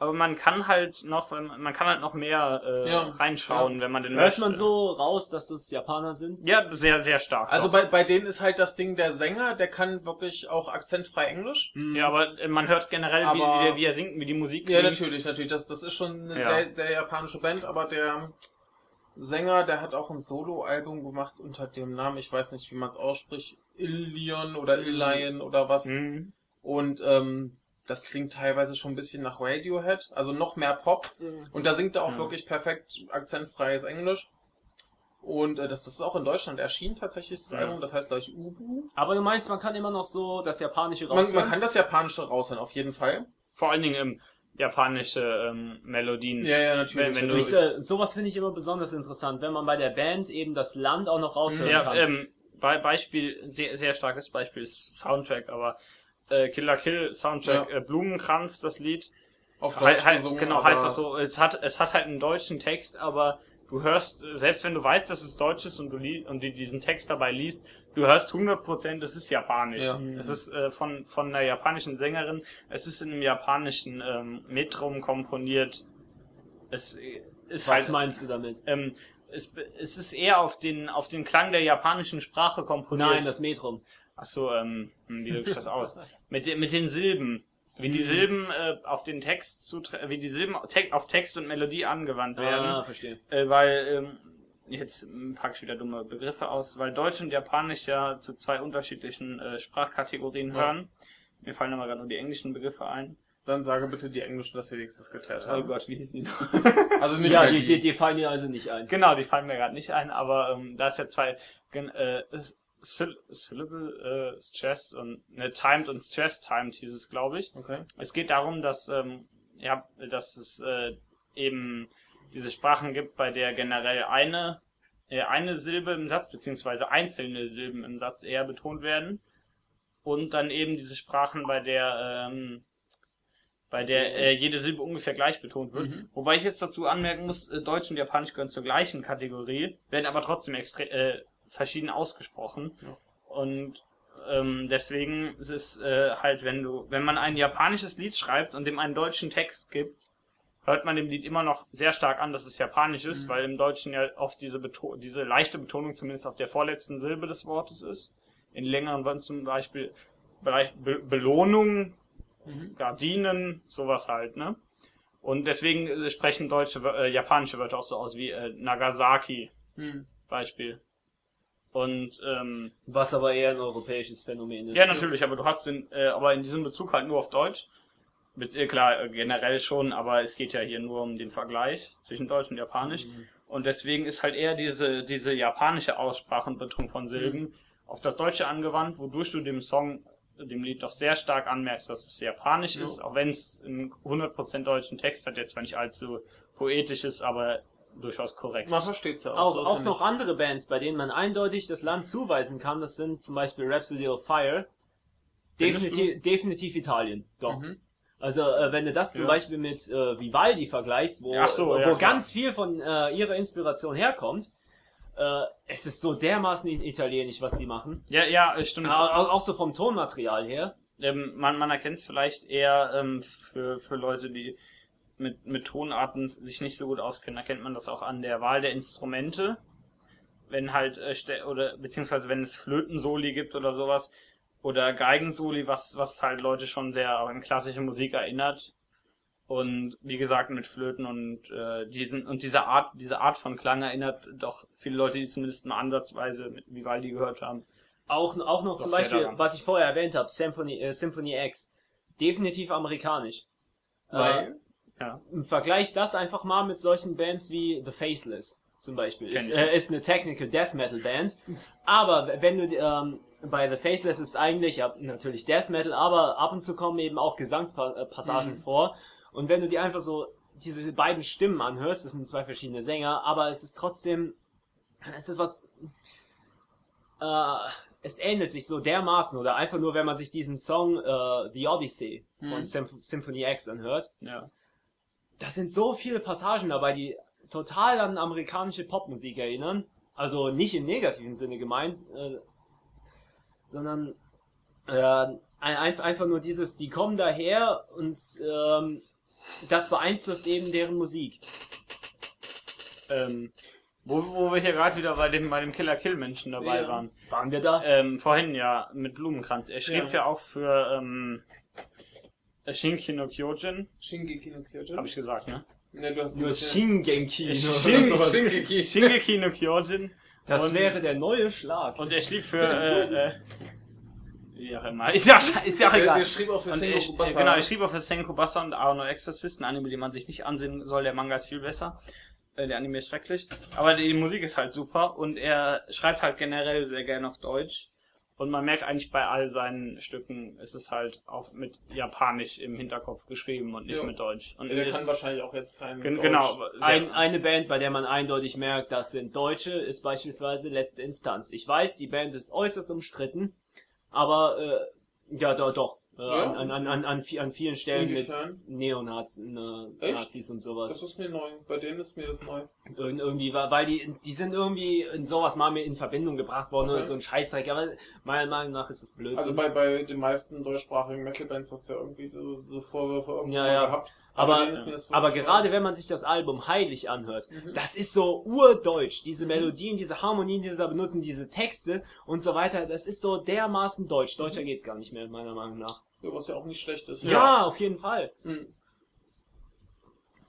aber man kann halt noch, man kann halt noch mehr äh, Ja, reinschauen, wenn man den Hört möchte. man so raus, dass es Japaner sind? Ja, sehr, sehr stark. Also doch. bei, bei denen ist halt das Ding, der Sänger, der kann wirklich auch akzentfrei Englisch. ja, aber man hört generell, wie, Aber- wie, der, wie er singt, wie die Musik Ja, klingt. natürlich, natürlich. Das, das ist schon eine Ja. sehr, sehr japanische Band, aber der Sänger, der hat auch ein Solo-Album gemacht unter dem Namen, ich weiß nicht, wie man es ausspricht, Illion oder Illion oder was. Mhm. Und ähm, das klingt teilweise schon ein bisschen nach Radiohead, also noch mehr Pop. Und da singt er auch Ja. wirklich perfekt akzentfreies Englisch. Und äh, das, das ist auch in Deutschland erschienen tatsächlich, das Ja. Album, das heißt gleich Ubu. Aber du meinst, man kann immer noch so das Japanische Man, raushören? man kann das Japanische raushören, auf jeden Fall. Vor allen Dingen ähm, japanische ähm, Melodien. Ja, ja, natürlich. Wenn- wenn du-. Ich, äh, sowas finde ich immer besonders interessant, wenn man bei der Band eben das Land auch noch raushören Ja, kann. ähm, Be Beispiel, sehr, sehr starkes Beispiel ist Soundtrack, aber äh, Killer Kill Soundtrack, Ja. äh, Blumenkranz, das Lied, auf Deutsch hei- gesungen, genau, heißt das so. Es hat, es hat halt einen deutschen Text, aber du hörst, selbst wenn du weißt, dass es Deutsch ist und du li und du diesen Text dabei liest, du hörst 100%, es ist japanisch. Ja. Es ist äh, von, von einer japanischen Sängerin, es ist in einem japanischen ähm, Metrum komponiert. Es ist Was halt, meinst du damit? ähm, es, es ist eher auf den, auf den Klang der japanischen Sprache komponiert. Nein, das Metrum. Ach so, ähm, hm, wie drücke ich das aus? Mit, den- mit den Silben. Wie die Silben äh, auf den Text zu, wie die Silben te auf Text und Melodie angewandt werden. Ah, verstehe. Äh, weil, ähm, jetzt ähm, packe ich wieder dumme Begriffe aus, weil Deutsch und Japanisch ja zu zwei unterschiedlichen äh, Sprachkategorien Ja. hören. Mir fallen aber gerade nur die englischen Begriffe ein. Dann sage bitte die Englischen, dass wir wenigstens geklärt Oh haben. Gott, wie hießen die noch? Also nicht ja, die, die, die fallen dir also nicht ein. Genau, die fallen mir gerade nicht ein, aber ähm, da ist ja zwei gen- äh, Syll Syllable äh, Stressed und ne, Timed und Stressed Timed hieß es, glaube ich. Okay. Es geht darum, dass ähm, ja, dass es äh, eben diese Sprachen gibt, bei der generell eine äh, eine Silbe im Satz beziehungsweise einzelne Silben im Satz eher betont werden und dann eben diese Sprachen, bei der ähm, bei der äh, jede Silbe ungefähr gleich betont wird. Mhm. Wobei ich jetzt dazu anmerken muss, äh, Deutsch und Japanisch gehören zur gleichen Kategorie, werden aber trotzdem extre äh, verschieden ausgesprochen. Ja. Und ähm, deswegen ist es äh, halt, wenn du, wenn man ein japanisches Lied schreibt und dem einen deutschen Text gibt, hört man dem Lied immer noch sehr stark an, dass es japanisch ist, Mhm. weil im Deutschen ja oft diese, Beto diese leichte Betonung zumindest auf der vorletzten Silbe des Wortes ist. In längeren Worten zum Beispiel Bereich Be Belohnung, Mhm. Gardinen, sowas halt, ne? Und deswegen äh, sprechen deutsche, äh, japanische Wörter auch so aus wie äh, Nagasaki, Hm. Beispiel. Und ähm, Was aber eher ein europäisches Phänomen ist. ja, natürlich, aber du hast den, äh, aber in diesem Bezug halt nur auf Deutsch. Mit, äh, klar, äh, generell schon, aber es geht ja hier nur um den Vergleich zwischen Deutsch und Japanisch. Und deswegen ist halt eher diese, diese japanische Aussprache und Betonung von Silben auf das Deutsche angewandt, wodurch du dem Song, dem Lied doch sehr stark anmerkst, dass es japanisch Ja. ist, auch wenn es einen 100% deutschen Text hat, der zwar nicht allzu poetisch ist, aber durchaus korrekt. Man versteht's ja auch. Auch, so auch noch andere Bands, bei denen man eindeutig das Land zuweisen kann, das sind zum Beispiel Rhapsody of Fire. Definitiv, definitiv Italien, doch. Mhm. Also äh, wenn du das zum Ja. Beispiel mit äh, Vivaldi vergleichst, wo, so, wo ja, klar. ganz viel von äh, ihrer Inspiration herkommt, äh, es ist so dermaßen italienisch, was sie machen. Ja, ja, stimmt. Auch, auch auch so vom Tonmaterial her. ähm, man, man erkennt es vielleicht eher ähm, für, für Leute, die mit, mit Tonarten sich nicht so gut auskennen, erkennt man das auch an der Wahl der Instrumente. Wenn halt, äh, oder beziehungsweise wenn es Flötensoli gibt oder sowas, oder Geigensoli, was, was halt Leute schon sehr an klassische Musik erinnert. Und wie gesagt, mit Flöten und äh, diesen und diese Art, diese Art von Klang erinnert doch viele Leute, die zumindest mal ansatzweise mit Vivaldi gehört haben. Auch, auch noch Doch zum Beispiel, daran. was ich vorher erwähnt habe, Symphony, äh, Symphony X. Definitiv amerikanisch. Weil, Ja. Vergleich das einfach mal mit solchen Bands wie The Faceless zum Beispiel. Ist, äh, ist eine Technical Death Metal Band. Aber wenn du ähm, bei The Faceless ist eigentlich ja, natürlich Death Metal, aber ab und zu kommen eben auch Gesangspassagen Mhm. vor. Und wenn du dir einfach so diese beiden Stimmen anhörst, das sind zwei verschiedene Sänger, aber es ist trotzdem, es ist was, äh, es ähnelt sich so dermaßen oder einfach nur, wenn man sich diesen Song äh, The Odyssey von Mhm. Symph Symphony X anhört, ja. Da sind so viele Passagen dabei, die total an amerikanische Popmusik erinnern. Also nicht im negativen Sinne gemeint, äh, sondern äh, ein- ein- einfach nur dieses, die kommen daher und ähm, das beeinflusst eben deren Musik. Ähm, wo, wo wir hier gerade wieder bei dem, bei dem Killer Kill Menschen dabei Ja. waren. Waren wir da? Ähm, vorhin ja, mit Blumenkranz. Er schrieb ja, Ja. auch für ähm, Shinki no Kyojin. Shingeki no Kyojin? Hab ich gesagt, ne? Ne, du hast Nur Shingeki. Shin- oder sowas. Shingeki. Shingeki no Kyojin. Das Und- wäre der neue Schlag. Und er schrieb für, äh, äh, wie auch immer. Ist ja, ist ja auch egal. der schrieb auch für Sengoku Bassa. genau, ich schrieb auch für Senko Bassa und Arno Exorcist, ein Anime, den man sich nicht ansehen soll. Der Manga ist viel besser. Äh, Der Anime ist schrecklich. Aber die Musik ist halt super und er schreibt halt generell sehr gern auf Deutsch. Und man merkt eigentlich bei all seinen Stücken, es ist halt auch mit Japanisch im Hinterkopf geschrieben und nicht Ja. mit Deutsch. Und Der es kann wahrscheinlich auch jetzt kein gen- Deutsch. genau. Ein, eine Band, bei der man eindeutig merkt, das sind Deutsche, ist beispielsweise Letzte Instanz. Ich weiß, die Band ist äußerst umstritten, aber äh, ja, doch, doch. Ja? an, an, an, an, an vielen Stellen Inwiefern? mit Neonazis Echt? Nazis und Das sowas. ist mir neu. Bei denen ist mir das neu. Ir irgendwie, weil weil die, die sind irgendwie in sowas mal mit in Verbindung gebracht worden oder Okay. so ein Scheißdreck, aber meiner Meinung nach ist das Blödsinn. Also bei, bei den meisten deutschsprachigen Metal-Bands hast du ja irgendwie so, so Vorwürfe irgendwo Ja, ja. gehabt. Aber- das Aber gerade wenn man sich das Album Heilig anhört, Mhm. das ist so urdeutsch. Diese Melodien, diese Harmonien, die sie da benutzen, diese Texte und so weiter, das ist so dermaßen deutsch. Mhm. Deutscher geht's gar nicht mehr, meiner Meinung nach. Ja, was ja auch nicht schlecht ist. Ja, auf jeden Fall. Mhm.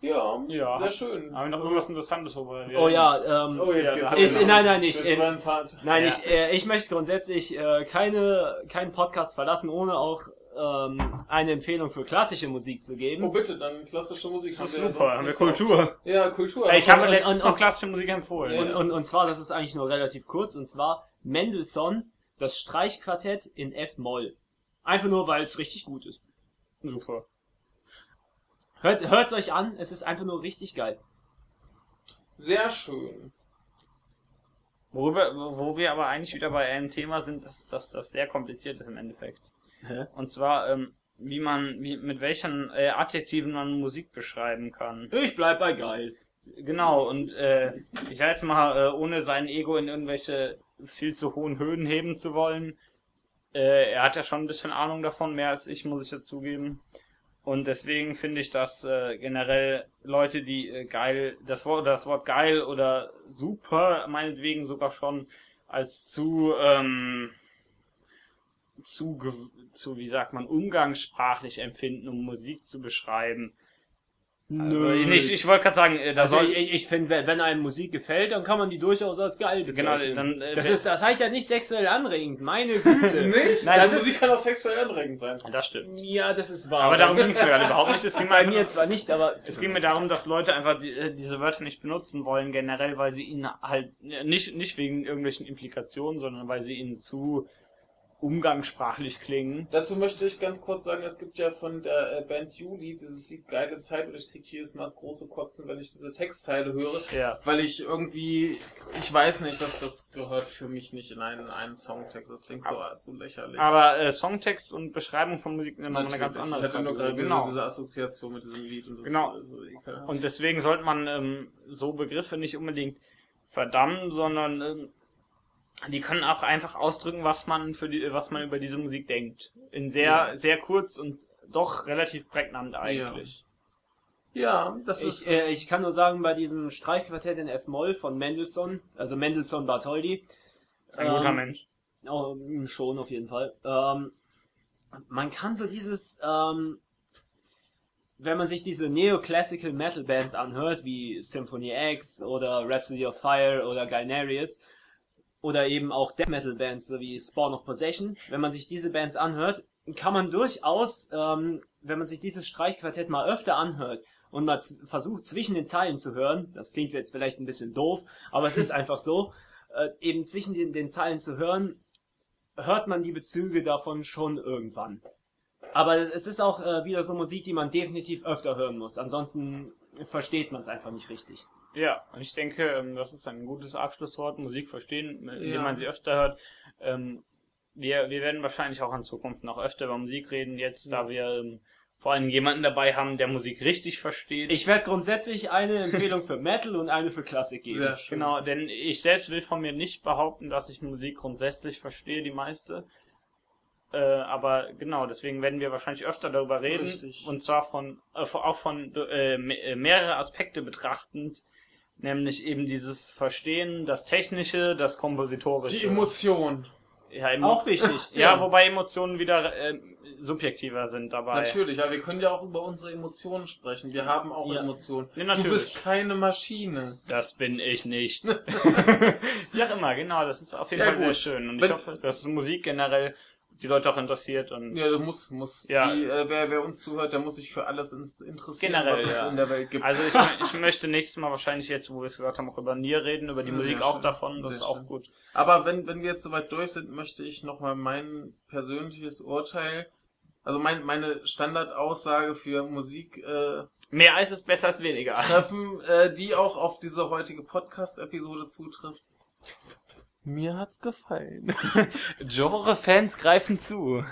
Ja, Ja. sehr schön. Haben wir noch irgendwas Interessantes, worüber wir Oh ja, ähm, Oh, jetzt Ja, geht's Ich- nein, nein, ein Part. Nein, Ja. ich, äh, ich möchte grundsätzlich äh, keine, keinen Podcast verlassen, ohne auch ähm, eine Empfehlung für klassische Musik zu Oh geben. bitte, dann klassische Musik Das haben ist wir ja super, sonst haben wir. Kultur. Ja, Kultur. Ey, ich habe letztens und- noch und- klassische Musik empfohlen. Ja. Und, und, und zwar, das ist eigentlich nur relativ kurz, und zwar Mendelssohn, das Streichquartett in F-Moll. Einfach nur, weil es richtig gut ist. Super. Hört hört's euch an, es ist einfach nur richtig geil. Sehr schön. Worüber, wo wir aber eigentlich wieder bei einem Thema sind, dass, dass das sehr kompliziert ist im Endeffekt. Hä? Und zwar, ähm, wie man, wie, mit welchen äh, Adjektiven man Musik beschreiben kann. Ich bleib bei geil. Genau, und äh, ich sag jetzt mal, äh, ohne sein Ego in irgendwelche viel zu hohen Höhen heben zu wollen, äh, er hat ja schon ein bisschen Ahnung davon, mehr als ich, muss ich ja zugeben. Und deswegen finde ich, dass äh, generell Leute, die äh, geil, das Wort, das Wort geil oder super, meinetwegen sogar schon als zu, ähm, zu, zu, wie sagt man, umgangssprachlich empfinden, um Musik zu beschreiben. Also, ich, ich wollte gerade sagen, äh, da Also soll, ich, ich finde, wenn einem Musik gefällt, dann kann man die durchaus als geil Genau, bezeichnen. dann, äh, das ist, das heißt ja nicht sexuell anregend, meine Güte. Nicht? Nein, also das Musik ist, kann auch sexuell anregend sein. das stimmt. ja, das ist wahr. Aber darum ging es mir gerade überhaupt nicht. Es ging mir bei mir zwar nicht, aber Es ging mir darum, dass Leute einfach die, äh, diese Wörter nicht benutzen wollen, generell, weil sie ihnen halt, äh, nicht, nicht wegen irgendwelchen Implikationen, sondern weil sie ihnen zu umgangssprachlich klingen. Dazu möchte ich ganz kurz sagen, es gibt ja von der äh, Band Juli dieses Lied Geile Zeit und ich krieg jedes Mal das große Kotzen, wenn ich diese Textzeile höre. Ja. Weil ich irgendwie, ich weiß nicht, dass das gehört für mich nicht in einen, einen Songtext. Das klingt so, so lächerlich. Aber äh, Songtext und Beschreibung von Musik sind immer eine ganz andere Ich hatte nur gerade genau. diese Assoziation mit diesem Lied und das Genau. ist so ekelhaft. Und deswegen sollte man ähm, so Begriffe nicht unbedingt verdammen, sondern ähm, die können auch einfach ausdrücken, was man für die, was man über diese Musik denkt. In sehr, Ja. sehr kurz und doch relativ prägnant eigentlich. ja, das ich, ist, äh, ich kann nur sagen, bei diesem Streichquartett in F-Moll von Mendelssohn, also Mendelssohn Bartholdy, Ein guter ähm, Mensch. Oh, schon auf jeden Fall. Ähm, man kann so dieses, ähm, wenn man sich diese Neoclassical Metal Bands anhört, wie Symphony X oder Rhapsody of Fire oder Guinarius, oder eben auch Death Metal Bands so wie Spawn of Possession, wenn man sich diese Bands anhört, kann man durchaus, ähm, wenn man sich dieses Streichquartett mal öfter anhört und mal versucht zwischen den Zeilen zu hören, das klingt jetzt vielleicht ein bisschen doof, aber es ist einfach so, äh, eben zwischen den, den Zeilen zu hören, hört man die Bezüge davon schon irgendwann. Aber es ist auch äh, wieder so Musik, die man definitiv öfter hören muss. Ansonsten versteht man es einfach nicht richtig. Ja, und ich denke, ähm, das ist ein gutes Abschlusswort, Musik verstehen, indem Ja. man sie öfter hört. Ähm, wir, wir werden wahrscheinlich auch in Zukunft noch öfter über Musik reden, jetzt da wir ähm, vor allem jemanden dabei haben, der Musik richtig versteht. Ich werde grundsätzlich eine Empfehlung für Metal und eine für Klassik geben. sehr schön. Genau, denn ich selbst will von mir nicht behaupten, dass ich Musik grundsätzlich verstehe, die meiste. Äh, aber genau, deswegen werden wir wahrscheinlich öfter darüber reden. Richtig. Und zwar von, äh, auch von äh, äh, mehrere Aspekte betrachtend. Nämlich eben dieses Verstehen, das Technische, das Kompositorische. die Emotion. Ja, Emo Auch wichtig. Ja, Ja. wobei Emotionen wieder äh, subjektiver sind dabei. Natürlich, ja, wir können ja auch über unsere Emotionen sprechen. Wir haben auch Ja. Emotionen. Ja, du bist keine Maschine. Das bin ich nicht. Wie auch immer, genau, das ist auf jeden Ja, Fall sehr gut. schön. Und Wenn- ich hoffe, dass Musik generell die Leute auch interessiert und Ja, du musst, muss. Ja. Die, äh, wer, wer uns zuhört, der muss sich für alles ins, interessieren, Generell, was es ja. in der Welt gibt. also ich, ich möchte nächstes Mal wahrscheinlich jetzt, wo wir es gesagt haben, auch über Nier reden, über die Ja, Musik auch schön. davon, das Sehr ist auch schön. gut. Aber wenn, wenn wir jetzt soweit durch sind, möchte ich nochmal mein persönliches Urteil, also mein, meine Standardaussage für Musik äh, Mehr Eis ist besser als weniger. treffen, äh, die auch auf diese heutige Podcast-Episode zutrifft. Mir hat's gefallen. Genre-Fans greifen zu.